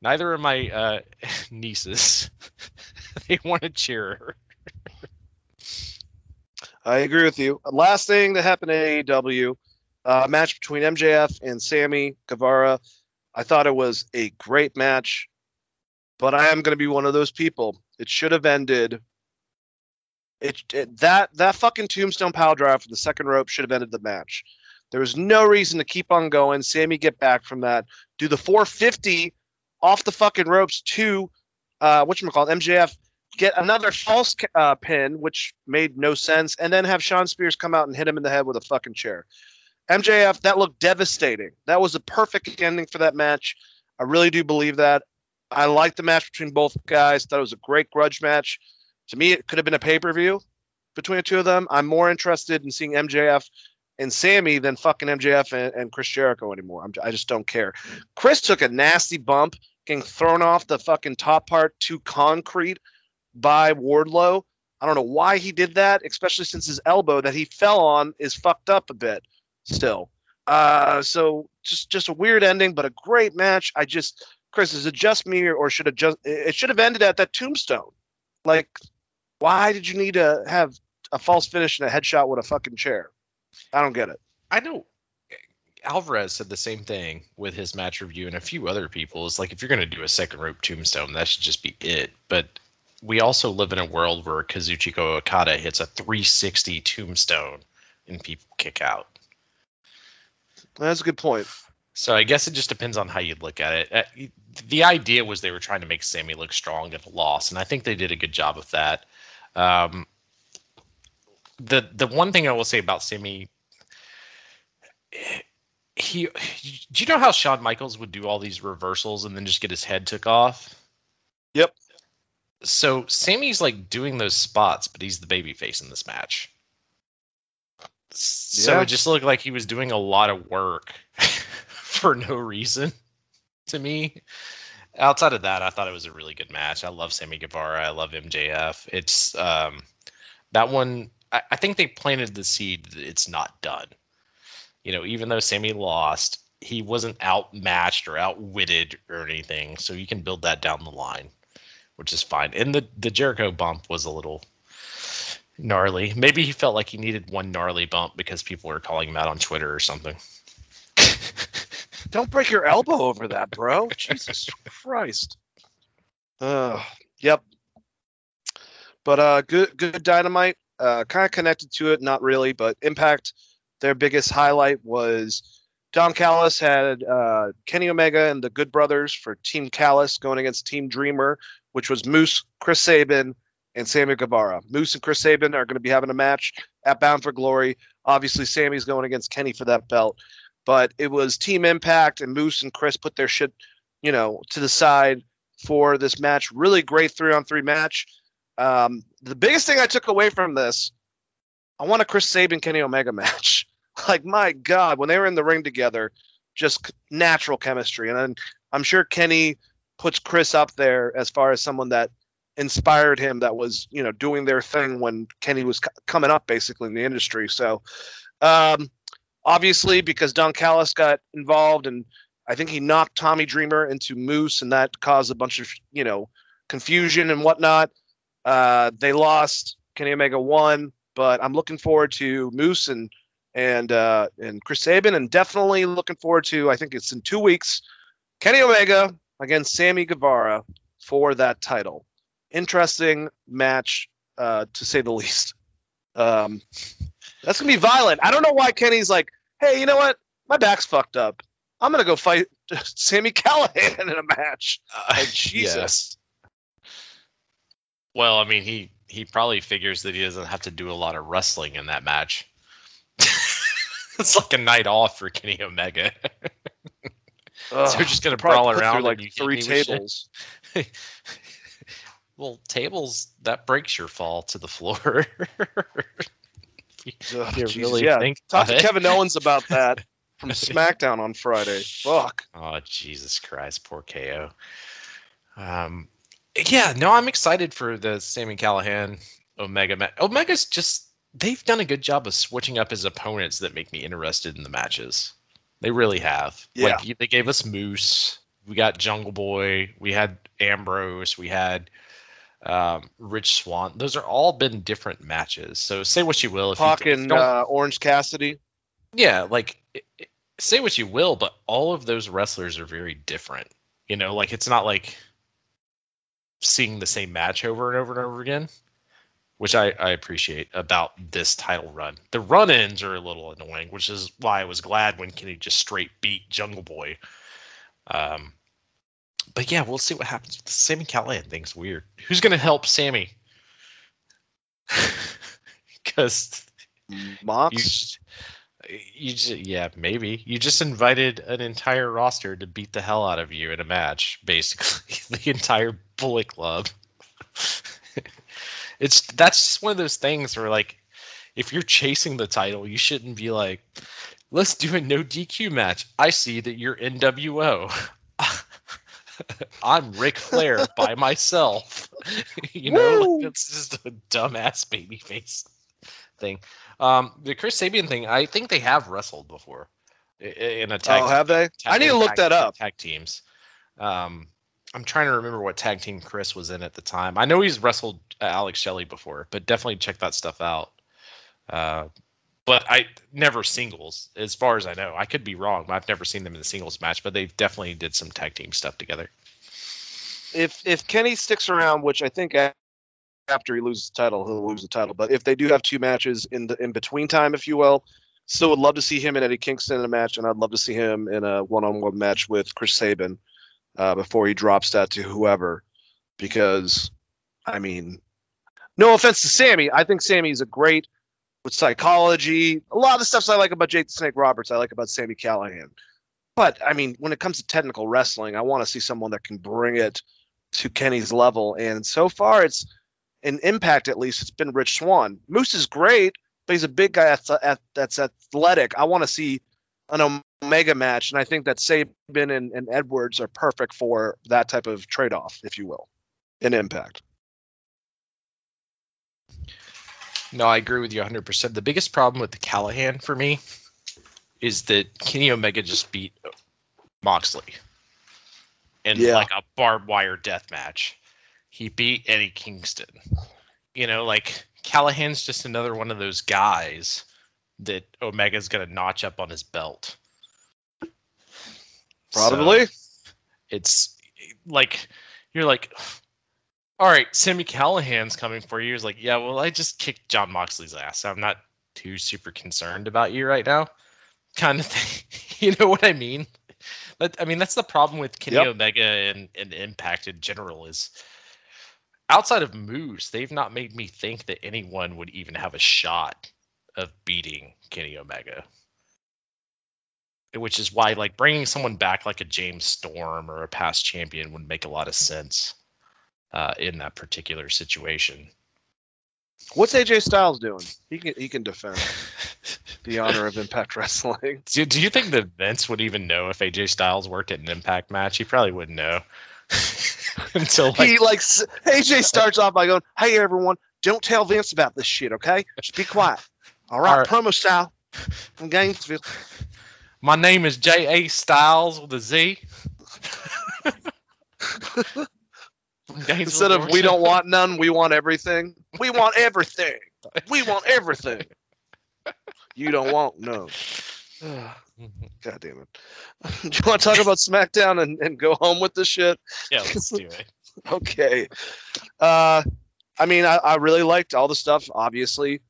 S2: Neither of my uh nieces. they want to cheer her.
S1: I agree with you. Last thing that happened at AEW, uh, match between MJF and Sammy Guevara. I thought it was a great match, but I am going to be one of those people. It should have ended. It, it that that fucking tombstone power drive from the second rope should have ended the match. There was no reason to keep on going. Sammy get back from that. Do the 450 off the fucking ropes to uh, what you call MJF get another false uh, pin, which made no sense, and then have Shawn Spears come out and hit him in the head with a fucking chair. MJF, that looked devastating. That was a perfect ending for that match. I really do believe that. I liked the match between both guys. Thought it was a great grudge match. To me, it could have been a pay per view between the two of them. I'm more interested in seeing MJF and Sammy than fucking MJF and, and Chris Jericho anymore. I'm, I just don't care. Chris took a nasty bump, getting thrown off the fucking top part to concrete by Wardlow. I don't know why he did that, especially since his elbow that he fell on is fucked up a bit still. Uh, so just just a weird ending, but a great match. I just Chris, is it just me or, or should it just it should have ended at that tombstone? Like, why did you need to have a false finish and a headshot with a fucking chair? I don't get it.
S2: I know eh, Alvarez said the same thing with his match review and a few other people. Is like if you're gonna do a second rope tombstone, that should just be it. But we also live in a world where Kazuchika Okada hits a 360 tombstone and people kick out.
S1: That's a good point.
S2: So I guess it just depends on how you look at it. Uh, The idea was they were trying to make Sammy look strong at the loss, and I think they did a good job of that. Um, the the one thing I will say about Sammy, he, do you know how Shawn Michaels would do all these reversals and then just get his head took off?
S1: Yep.
S2: So Sammy's like doing those spots, but he's the baby face in this match. So
S1: Yeah.
S2: it just looked like he was doing a lot of work for no reason to me. Outside of that, I thought it was a really good match. I love Sammy Guevara. I love MJF. It's um, that one. I, I think they planted the seed that it's not done. You know, even though Sammy lost, he wasn't outmatched or outwitted or anything, so you can build that down the line, which is fine. And the the Jericho bump was a little gnarly. Maybe he felt like he needed one gnarly bump because people were calling him out on Twitter or something.
S1: Don't break your elbow over that, bro. Jesus Christ. Uh, yep. But uh, good, good dynamite. Uh, kind of connected to it, not really, but Impact. Their biggest highlight was Don Callis had uh, Kenny Omega and the Good Brothers for Team Callis going against Team Dreamer, which was Moose, Chris Sabin, and Sammy Guevara. Moose and Chris Sabin are going to be having a match at Bound for Glory. Obviously, Sammy's going against Kenny for that belt but it was Team Impact and Moose and Chris put their shit, you know, to the side for this match. Really great three on three match. Um, the biggest thing I took away from this, I want a Chris Sabin Kenny Omega match. like my God, when they were in the ring together, just natural chemistry, and I'm, I'm sure Kenny puts Chris up there as far as someone that inspired him that was you know doing their thing when Kenny was c- coming up basically in the industry. So um, obviously because Don Callis got involved and I think he knocked Tommy Dreamer into Moose and that caused a bunch of you know confusion and whatnot. Uh, they lost. Kenny Omega won, but I'm looking forward to Moose and and uh, and Chris Sabin and definitely looking forward to I think it's in two weeks Kenny Omega against Sammy Guevara for that title. Interesting match uh, to say the least. Um, that's gonna be violent. I don't know why Kenny's like, hey, you know what? My back's fucked up. I'm gonna go fight Sami Callihan in a match. Uh, like, Jesus.
S2: Yeah. Well, I mean, he he probably figures that he doesn't have to do a lot of wrestling in that match. it's like a night off for Kenny Omega.
S1: Ugh,
S2: so we're just gonna brawl around
S1: like three
S2: hit me with shit.
S1: tables.
S2: well, tables that breaks your fall to the floor. You
S1: Jesus,
S2: really
S1: yeah.
S2: think
S1: Talk to
S2: it?
S1: Kevin Owens about that from SmackDown on Friday. Fuck.
S2: Oh Jesus Christ, poor KO. Um, yeah, no, I'm excited for the Sami Callihan Omega match. Omega's just they've done a good job of switching up his opponents that make me interested in the matches. They really have.
S1: Yeah.
S2: Like they gave us Moose, we got Jungle Boy, we had Ambrose, we had um, Rich Swann. Those are all been different matches. So say what you will. If you, if you
S1: Talking uh, Orange Cassidy.
S2: yeah, like i- i- say what you will, but all of those wrestlers are very different. You know, like it's not like seeing the same match over and over and over again, which I, I appreciate about this title run. The run ins are a little annoying, which is why I was glad when Kenny just straight beat Jungle Boy. Um, but yeah, we'll see what happens. The Sami Callihan thing's weird. Who's gonna help Sammy? Because
S1: Mox.
S2: you just, you just, yeah, maybe you just invited an entire roster to beat the hell out of you in a match, basically the entire Bullet Club. it's that's just one of those things where like, if you're chasing the title, you shouldn't be like, let's do a no DQ match. I see that you're NWO. I'm Ric Flair by myself. you know,
S1: Woo!
S2: like, it's just a dumbass babyface thing. Um, the Chris Sabin thing, I think they have wrestled before in a tag.
S1: oh, have they?
S2: tag-
S1: I need to look
S2: tag-
S1: that up.
S2: Tag teams. Um, I'm trying to remember what tag team Chris was in at the time. I know he's wrestled Alex Shelley before, but definitely check that stuff out. Uh, but I never singles, as far as I know. I could be wrong. But I've never seen them in the singles match, but they definitely did some tag team stuff together.
S1: If if Kenny sticks around, which I think after he loses the title, he'll lose the title. But if they do have two matches in the in between time, if you will, still would love to see him and Eddie Kingston in a match, and I'd love to see him in a one-on-one match with Chris Sabin uh, before he drops that to whoever. Because, I mean, no offense to Sammy, I think Sammy's a great with psychology. A lot of stuff I like about Jake the Snake Roberts, I like about Sami Callihan. But I mean, when it comes to technical wrestling, I want to see someone that can bring it to Kenny's level. And so far, it's an Impact at least. It's been Rich Swann. Moose is great, but he's a big guy that's, athletic. I want to see an Omega match, and I think that Sabin and, and Edwards are perfect for that type of trade-off, if you will, in Impact.
S2: No, I agree with you 100%. The biggest problem with the Callihan for me is that Kenny Omega just beat Moxley in
S1: Yeah.
S2: like a barbed wire death match. He beat Eddie Kingston. You know, like Callihan's just another one of those guys that Omega's gonna notch up on his belt.
S1: Probably.
S2: So, it's like you're like, all right, Sami Callihan's coming for you. He's like, yeah, well, I just kicked Jon Moxley's ass. I'm not too super concerned about you right now, kind of thing. you know what I mean? But I mean, that's the problem with Kenny
S1: Yep.
S2: Omega and, and Impact in general is outside of Moose, they've not made me think that anyone would even have a shot of beating Kenny Omega. Which is why, like, bringing someone back like a James Storm or a past champion would make a lot of sense uh, in that particular situation.
S1: What's AJ Styles doing? He can he can defend the honor of Impact Wrestling.
S2: Do, do you think that Vince would even know if AJ Styles worked at an Impact match? He probably wouldn't know until like
S1: he like AJ starts off by going, "Hey everyone, don't tell Vince about this shit, okay? Just be quiet. All right,
S2: All right.
S1: promo style from Gainesville.
S2: my name is J A Styles with a Z.
S1: Instead of we don't want none, we want everything. We want everything. We want everything. You don't want none. God damn it. Do you want to talk about SmackDown and, and go home with this shit?
S2: yeah, let's do it.
S1: okay. Uh, I mean, I, I really liked all the stuff. Obviously,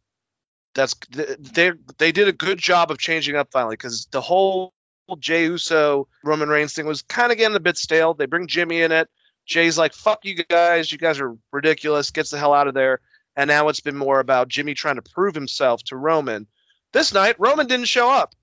S1: that's they they did a good job of changing up finally because the whole Jey Uso Roman Reigns thing was kind of getting a bit stale. They bring Jimmy in it. Jey's like, "Fuck you guys, you guys are ridiculous. Gets the hell out of there." And now it's been more about Jimmy trying to prove himself to Roman. This night, Roman didn't show up.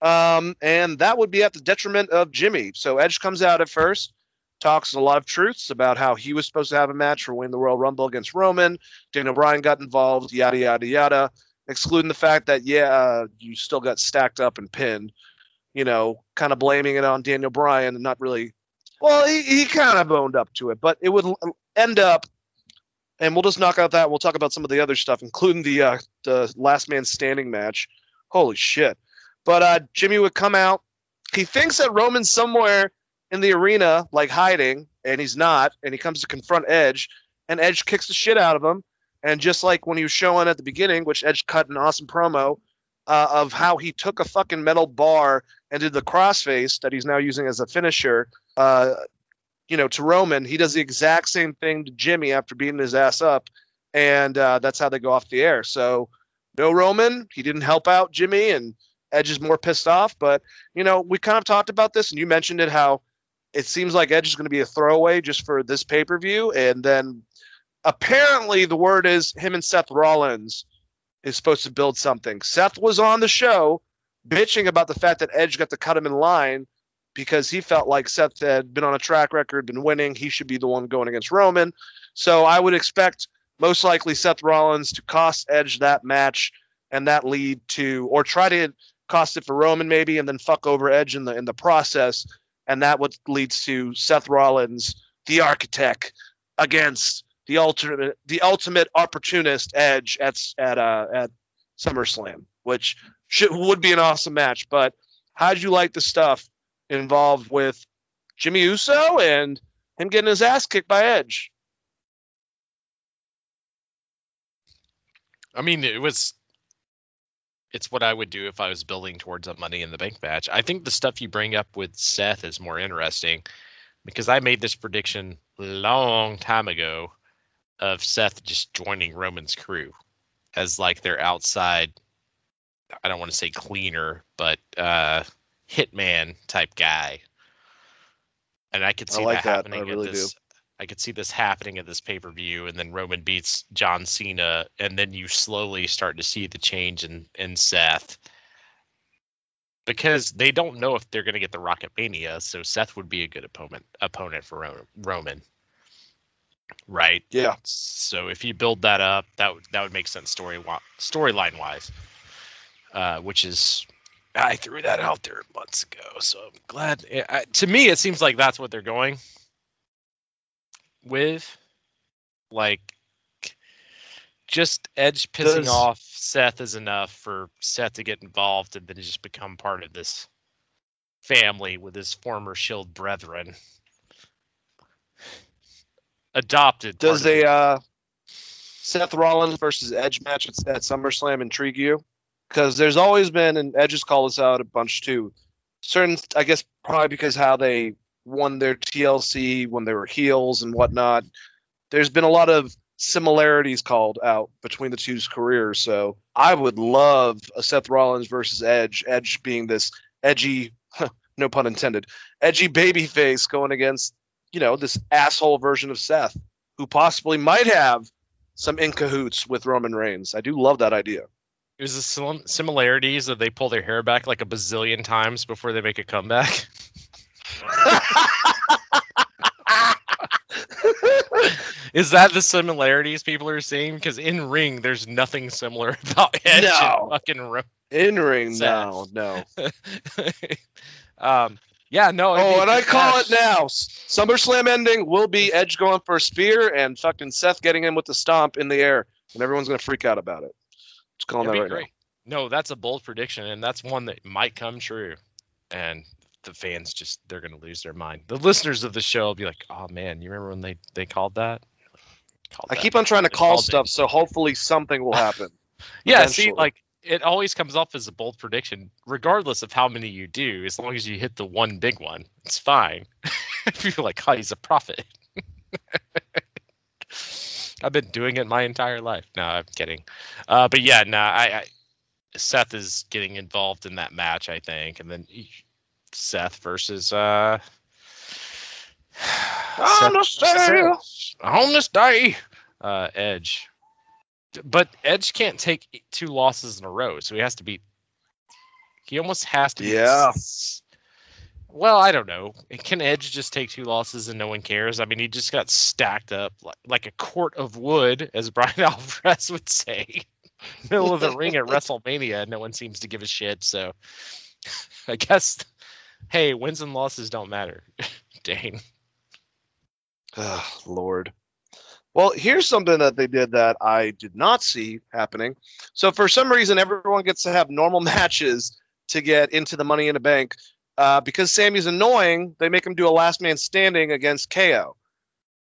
S1: Um, and that would be at the detriment of Jimmy. So Edge comes out at first, talks a lot of truths about how he was supposed to have a match for Win the Royal Rumble against Roman. Daniel Bryan got involved, yada yada yada, excluding the fact that yeah, uh, you still got stacked up and pinned. You know, kind of blaming it on Daniel Bryan and not really. Well, he, he kind of owned up to it, but it would end up. And we'll just knock out that. We'll talk about some of the other stuff, including the uh, the last man standing match. Holy shit! But uh, Jimmy would come out. He thinks that Roman's somewhere in the arena, like hiding, and he's not. And he comes to confront Edge, and Edge kicks the shit out of him. And just like when he was showing at the beginning, which Edge cut an awesome promo uh, of how he took a fucking metal bar and did the crossface that he's now using as a finisher, uh, you know, to Roman. He does the exact same thing to Jimmy after beating his ass up, and uh, that's how they go off the air. So no Roman, he didn't help out Jimmy, and Edge is more pissed off. But you know, we kind of talked about this, and you mentioned it how it seems like Edge is going to be a throwaway just for this pay per view, and then apparently the word is him and Seth Rollins is supposed to build something. Seth was on the show bitching about the fact that Edge got to cut him in line because he felt like Seth had been on a track record, been winning. He should be the one going against Roman. So I would expect most likely Seth Rollins to cost Edge that match and that lead to, or try to cost it for Roman maybe, and then fuck over Edge in the in the process, and that what leads to Seth Rollins, the architect, against the ultimate the ultimate opportunist Edge at at uh, at SummerSlam, which should, would be an awesome match. But how would you like the stuff involved with Jimmy Uso and him getting his ass kicked by Edge?
S2: I mean, it was. It's what I would do if I was building towards a Money in the Bank match. I think the stuff you bring up with Seth is more interesting because I made this prediction long time ago of Seth just joining Roman's crew as like their outside. I don't want to say cleaner, but uh, hitman type guy. And I could
S1: I
S2: see
S1: like
S2: that
S1: that. I really
S2: at this. I could see this happening at this pay per view, and then Roman beats John Cena, and then you slowly start to see the change in in Seth because they don't know if they're going to get the Rocket Mania, so Seth would be a good opponent opponent for Roman, right?
S1: Yeah.
S2: So if you build that up, that would that would make sense story storyline wise, uh, which is I threw that out there months ago, so I'm glad. I, to me, it seems like that's what they're going with. Like, just Edge pissing
S1: Does-
S2: off Seth is enough for Seth to get involved and then just become part of this family with his former Shield brethren. Adopted.
S1: Does a uh, Seth Rollins versus Edge match at, at SummerSlam intrigue you? Because there's always been, and Edge has called us out a bunch too. Certain, I guess, probably because how they won their TLC when they were heels and whatnot. There's been a lot of similarities called out between the two's careers. So I would love a Seth Rollins versus Edge. Edge being this edgy, no pun intended, edgy babyface going against, you know, this asshole version of Seth who possibly might have some in cahoots with Roman Reigns. I do love that idea.
S2: Is the sim- similarities that they pull their hair back like a bazillion times before they make a comeback? Is that the similarities people are seeing? Because in ring, there's nothing similar about Edge
S1: No.
S2: and fucking Ro-
S1: In ring, no, no.
S2: um, yeah, no. be
S1: Oh, and I call it now. SummerSlam ending will be Edge going for a spear and fucking Seth getting in with the stomp in the air, and everyone's gonna freak out about it. Just calling
S2: That'd
S1: that right
S2: great. No, that's a bold prediction, and that's one that might come true. And the fans just they're gonna lose their mind. The listeners of the show will be like, "Oh man, you remember when they they called that?" Called.
S1: I
S2: that.
S1: keep on trying to
S2: They
S1: call
S2: called it.
S1: stuff, so hopefully something will happen.
S2: Yeah, see, like it always comes off as a bold prediction, regardless of how many you do. As long as you hit the one big one, it's fine. People are like, "Oh, he's a prophet." I've been doing it my entire life. No, I'm kidding. Uh, but yeah, no, I, I Seth is getting involved in that match, I think, and then Seth versus uh.
S1: On the
S2: Seth versus
S1: stairs.
S2: Edge. on this day, uh, Edge. But Edge can't take two losses in a row, so he has to beat. He almost has to.
S1: Yeah.
S2: Well, I don't know. Can Edge just take two losses and no one cares? I mean, he just got stacked up like, like a court of wood, as Bryan Alvarez would say. Middle of the ring at WrestleMania, and no one seems to give a shit. So, I guess, hey, wins and losses don't matter. Dane.
S1: Oh, Lord. Well, here's something that they did that I did not see happening. So for some reason, everyone gets to have normal matches to get into the Money in the Bank. Uh, because Sami's annoying, they make him do a last man standing against KO.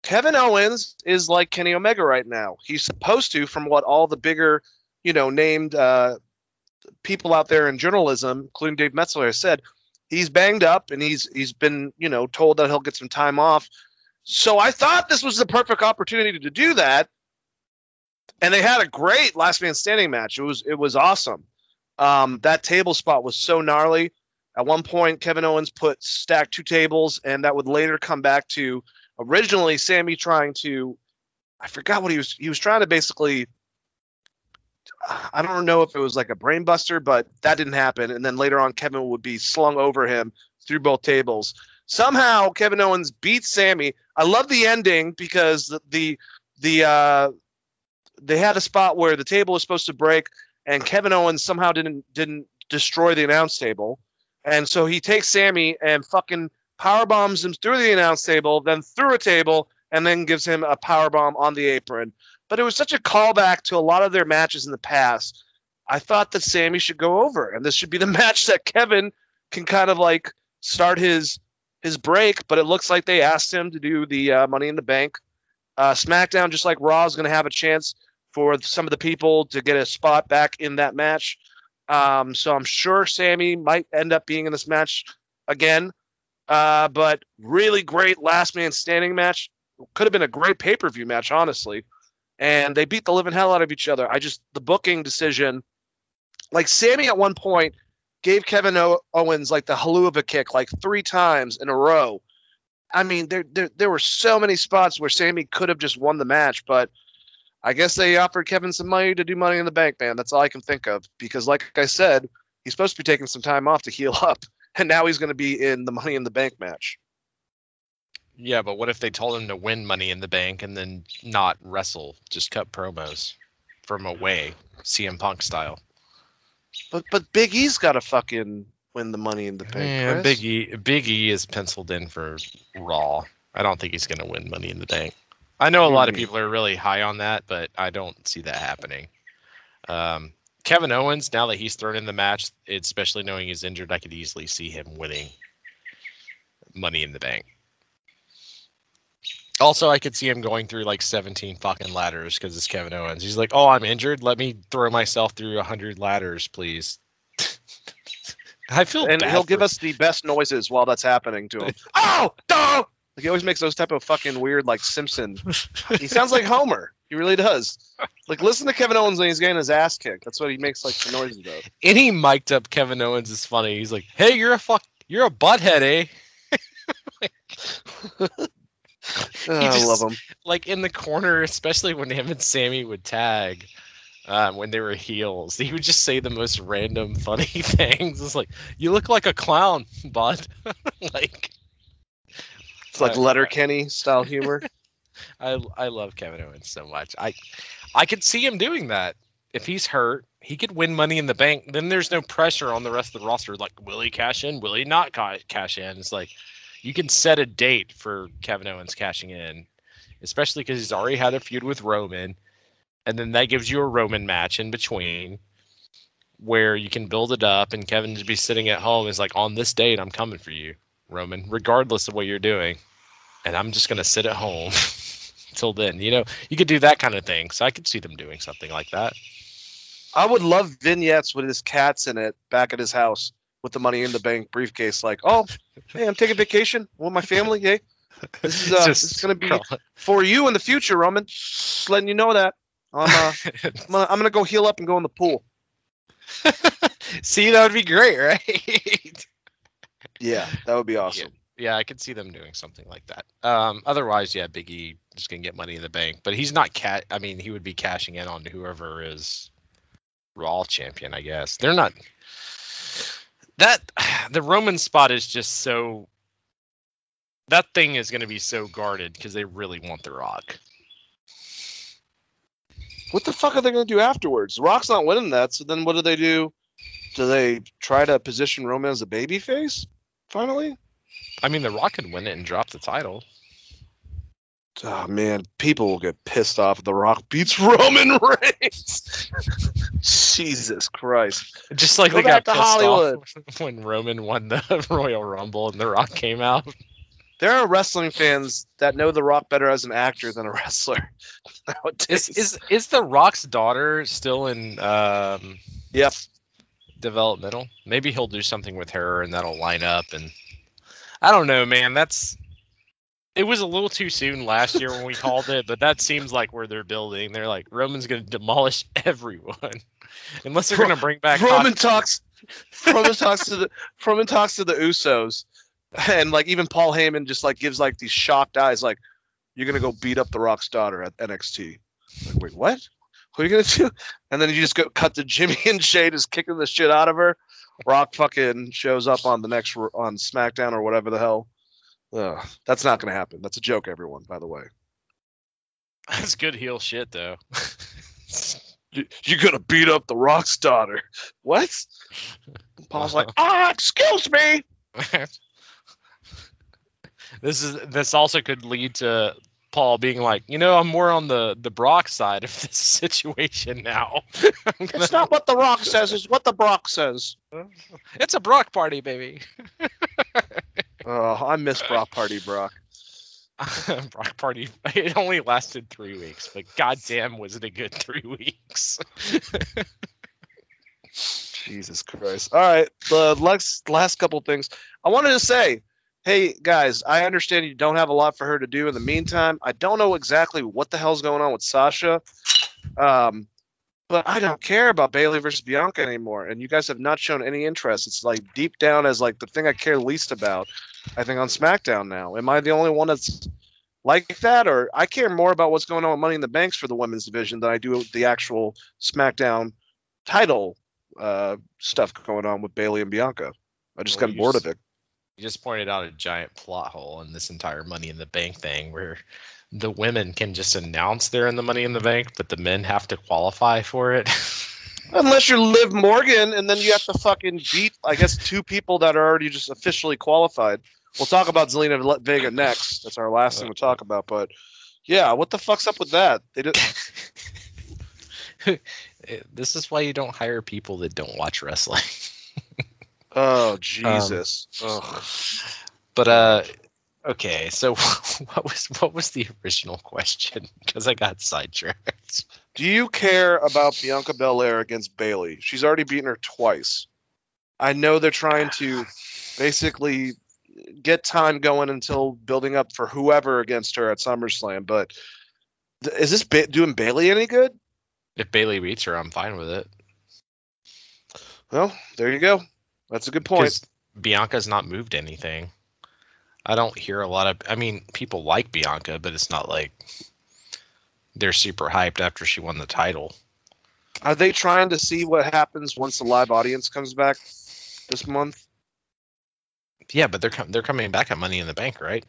S1: Kevin Owens is like Kenny Omega right now. He's supposed to, from what all the bigger, you know, named uh, people out there in journalism, including Dave Meltzer, has said, he's banged up and he's he's been, you know, told that he'll get some time off. So I thought this was the perfect opportunity to do that. And they had a great last man standing match. It was it was awesome. Um, that table spot was so gnarly. At one point, Kevin Owens put stacked two tables, and that would later come back to originally Sami trying to I forgot what he was he was trying to basically I don't know if it was like a brainbuster, but that didn't happen. And then later on Kevin would be slung over him through both tables. Somehow Kevin Owens beats Sami. I love the ending because the the, the uh they had a spot where the table was supposed to break and Kevin Owens somehow didn't didn't destroy the announce table. And so he takes Sami and fucking power bombs him through the announce table, then through a table, and then gives him a power bomb on the apron. But it was such a callback to a lot of their matches in the past. I thought that Sami should go over, and this should be the match that Kevin can kind of like start his his break. But it looks like they asked him to do the uh, Money in the Bank. Uh, SmackDown, just like Raw, is going to have a chance for some of the people to get a spot back in that match. Um, so I'm sure Sami might end up being in this match again. Uh, but really great last man standing match. Could have been a great pay per view match, honestly. And they beat the living hell out of each other. I just the booking decision, like Sami at one point gave Kevin Owens like the Helluva kick like three times in a row. I mean, there, there there were so many spots where Sami could have just won the match, but I guess they offered Kevin some money to do Money in the Bank, man. That's all I can think of because, like I said, he's supposed to be taking some time off to heal up, and now he's going to be in the Money in the Bank match.
S2: Yeah, but what if they told him to win Money in the Bank and then not wrestle, just cut promos from away, CM Punk style?
S1: But but Big E's got to fucking win the Money in the Bank.
S2: Yeah,
S1: Chris.
S2: Big E, Big E is penciled in for Raw. I don't think he's gonna win Money in the Bank. I know a lot of
S1: Mhm.
S2: people are really high on that, but I don't see that happening. Um, Kevin Owens, now that he's thrown in the match, especially knowing he's injured, I could easily see him winning Money in the Bank. Also, I could see him going through like 17 fucking ladders because it's Kevin Owens. He's like, "Oh, I'm injured. Let me throw myself through 100 ladders, please." I feel
S1: and he'll give us the best noises while that's happening to him. oh, no! Like he always makes those type of fucking weird, like Simpson. he sounds like Homer. He really does. Like listen to Kevin Owens when he's getting his ass kicked. That's what he makes like the noises of.
S2: any mic'd up Kevin Owens is funny. He's like, "Hey, you're a fuck, you're a butthead, eh?"
S1: Oh, I love him.
S2: like in the corner, especially when him and Sami would tag um, when they were heels, he would just say the most random funny things. It's like, "You look like a clown, bud." like,
S1: It's like
S2: uh,
S1: Letterkenny style humor.
S2: I I love Kevin Owens so much. I I could see him doing that. If he's hurt, he could win Money in the Bank. Then there's no pressure on the rest of the roster. Like, will he cash in? Will he not ca- cash in? It's like you can set a date for Kevin Owens cashing in, especially because he's already had a feud with Roman, and then that gives you a Roman match in between where you can build it up. And Kevin to be sitting at home is like, on this date, I'm coming for you, Roman, regardless of what you're doing, and I'm just gonna sit at home. Till then, you know, you could do that kind of thing. So I could see them doing something like that.
S1: I would love vignettes with his cats in it back at his house with the money in the bank briefcase. Like, oh, hey, I'm taking vacation with my family. Hey, this is uh,
S2: Just
S1: this is gonna be for you in the future, Roman. Just letting you know that. I'm uh, I'm gonna, I'm gonna go heal up and go in the pool.
S2: See, that would be great, right?
S1: Yeah, that would be awesome.
S2: yeah, I could see them doing something like that. Um, otherwise, yeah, Biggie just gonna get money in the bank, but he's not cat. I mean, he would be cashing in on whoever is Raw champion, I guess. They're not. That the Roman spot is just so. That thing is gonna be so guarded because they really want the Rock.
S1: What the fuck are they gonna do afterwards? Rock's not winning that, so then what do they do? Do they try to position Roman as a babyface? Finally?
S2: I mean, the Rock could win it and drop the title.
S1: Oh man, people will get pissed off if The Rock beats Roman Reigns. Jesus Christ.
S2: Just like
S1: Go
S2: they got
S1: back to
S2: pissed
S1: Hollywood.
S2: off when Roman won the Royal Rumble and The Rock came out.
S1: There are wrestling fans that know The Rock better as an actor than a wrestler.
S2: Is is is The Rock's daughter still in um,
S1: yep.
S2: developmental? Maybe he'll do something with her and that'll line up. And I don't know, man. That's it was a little too soon last year when we called it, but that seems like where they're building. They're like Roman's going to demolish everyone, unless they're going to bring back
S1: Roman talks. Roman talks to the Roman talks to the Usos, and like even Paul Heyman just like gives like these shocked eyes, like you're gonna go beat up the Rock's daughter at NXT. Like, wait, what? What are you gonna do? And then you just go cut to Jimmy and Jey just kicking the shit out of her. Rock fucking shows up on the next on SmackDown or whatever the hell. Ugh, that's not gonna happen. That's a joke, everyone. By the way,
S2: That's good heel shit though.
S1: you, you're gonna beat up the Rock's daughter. What? Paul's like, ah, excuse me.
S2: this is this also could lead to Paul being like, you know, I'm more on the the Brock side of this situation now. Gonna-
S1: It's not what the Rock says. It's what the Brock says.
S2: it's a Brock party, baby.
S1: Oh, I miss Brock Party, Brock.
S2: Brock party. It only lasted three weeks, but goddamn, was it a good three weeks?
S1: Jesus Christ. All right, the last last couple things I wanted to say. Hey guys, I understand you don't have a lot for her to do in the meantime. I don't know exactly what the hell's going on with Sasha, um, but I don't care about Bayley versus Bianca anymore. And you guys have not shown any interest. It's like deep down as like the thing I care least about. I think on SmackDown now. Am I the only one that's like that, or I care more about what's going on with Money in the Banks for the women's division than I do with the actual SmackDown title uh, stuff going on with Bayley and Bianca. I just
S2: Well,
S1: got bored of it.
S2: You just pointed out a giant plot hole in this entire Money in the Bank thing, where the women can just announce they're in the Money in the Bank, but the men have to qualify for it.
S1: Unless you're Liv Morgan, and then you have to fucking beat, I guess, two people that are already just officially qualified. We'll talk about Zelina Vega next. That's our last thing we'll talk about. But Yeah, what the fuck's up with that? They did.
S2: this is why you don't hire people that don't watch wrestling.
S1: Oh Jesus.
S2: Um, But uh okay, so what was what was the original question? Because I got sidetracked.
S1: Do you care about Bianca Belair against Bayley? She's already beaten her twice. I know they're trying to basically get time going until building up for whoever against her at SummerSlam, but th- is this ba- doing Bayley any good?
S2: If Bayley beats her, I'm fine with it.
S1: Well, there you go. That's a good point.
S2: Bianca's not moved anything. I don't hear a lot of. I mean, people like Bianca, but it's not like they're super hyped after she won the title.
S1: Are they trying to see what happens once the live audience comes back this month?
S2: Yeah, but they're com- they're coming back at Money in the Bank, right?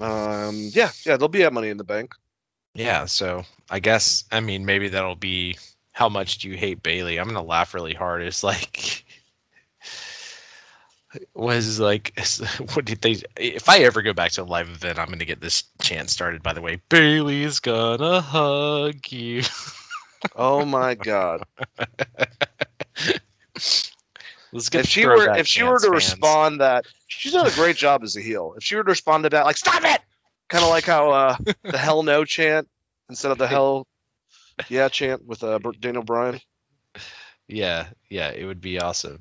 S1: Um, yeah, yeah, they'll be at Money in the Bank.
S2: Yeah, so I guess I mean maybe that'll be how much do you hate Bayley? I'm gonna laugh really hard. It's like was like what did they if I ever go back to a live event, I'm gonna get this chant started by the way. Bayley's gonna hug you.
S1: Oh my God!
S2: Let's get
S1: if she were if she were to
S2: fans.
S1: respond that she's done a great job as a heel. If she were to respond to that like stop it, kind of like how uh, the hell no chant instead of the hell yeah chant with uh, Daniel Bryan.
S2: Yeah, yeah, it would be awesome.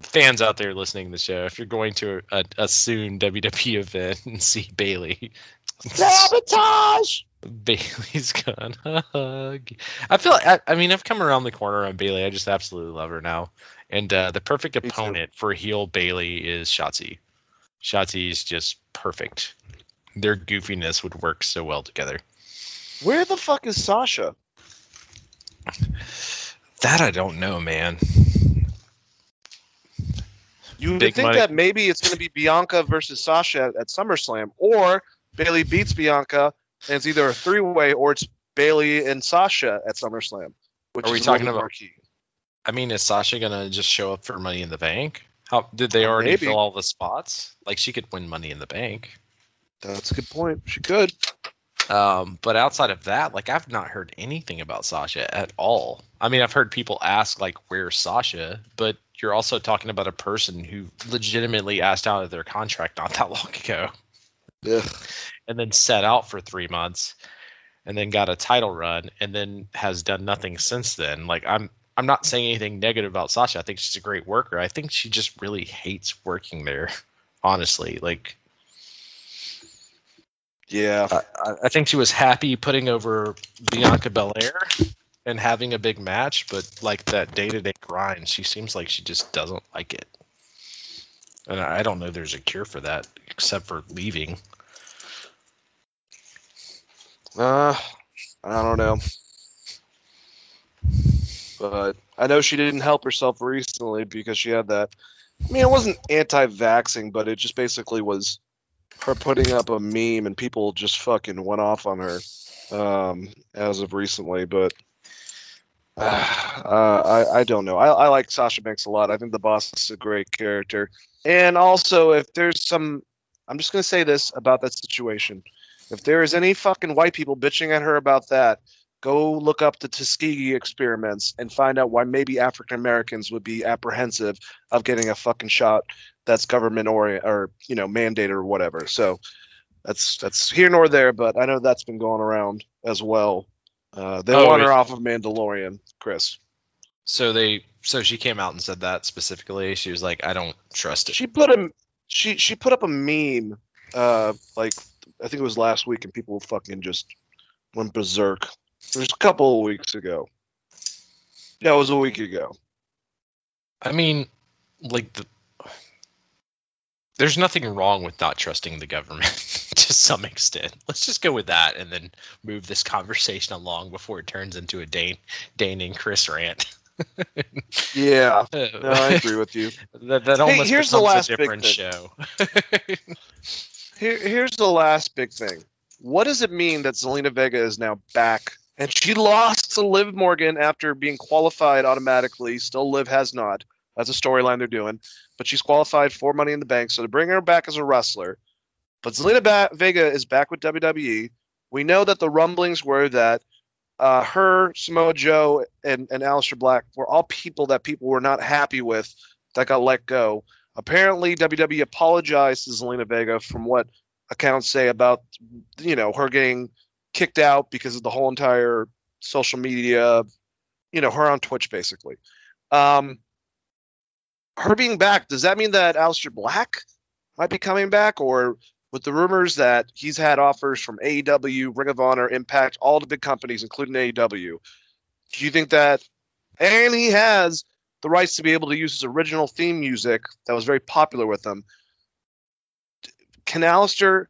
S2: Fans out there listening to the show, if you're going to a, a soon WWE event and see Bayley,
S1: Sabotage.
S2: Bayley's gonna hug. I feel I, I mean I've come around the corner on Bayley. I just absolutely love her now. And uh, the perfect opponent for heel Bayley is Shotzi. Shotzi is just perfect. Their goofiness would work so well together.
S1: Where the fuck is Sasha?
S2: That I don't know, man.
S1: You would think
S2: money.
S1: that maybe it's going to be Bianca versus Sasha at, at SummerSlam, or Bayley beats Bianca and it's either a three way or it's Bayley and Sasha at SummerSlam. Which
S2: Are we
S1: is
S2: talking
S1: really
S2: about-
S1: marquee.
S2: I mean, is Sasha gonna just show up for Money in the Bank? How did they uh, already
S1: Maybe.
S2: fill all the spots? Like she could win Money in the Bank.
S1: That's a good point. She could.
S2: Um, but outside of that, like I've not heard anything about Sasha at all. I mean, I've heard people ask like, "Where's Sasha?" But you're also talking about a person who legitimately asked out of their contract not that long ago,
S1: Yeah.
S2: and then set out for three months, and then got a title run, and then has done nothing since then. Like I'm, I'm not saying anything negative about Sasha. I think she's a great worker. I think she just really hates working there. Honestly, like
S1: Yeah.
S2: I, I think she was happy putting over Bianca Belair and having a big match, but like that day to day grind, she seems like she just doesn't like it. And I don't know there's a cure for that except for leaving.
S1: Uh, I don't know. But I know she didn't help herself recently because she had that. I mean, it wasn't anti-vaxxing, but it just basically was her putting up a meme and people just fucking went off on her um, as of recently. But uh, I, I don't know. I, I like Sasha Banks a lot. I think the boss is a great character. And also, if there's some, I'm just going to say this about that situation. If there is any fucking white people bitching at her about that, go look up the Tuskegee experiments and find out why maybe African Americans would be apprehensive of getting a fucking shot that's government or or you know mandated or whatever. So that's that's here nor there, but I know that's been going around as well. Uh, they
S2: Oh,
S1: want her off of Mandalorian, Chris.
S2: So they so she came out and said that specifically. She was like, I don't trust it.
S1: She put a she she put up a meme, uh, like I think it was last week, and people fucking just went berserk. It was a couple of weeks ago. Yeah, it was a week ago.
S2: I mean, like the there's nothing wrong with not trusting the government to some extent. Let's just go with that and then move this conversation along before it turns into a Dane Dane and Chris rant.
S1: Yeah, uh, no, I agree with you.
S2: that that
S1: Hey,
S2: almost
S1: here's the last
S2: a different
S1: thing.
S2: show.
S1: Here, here's the last big thing. What does it mean that Zelina Vega is now back? And she lost to Liv Morgan after being qualified automatically. Still, Liv has not. That's a storyline they're doing. But she's qualified for Money in the Bank, so to bring her back as a wrestler. But Zelina ba- Vega is back with WWE. We know that the rumblings were that uh, her, Samoa Joe, and, and Aleister Black were all people that people were not happy with that got let go. Apparently, WWE apologized to Zelina Vega from what accounts say about, you know, her getting kicked out because of the whole entire social media, you know, her on Twitch basically. Um, her being back, does that mean that Aleister Black might be coming back, or with the rumors that he's had offers from AEW, Ring of Honor, Impact, all the big companies, including AEW. Do you think that, and he has the rights to be able to use his original theme music that was very popular with him? Can Aleister,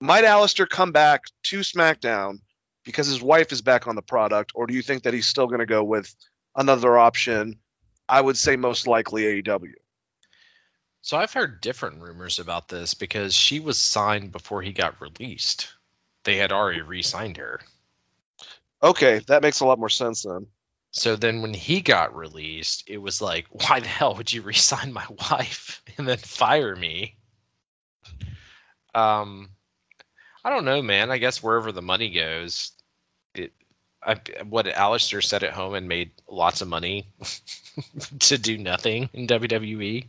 S1: might Aleister come back to SmackDown because his wife is back on the product, or do you think that he's still going to go with another option? I would say most likely AEW.
S2: So I've heard different rumors about this because she was signed before he got released. They had already re-signed her.
S1: Okay, that makes a lot more sense then.
S2: So then when he got released, it was like, why the hell would you re-sign my wife and then fire me? Um, I don't know, man. I guess wherever the money goes. I, what Aleister said at home and made lots of money to do nothing in WWE.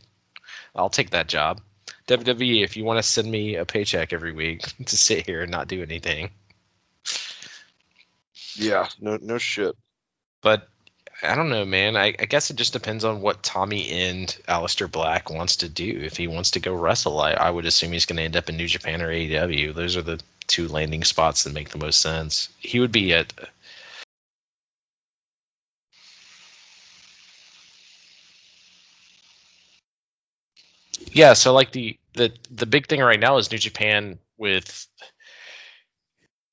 S2: I'll take that job. WWE, if you want to send me a paycheck every week to sit here and not do anything.
S1: Yeah, no, no shit.
S2: But I don't know, man. I, I guess it just depends on what Tommy and Aleister Black wants to do. If he wants to go wrestle, I, I would assume he's going to end up in New Japan or AEW. Those are the two landing spots that make the most sense. He would be at. Yeah, so like the the the big thing right now is New Japan with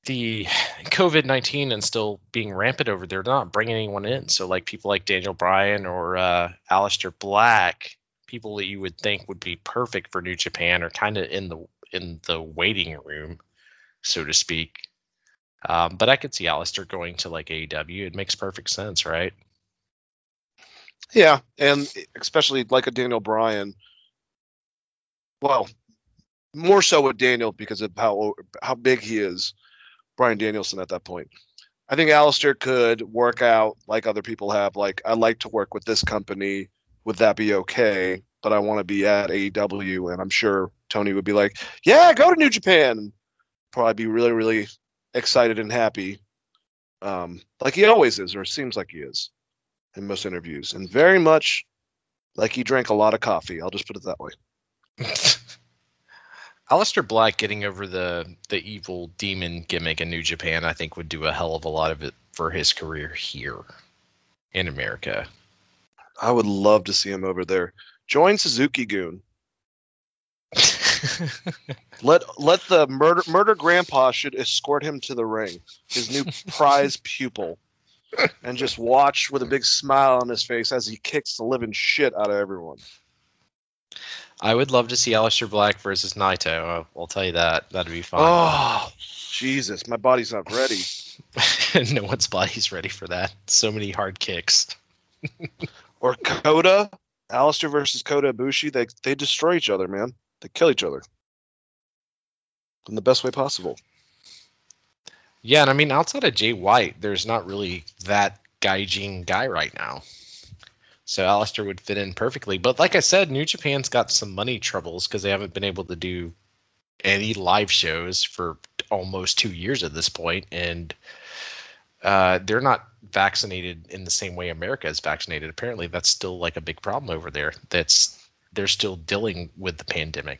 S2: the COVID nineteen and still being rampant over there, they're not bringing anyone in. So like people like Daniel Bryan or uh, Aleister Black, people that you would think would be perfect for New Japan, are kind of in the in the waiting room, so to speak. Um, but I could see Aleister going to like AEW. It makes perfect sense, right?
S1: Yeah, and especially like a Daniel Bryan. Well, more so with Daniel because of how how big he is, Bryan Danielson at that point. I think Aleister could work out like other people have. Like I like to work with this company. Would that be okay? But I want to be at AEW, and I'm sure Tony would be like, "Yeah, go to New Japan." Probably be really, really excited and happy, um, like he always is, or seems like he is in most interviews, and very much like he drank a lot of coffee. I'll just put it that way.
S2: Aleister Black getting over the the evil demon gimmick in New Japan, I think, would do a hell of a lot of it for his career here in America.
S1: I would love to see him over there. Join Suzuki-gun. Let let the murder murder grandpa should escort him to the ring, his new prize pupil, and just watch with a big smile on his face as he kicks the living shit out of everyone.
S2: I would love to see Aleister Black versus Naito. I'll, I'll tell you that. That'd be fun.
S1: Oh, Jesus, my body's not ready.
S2: no one's body's ready for that. So many hard kicks.
S1: Or Kota, Aleister versus Kota Ibushi. They they destroy each other, man. They kill each other in the best way possible.
S2: Yeah, and I mean outside of Jay White, there's not really that gaijin guy right now. So Aleister would fit in perfectly. But like I said, New Japan's got some money troubles because they haven't been able to do any live shows for almost two years at this point, and uh, they're not vaccinated in the same way America is vaccinated. Apparently, that's still like a big problem over there. That's they're still dealing with the pandemic,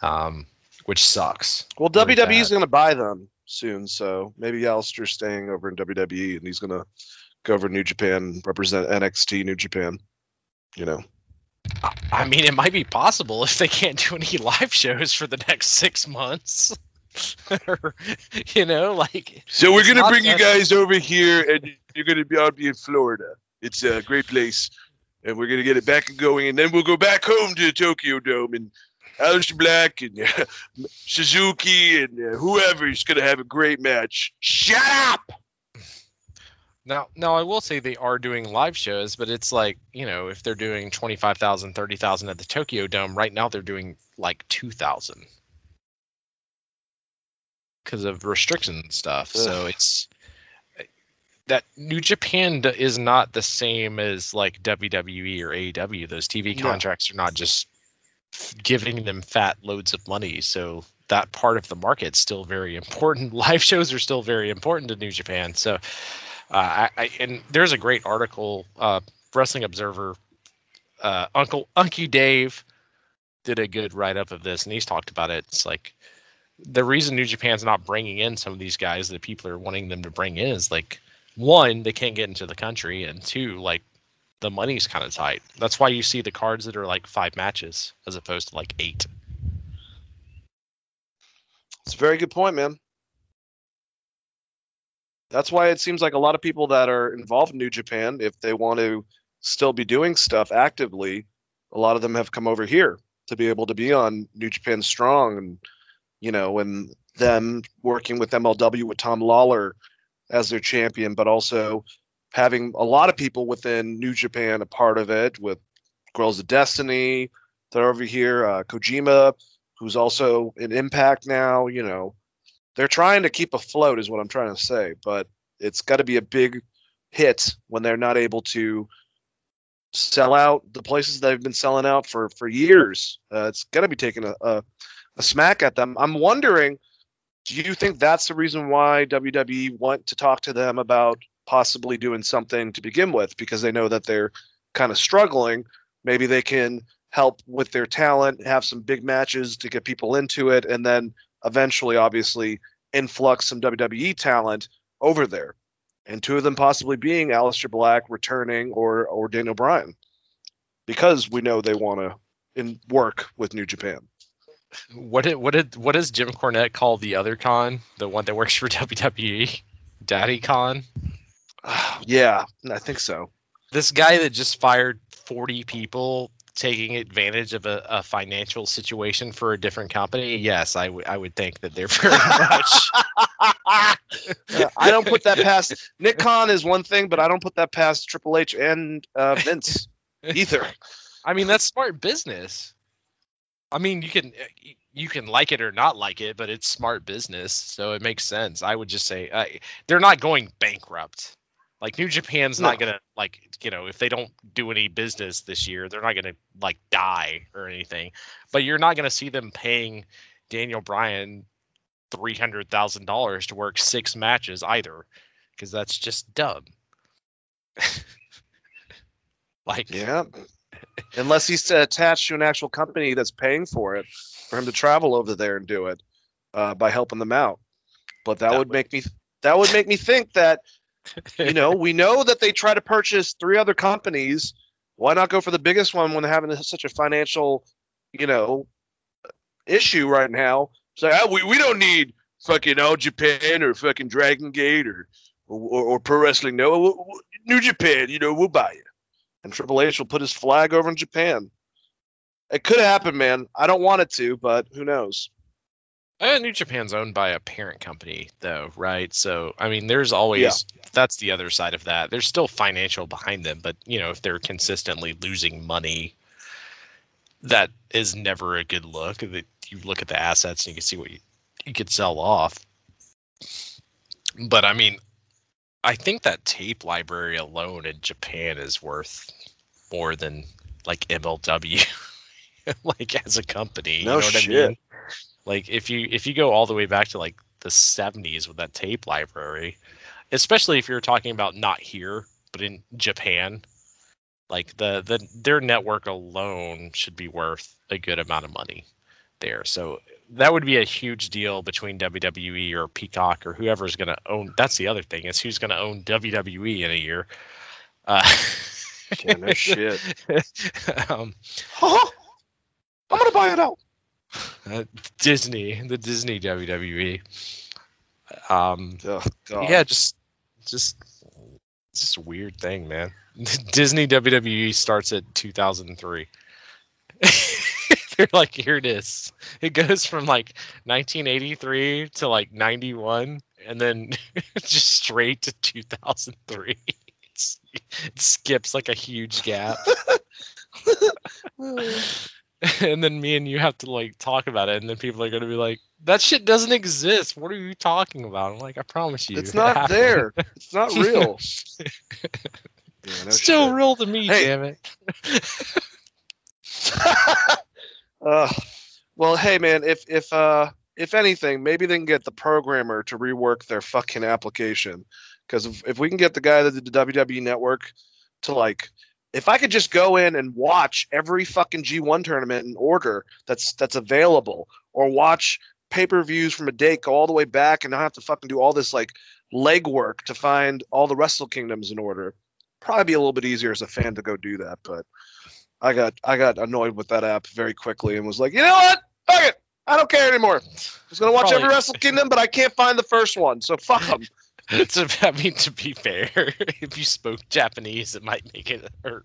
S2: um, which sucks.
S1: Well, WWE is going to buy them soon, so maybe Aleister's staying over in WWE and he's going to go over New Japan, represent NXT New Japan. You know,
S2: I mean, it might be possible if they can't do any live shows for the next six months. You know, like
S1: so we're going to
S2: not
S1: bring you guys over here, and you're to be out in Florida. It's a great place, and we're going to get it back and going, and then we'll go back home to the Tokyo Dome and. Aleister Black and uh, Suzuki and uh, whoever is going to have a great match. Shut up!
S2: Now, now I will say they are doing live shows, but it's like, you know, if they're doing 25,000, 30,000 at the Tokyo Dome, right now they're doing like 2,000. because of restrictions and stuff. So it's that New Japan is not the same as like WWE or AEW. Those TV
S1: No.
S2: contracts are not just giving them fat loads of money. So that part of the market's still very important. Live shows are still very important to New Japan. So uh, I, I and there's a great article, uh, Wrestling Observer. Uh, Uncle Unky Dave did a good write up of this, and he's talked about it. It's like the reason New Japan's not bringing in some of these guys that people are wanting them to bring in is like one, they can't get into the country, and two, like the money's kind of tight. That's why you see the cards that are like five matches as opposed to like eight.
S1: It's a very good point, man. That's why it seems like a lot of people that are involved in New Japan, if they want to still be doing stuff actively, a lot of them have come over here to be able to be on New Japan Strong and you know, and them working with MLW with Tom Lawlor as their champion, but also having a lot of people within New Japan a part of it with Guerrillas of Destiny. They're over here, uh, Kojima, who's also in Impact now. You know, they're trying to keep afloat, is what I'm trying to say. But it's got to be a big hit when they're not able to sell out the places they've been selling out for for years. Uh, it's got to be taking a, a a smack at them. I'm wondering, do you think that's the reason why WWE want to talk to them about possibly doing something to begin with because they know that they're kind of struggling? Maybe they can help with their talent, have some big matches to get people into it, and then eventually, obviously, influx some WWE talent over there. And two of them possibly being Aleister Black returning or or Daniel Bryan, because we know they want to in work with New Japan.
S2: What did what did what does Jim Cornette call the other Khan? The one that works for WWE? Daddy Con?
S1: yeah, I think so.
S2: This guy that just fired 40 people taking advantage of a, a financial situation for a different company. Yes, I would would think that they're very much
S1: Yeah, I don't put that past Nick Khan is one thing, but I don't put that past Triple H and uh, Vince either.
S2: I mean, that's smart business. I mean, you can you can like it or not like it, but it's smart business, so it makes sense. I would just say uh, they're not going bankrupt. Like New Japan's not gonna like you know if they don't do any business this year, they're not gonna like die or anything. But you're not gonna see them paying Daniel Bryan three hundred thousand dollars to work six matches either, because that's just dumb. like
S1: Yeah, unless he's attached to an actual company that's paying for it for him to travel over there and do it uh, by helping them out. But that,
S2: That
S1: would
S2: would-
S1: make me that would make me think that you know we know that they try to purchase three other companies. Why not go for the biggest one when they're having such a financial, you know, issue right now? Like, oh, ah, we, we don't need fucking All Japan or fucking Dragon Gate or or, or Pro Wrestling. No, New Japan. You know, we'll buy you. And Triple H will put his flag over in Japan. It could happen, man. I don't want it to, but who knows?
S2: Uh, New Japan's owned by a parent company, though, right? So, I mean, there's always that's the other side of that. There's still financial behind them, but you know, if they're consistently losing money, that is never a good look. That you look at the assets and you can see what you, you could sell off. But I mean, I think that tape library alone in Japan is worth more than like MLW, like as a company.
S1: No
S2: you know what I
S1: shit.
S2: mean? Like if you if you go all the way back to like the 70s with that tape library, especially if you're talking about not here but in Japan, like the the their network alone should be worth a good amount of money there. So that would be a huge deal between WWE or Peacock or whoever's going to own. That's the other thing is who's going to own WWE in a year. Uh,
S1: Yeah, no shit.
S2: um,
S1: I'm gonna buy it out.
S2: Uh, Disney, the Disney WWE. Um,
S1: Oh, God.
S2: yeah, just just just a weird thing, man. Disney WWE starts at 2003. They're like, here it is. It goes from like 1983 to like 91, and then just straight to 2003. It's, it skips like a huge gap. and then me and you have to like talk about it, and then people are gonna be like, that shit doesn't exist. What are you talking about? I'm like, I promise you,
S1: It's not
S2: happened.
S1: there. It's not real. Yeah,
S2: Still
S1: shit.
S2: real to me,
S1: Hey.
S2: damn it.
S1: uh, well, hey man, if if uh if anything, maybe they can get the programmer to rework their fucking application. Because if, if we can get the guy that did the WWE Network to like, if I could just go in and watch every fucking G1 tournament in order that's that's available, or watch pay per views from a date go all the way back and not have to fucking do all this like legwork to find all the Wrestle Kingdoms in order, probably be a little bit easier as a fan to go do that. But I got I got annoyed with that app very quickly and was like, you know what? Fuck it. I don't care anymore. I was gonna watch
S2: Probably-
S1: every Wrestle Kingdom, but I can't find the first one, so fuck them.
S2: to, I mean, to be fair, if you spoke Japanese, it might make it, or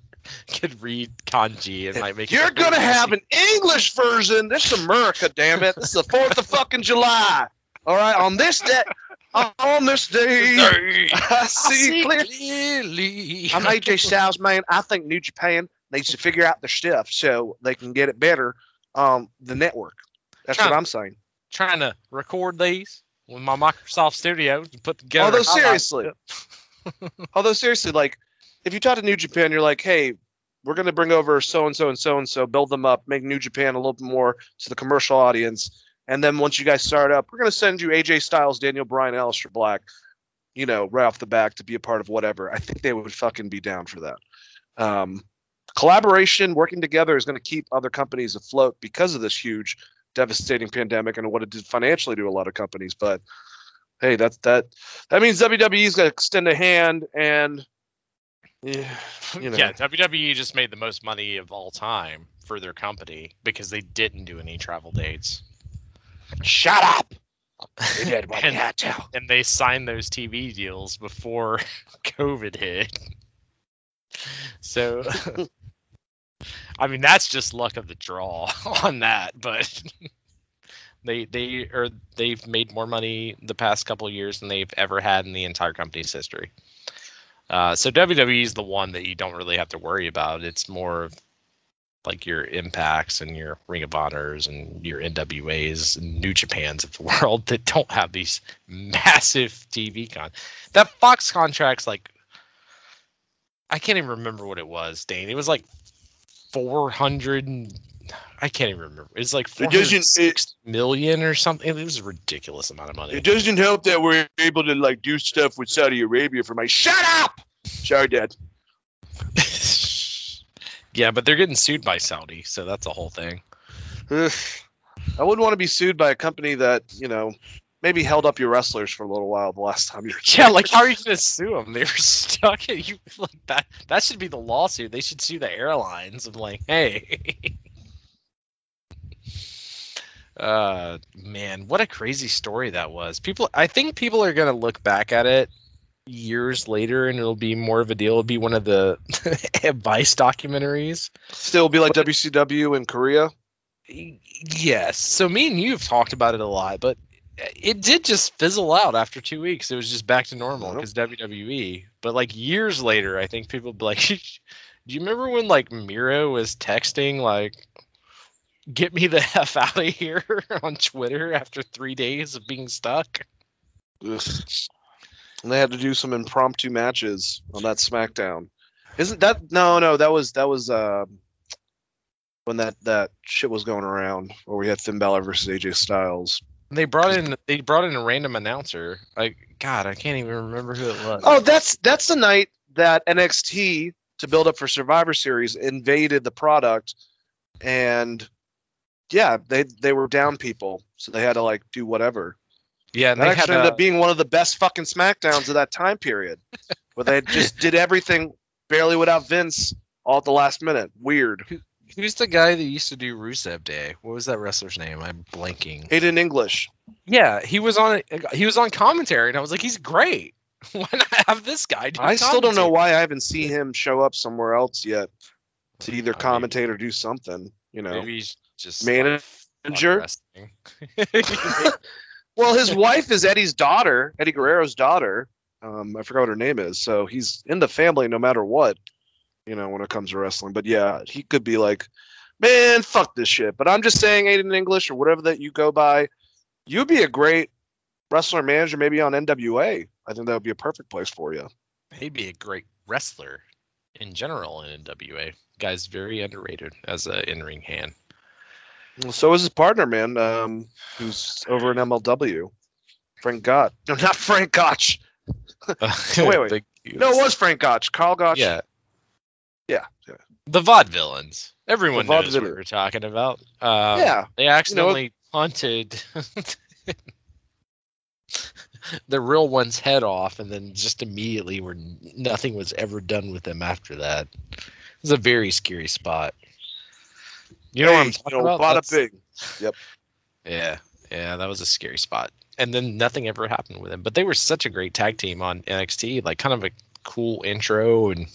S2: could read kanji, it might make it
S1: You're
S2: it.
S1: gonna have an English version. This is America, damn it. This is the Fourth of fucking July. All right, on this day, on this day, I see clear.
S2: clearly.
S1: I'm AJ Styles, man. I think New Japan needs to figure out their stuff so they can get it better on the network. That's what I'm saying.
S2: trying to record these with my Microsoft Studio to put together.
S1: Although seriously, although seriously, like if you talk to New Japan, you're like, hey, we're gonna bring over so and so and so and so, build them up, make New Japan a little bit more to the commercial audience, and then once you guys start up, we're gonna send you AJ Styles, Daniel Bryan, Aleister Black, you know, right off the back to be a part of whatever. I think they would fucking be down for that. Um, collaboration, working together is going to keep other companies afloat because of this huge, devastating pandemic and what it did financially to a lot of companies. But hey, that's that. That means WWE's going to extend a hand and. Yeah, you know.
S2: Yeah, WWE just made the most money of all time for their company because they didn't do any travel dates.
S1: Shut up. They did what they
S2: and,
S1: had to.
S2: and they signed those TV deals before COVID hit. So, I mean, that's just luck of the draw on that. But they they or they've made more money the past couple years than they've ever had in the entire company's history. Uh, so WWE is the one that you don't really have to worry about. It's more like your impacts and your Ring of Honors and your NWAs and New Japans of the world that don't have these massive TV con. That Fox contract's like I can't even remember what it was, Dane. It was like 400 I can't even remember. It's like
S1: It doesn't-
S2: 460 million or something. It was a ridiculous amount of money.
S1: It doesn't help that we're able to like do stuff with Saudi Arabia for my. Shut up. Sorry, Dad.
S2: yeah, but they're getting sued by Saudi, so that's a whole thing.
S1: I wouldn't want to be sued by a company that you know maybe held up your wrestlers for a little while the last time you were.
S2: Yeah, like how are you gonna sue them? They were stuck at you like that. That should be the lawsuit. They should sue the airlines of like, hey. uh, man, what a crazy story that was. People, I think people are gonna look back at it years later, and it'll be more of a deal. It'll be one of the advice documentaries.
S1: Still be like WCW in Korea.
S2: Yes. So me and you have talked about it a lot, but it did just fizzle out after two weeks. It was just back to normal because WWE. But like years later, I think people be like, "Do you remember when like Miro was texting like, get me the f out of here on Twitter after three days of being stuck?"
S1: Ugh. And they had to do some impromptu matches on that SmackDown. Isn't that no no that was that was uh when that that shit was going around where we had Finn Balor versus AJ Styles.
S2: They brought in they brought in a random announcer. Like God, I can't even remember who it was.
S1: Oh, that's that's the night that NXT to build up for Survivor Series invaded the product, and yeah, they they were down people, so they had to like do whatever.
S2: yeah, and
S1: That
S2: they
S1: actually ended up being one of the best fucking Smackdowns of that time period, where they just did everything barely without Vince all at the last minute. Weird.
S2: Who's the guy that used to do Rusev Day? What was that wrestler's name? I'm blanking.
S1: Aiden English.
S2: Yeah, he was on he was on commentary, and I was like, he's great. Why not have this guy? Do
S1: I still don't know why I haven't seen him show up somewhere else yet to either commentate or do something. You know,
S2: Maybe he's just
S1: Manager? Well, his wife is Eddie's daughter, Eddie Guerrero's daughter. Um, I forgot what her name is. So he's in the family no matter what, you know, when it comes to wrestling. But yeah, he could be like, man, fuck this shit. But I'm just saying, Aiden English or whatever that you go by, You'd be a great wrestler manager, maybe on NWA. I think that would be a perfect place for you.
S2: He'd be a great wrestler in general in NWA. Guy's very underrated as a in-ring hand.
S1: Well, So is his partner, man, um, who's over in MLW. Frank Gotch. No, not Frank Gotch. wait, wait. No, it was Frank Gotch. Carl Gotch.
S2: yeah,
S1: Yeah. yeah.
S2: the vaudevillains. Everyone
S1: The
S2: knows what we're talking about. Um,
S1: yeah.
S2: They accidentally punted the real one's head off, and then just immediately, where nothing was ever done with them after that. It was a very scary spot. You know what I'm
S1: Hey,
S2: talking
S1: you know,
S2: about?
S1: Bada
S2: That's-
S1: Bing.
S2: Yeah, yeah, that was a scary spot. And then nothing ever happened with them. But they were such a great tag team on NXT, like kind of a cool intro and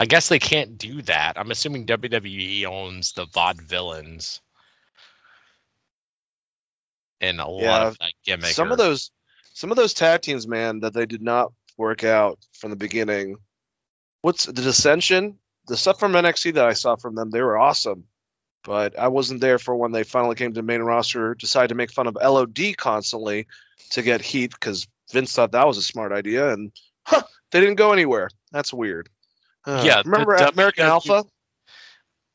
S2: I guess they can't do that. I'm assuming WWE owns the Vaudevillains. And a lot
S1: Yeah,
S2: of that gimmick.
S1: Some
S2: or-
S1: of those, some of those tag teams, man, that they did not work out from the beginning. What's the Ascension? The stuff from NXT that I saw from them, they were awesome. But I wasn't there for when they finally came to the main roster. Decided to make fun of LOD constantly to get heat because Vince thought that was a smart idea, and huh, they didn't go anywhere. That's weird. Uh,
S2: Yeah,
S1: remember American Alpha?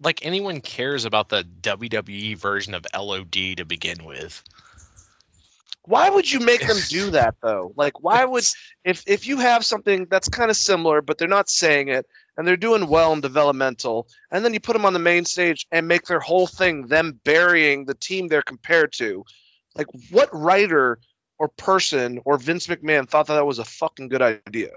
S2: like anyone cares about the WWE version of LOD to begin with.
S1: Why would you make them do that though? Like why would if if you have something that's kind of similar but they're not saying it and they're doing well in developmental and then you put them on the main stage and make their whole thing them burying the team they're compared to. Like what writer or person or Vince McMahon thought that that was a fucking good idea?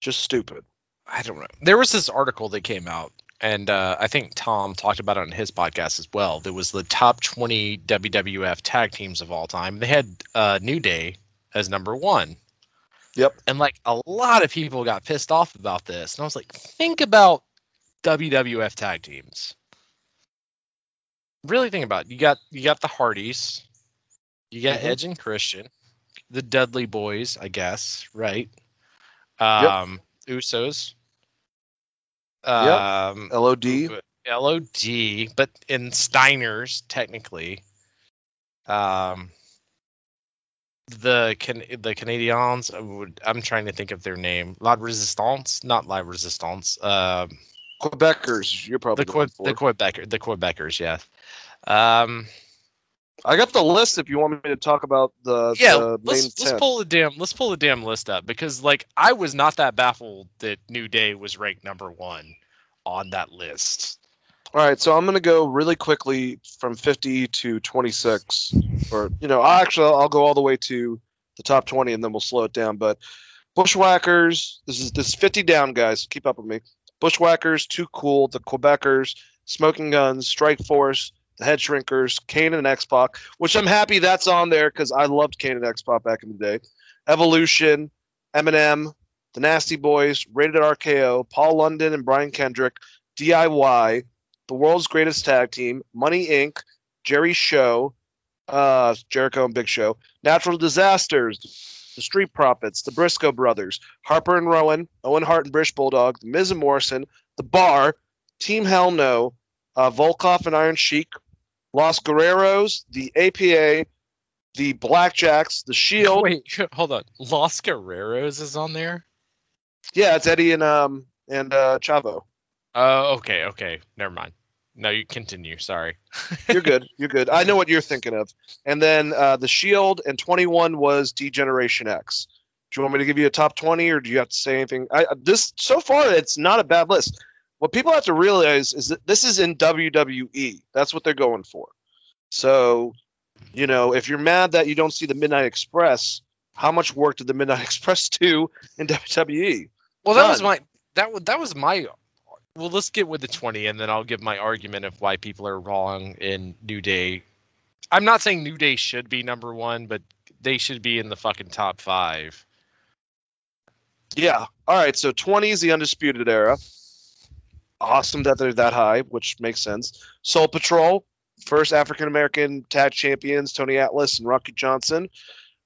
S1: Just stupid.
S2: I don't know. There was this article that came out, and uh, I think Tom talked about it on his podcast as well. There was the top 20 WWF tag teams of all time. They had uh, New Day as number one.
S1: Yep.
S2: And like a lot of people got pissed off about this, and I was like, think about WWF tag teams. Really think about it. You got you got the Hardys, you got
S1: Mhm.
S2: Edge and Christian, the Dudley Boys, I guess, right? Um, Usos. Um,
S1: LOD.
S2: LOD, but in Steiner's technically. Um, the can the Canadians I'm trying to think of their name. La Resistance, not La Resistance. Um,
S1: Quebecers, you're probably
S2: the Que- the
S1: for.
S2: Quebecer the Quebecers, yeah. Um,
S1: I got the list if you want me to talk about the,
S2: yeah,
S1: the main
S2: let's let's
S1: 10.
S2: pull the damn let's pull the damn list up because like I was not that baffled that New Day was ranked number one on that list.
S1: All right, so I'm going to go really quickly from 50 to 26, or you know, I actually I'll go all the way to the top 20, and then we'll slow it down. But Bushwhackers, this is this is 50 down, guys. Keep up with me. Bushwhackers, Too Cool, the Quebecers, Smoking Guns, Strike Force, the Head Shrinkers, Kane and X Pac, which I'm happy that's on there because I loved Kane and X Pac back in the day. Evolution, MNM, the Nasty Boys, Rated RKO, Paul London and Brian Kendrick, DIY, the world's greatest tag team, Money Inc., Jerry Show, uh, Jericho and Big Show, Natural Disasters, the Street Profits, the Briscoe Brothers, Harper and Rowan, Owen Hart and British Bulldog, the Miz and Morrison, the Bar, Team Hell No, uh, Volkoff and Iron Sheik, Los Guerreros, the APA, the Blackjacks, the Shield.
S2: Wait, hold on. Los Guerreros is on there.
S1: Yeah, it's Eddie and um and uh, Chavo.
S2: Oh, okay, okay. Never mind. No, you continue. Sorry.
S1: You're good. You're good. I know what you're thinking of. And then uh, the Shield and 21 was Degeneration X. Do you want me to give you a top 20, or do you have to say anything? I, this so far, it's not a bad list. What people have to realize is that this is in WWE. That's what they're going for. So, you know, if you're mad that you don't see the Midnight Express, how much work did the Midnight Express do in? WWE?
S2: Well, that was my that was that was my. Well, let's get with the twenty, and then I'll give my argument of why people are wrong in New Day. I'm not saying New Day should be number one, but they should be in the fucking top five.
S1: Yeah. All right. So 20 is the Undisputed Era. Awesome that they're that high, which makes sense. Soul Patrol, first African American tag champions, Tony Atlas and Rocky Johnson.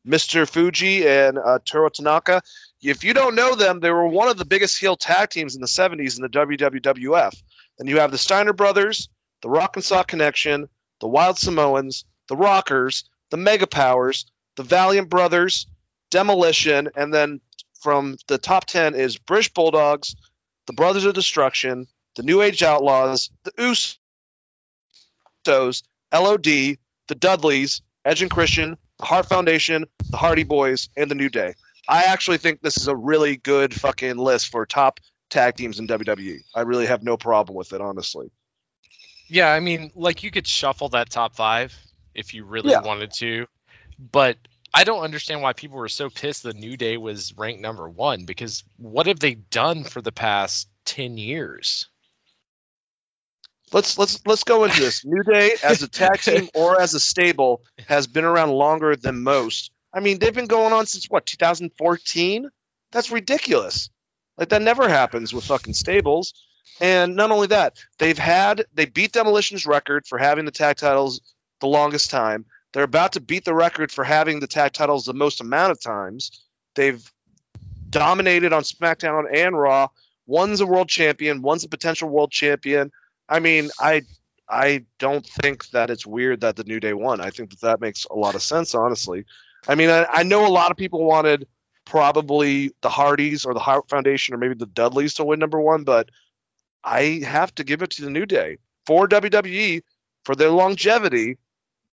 S1: Mr. Fuji and uh, Toru Tanaka. If you don't know them, they were one of the biggest heel tag teams in the 70s in the WWF. Then you have the Steiner Brothers, the Rock and Sock Connection, the Wild Samoans, the Rockers, the Mega Powers, the Valiant Brothers, Demolition, and then from the top 10 is British Bulldogs, the Brothers of Destruction, the New Age Outlaws, the Usos, LOD, the Dudleys, Edge and Christian, the Hart Foundation, the Hardy Boys, and the New Day. I actually think this is a really good fucking list for top tag teams in WWE. I really have no problem with it, honestly.
S2: Yeah, I mean, like you could shuffle that top five if you really
S1: Yeah.
S2: wanted to, but I don't understand why people were so pissed the New Day was ranked number one because what have they done for the past ten years?
S1: Let's let's let's go into this. New Day as a tag team or as a stable has been around longer than most. I mean, they've been going on since what 2014. That's ridiculous. Like that never happens with fucking stables. And not only that, they've had they beat Demolition's record for having the tag titles the longest time. They're about to beat the record for having the tag titles the most amount of times. They've dominated on SmackDown and Raw. One's a world champion, one's a potential world champion. I mean, I I don't think that it's weird that the New Day won. I think that that makes a lot of sense, honestly. I mean, I, I know a lot of people wanted probably the Hardys or the Hart Foundation or maybe the Dudleys to win number one, but I have to give it to the New Day for WWE for their longevity.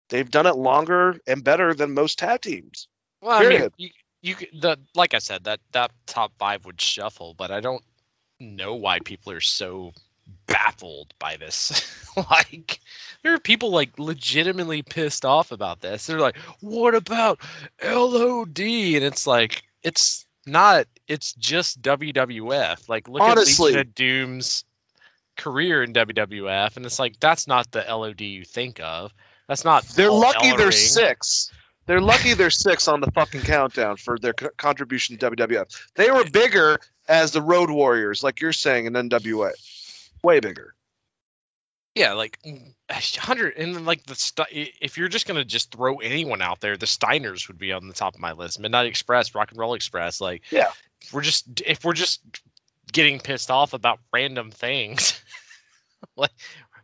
S1: They've done it longer and better than most tag teams.
S2: Well, I mean, you, you the like I said that that top five would shuffle, but I don't know why people are so baffled by this. like, there are people like legitimately pissed off about this. They're like, "What about LOD?" And it's like, it's not. It's just WWF. Like, look
S1: Honestly.
S2: at Legion of Doom's career in WWF, and it's like that's not the LOD you think of. That's not.
S1: They're
S2: Paul
S1: lucky they're six. They're lucky they're six on the fucking countdown for their co- contribution to WWF. They were bigger as the Road Warriors, like you're saying in NWA. Way bigger.
S2: Yeah, like hundred, and like the if you're just gonna just throw anyone out there, the Steiners would be on the top of my list. Midnight Express, Rock and Roll Express, like
S1: Yeah.
S2: if we're just if we're just getting pissed off about random things, like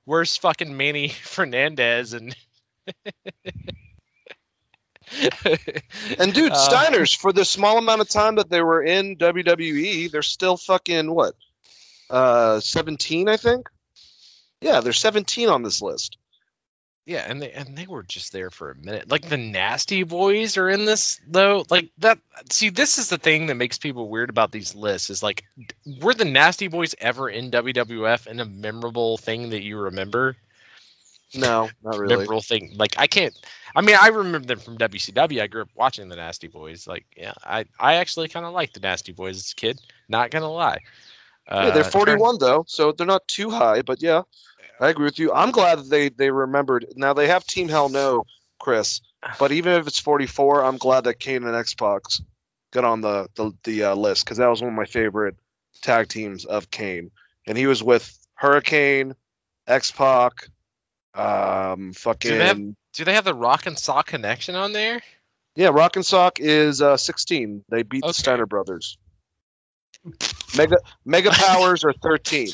S2: where's fucking Manny Fernandez and
S1: And dude,
S2: Uh,
S1: Steiners, for the small amount of time that they were in WWE, they're still fucking what? Uh 17, I think? Yeah, they're 17 on this list.
S2: Yeah, and they and they were just there for a minute. Like the Nasty Boys are in this though. Like that. See, this is the thing that makes people weird about these lists. Is like, were the Nasty Boys ever in WWF in a memorable thing that you remember?
S1: No, not really.
S2: Memorable thing. Like I can't. I mean, I remember them from WCW. I grew up watching the Nasty Boys. Like, yeah, I I actually kind of liked the Nasty Boys as a kid. Not gonna lie. Uh,
S1: Yeah, they're
S2: trying-
S1: 41 though, so they're not too high. But yeah, I agree with you. I'm glad that they they remembered. Now they have Team Hell No, Chris. But even if it's 44, I'm glad that Kane and X Pac got on the the, the uh, list because that was one of my favorite tag teams of Kane, and he was with Hurricane, X Pac, um, fucking
S2: they have- Do they have the Rock and Sock connection on there?
S1: yeah. Rock and Sock is uh, 16. They beat
S2: Okay.
S1: the Steiner brothers. Mega Mega Powers are 13.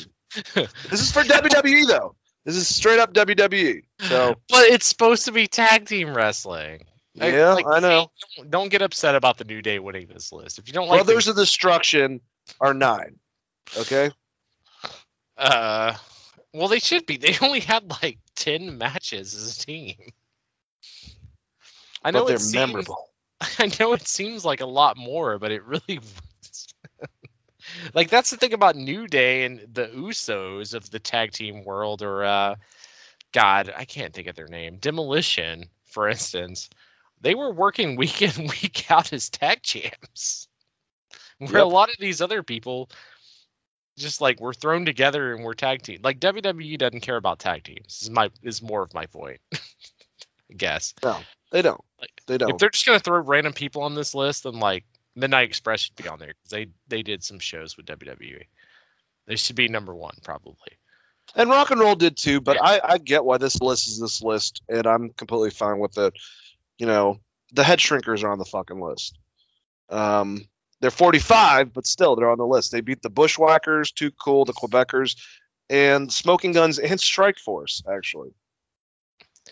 S1: This is for WWE though. This is straight up WWE. So
S2: But it's supposed to be tag team wrestling.
S1: Yeah,
S2: like,
S1: I know.
S2: Don't, don't get upset about the New Day winning this list. If you don't like
S1: Brothers
S2: the,
S1: of Destruction are nine. Okay.
S2: uh, well, they should be. They only had like ten matches as a team. I know
S1: but they're
S2: seems,
S1: memorable.
S2: I know it seems like a lot more, but it really. Like that's the thing about New Day and the Usos of the tag team world, or uh, God, I can't think of their name. Demolition, for instance, they were working week in week out as tag champs. Where a lot of these other people just like we're thrown together and we're tag team. Like WWE doesn't care about tag teams. Is my is more of my point. I guess.
S1: No, they don't.
S2: Like,
S1: They don't.
S2: If they're just gonna throw random people on this list, then like Midnight Express should be on there because they they did some shows with WWE. They should be number one probably.
S1: And rock and roll did too, but I, I get why this list is this list, and I'm completely fine with it. You know, the head shrinkers are on the fucking list. Um, they're 45, but still they're on the list. They beat the Bushwhackers, Too Cool, the Quebecers, and Smoking Guns and Strike Force. Actually,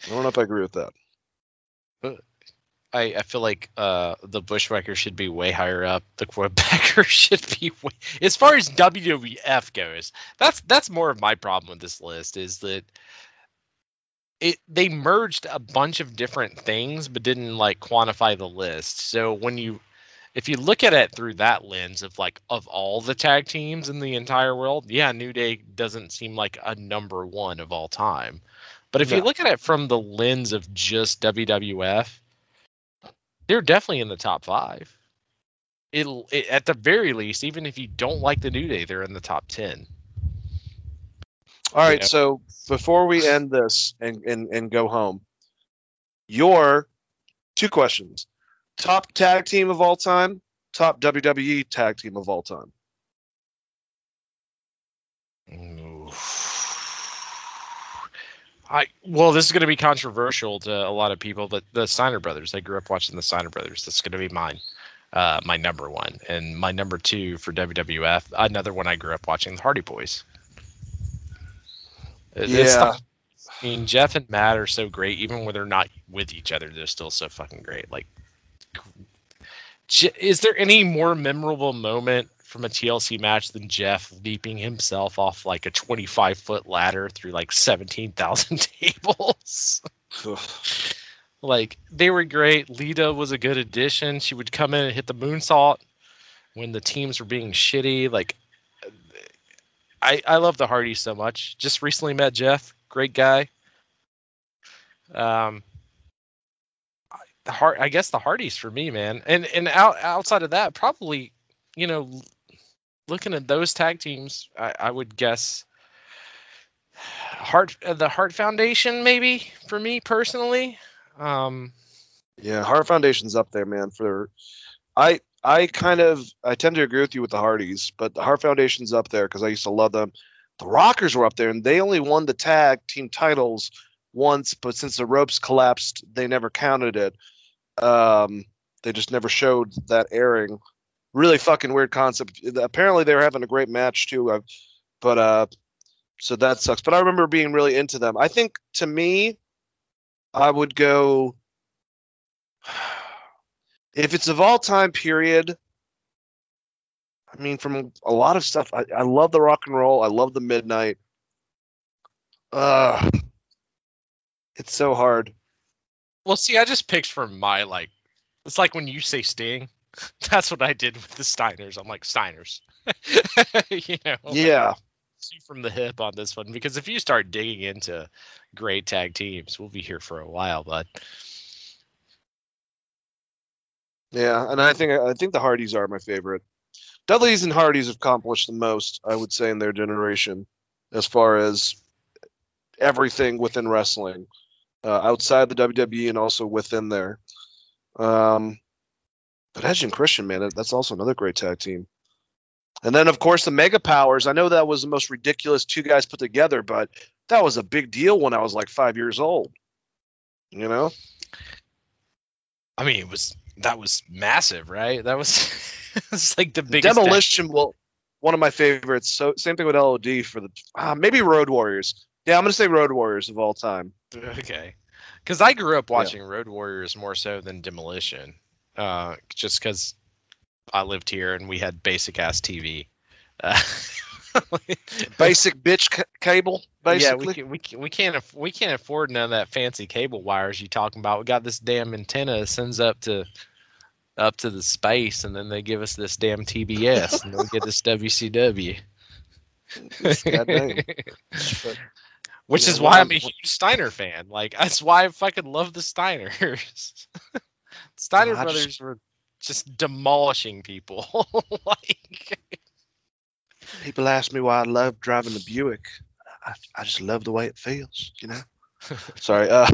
S1: I don't know if I agree with that.
S2: I, I feel like uh, the Bushwhacker should be way higher up. The Quebecer should be way, as far as WWF goes. That's that's more of my problem with this list is that it they merged a bunch of different things but didn't like quantify the list. So when you if you look at it through that lens of like of all the tag teams in the entire world, yeah, New Day doesn't seem like a number one of all time. But if you look at it from the lens of just WWF, they're definitely in the top five. It'll it, at the very least, even if you don't like the New Day, they're in the top ten.
S1: All right,
S2: Yeah.
S1: so before we end this and, and, and go home, your two questions. Top tag team of all time, top WWE tag team of all time.
S2: I well, this is going to be controversial to a lot of people, but the Steiner brothers. I grew up watching the Steiner brothers. That's going to be mine, uh, my number one, and my number two for WWF. Another one I grew up watching, the Hardy Boys. It-
S1: Yeah.
S2: not- I mean, Jeff and Matt are so great, even when they're not with each other, they're still so fucking great. Like, is there any more memorable moment from a TLC match than Jeff leaping himself off like a 25 foot ladder through like 17,000 tables? like, they were great. Lita was a good addition. She would come in and hit the moonsault when the teams were being shitty. Like, I, I love the Hardy so much. Just recently met Jeff, great guy. Um, I- the heart, I guess the Hardys for me, man. And and out, outside of that, probably, you know, looking at those tag teams, I, I would guess Hart, uh, the Hart Foundation, maybe for me personally. Um,
S1: Yeah, Hart Foundation's up there, man. For I I kind of I tend to agree with you with the Hardys, but the Hart Foundation's up there because I used to love them. The Rockers were up there, and they only won the tag team titles once, but since the ropes collapsed, they never counted it. Um, they just never showed that airing. Really fucking weird concept. Apparently, they were having a great match too, but uh, so that sucks. But I remember being really into them. I think to me, I would go if it's of all time period i mean from a lot of stuff i, I love the rock and roll i love the midnight uh it's so hard
S2: well, see, I just picked from my like. It's like when you say Sting. That's what I did with the Steiners. I'm like Steiners. you know.
S1: yeah
S2: shoot from the hip on this one because if you start digging into great tag teams, we'll be here for a while. But
S1: yeah and i think i think the hardys are my favorite dudleys and hardys have accomplished the most i would say in their generation as far as everything within wrestling uh, outside the wwe and also within there um but edge and christian man that's also another great tag team And then, of course, the Mega Powers. I know that was the most ridiculous two guys put together, but that was a big deal when I was like five years old. You know?
S2: I mean, it was that was massive, right? That was it's like the biggest
S1: Demolition will one of my favorites. So same thing with LOD for the uh, maybe Road Warriors. Yeah, I'm gonna say Road Warriors of all time.
S2: Okay. Because I grew up watching Road Warriors more so than Demolition, uh, just because I lived here and we had basic ass TV. Uh,
S1: Basic bitch ca- cable,
S2: Yeah, we can, we can, we can't aff- we can't afford none of that fancy cable wires you talking about. We got this damn antenna that sends up to up to the space, and then they give us this damn TBS, and then we get this WCW.
S1: But,
S2: Which is why I'm a huge Steiner fan. Like that's why I fucking love the Steiners. Steiner brothers were just demolishing people. like
S1: people ask me why I love driving the Buick. I, I just love the way it feels, you know. Sorry. Uh,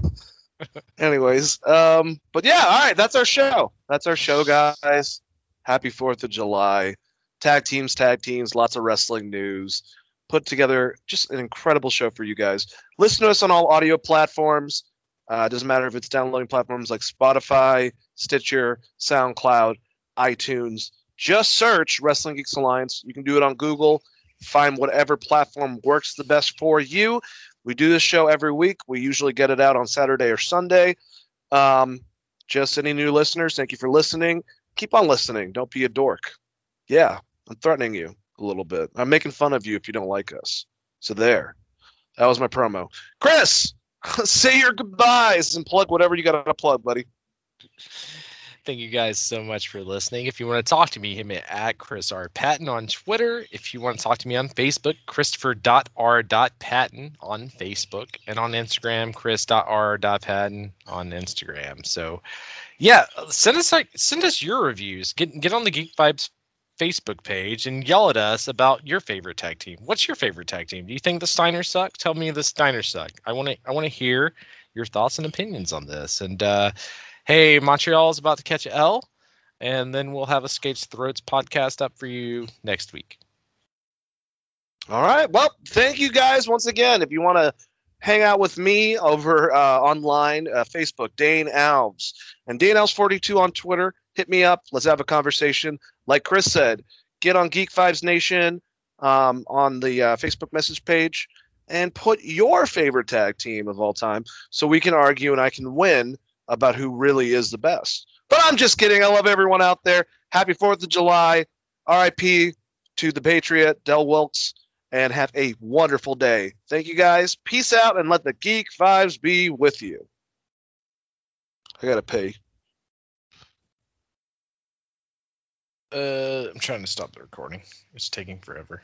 S1: anyways, um, but yeah, all right, that's our show. That's our show, guys. Happy Fourth of July. Tag teams, tag teams, lots of wrestling news. Put together just an incredible show for you guys. Listen to us on all audio platforms. Uh, doesn't matter if it's downloading platforms like Spotify, Stitcher, SoundCloud, iTunes. Just search Wrestling Geeks Alliance. You can do it on Google. Find whatever platform works the best for you. We do this show every week. We usually get it out on Saturday or Sunday. Um, Just any new listeners, thank you for listening. Keep on listening. Don't be a dork. Yeah, I'm threatening you a little bit. I'm making fun of you if you don't like us. So there. That was my promo. Chris, say your goodbyes and plug whatever you got to plug, buddy.
S2: Thank you guys so much for listening. If you want to talk to me, hit me at Chris R. Patton on Twitter. If you want to talk to me on Facebook, Christopher.R.Patton on Facebook. And on Instagram, Chris.R.Patton on Instagram. So yeah, send us like send us your reviews. Get get on the Geek Vibes Facebook page and yell at us about your favorite tag team. What's your favorite tag team? Do you think the Steiners suck? Tell me the Steiners suck. I want to I want to hear your thoughts and opinions on this. And uh hey, Montreal is about to catch L, and then we'll have a Skates Throats podcast up for you next week.
S1: All right. Well, thank you guys once again. If you want to hang out with me over uh, online, uh, Facebook, Dane Alves, and Dane Alves42 on Twitter. Hit me up. Let's have a conversation. Like Chris said, get on Geek Vibes Nation um, on the uh, Facebook message page and put your favorite tag team of all time so we can argue and I can win about who really is the best. But I'm just kidding. I love everyone out there. Happy 4th of July. RIP to the Patriot, Del Wilkes, and have a wonderful day. Thank you guys. Peace out and let the geek vibes be with you. I got to pay.
S2: Uh, I'm trying to stop the recording. It's taking forever.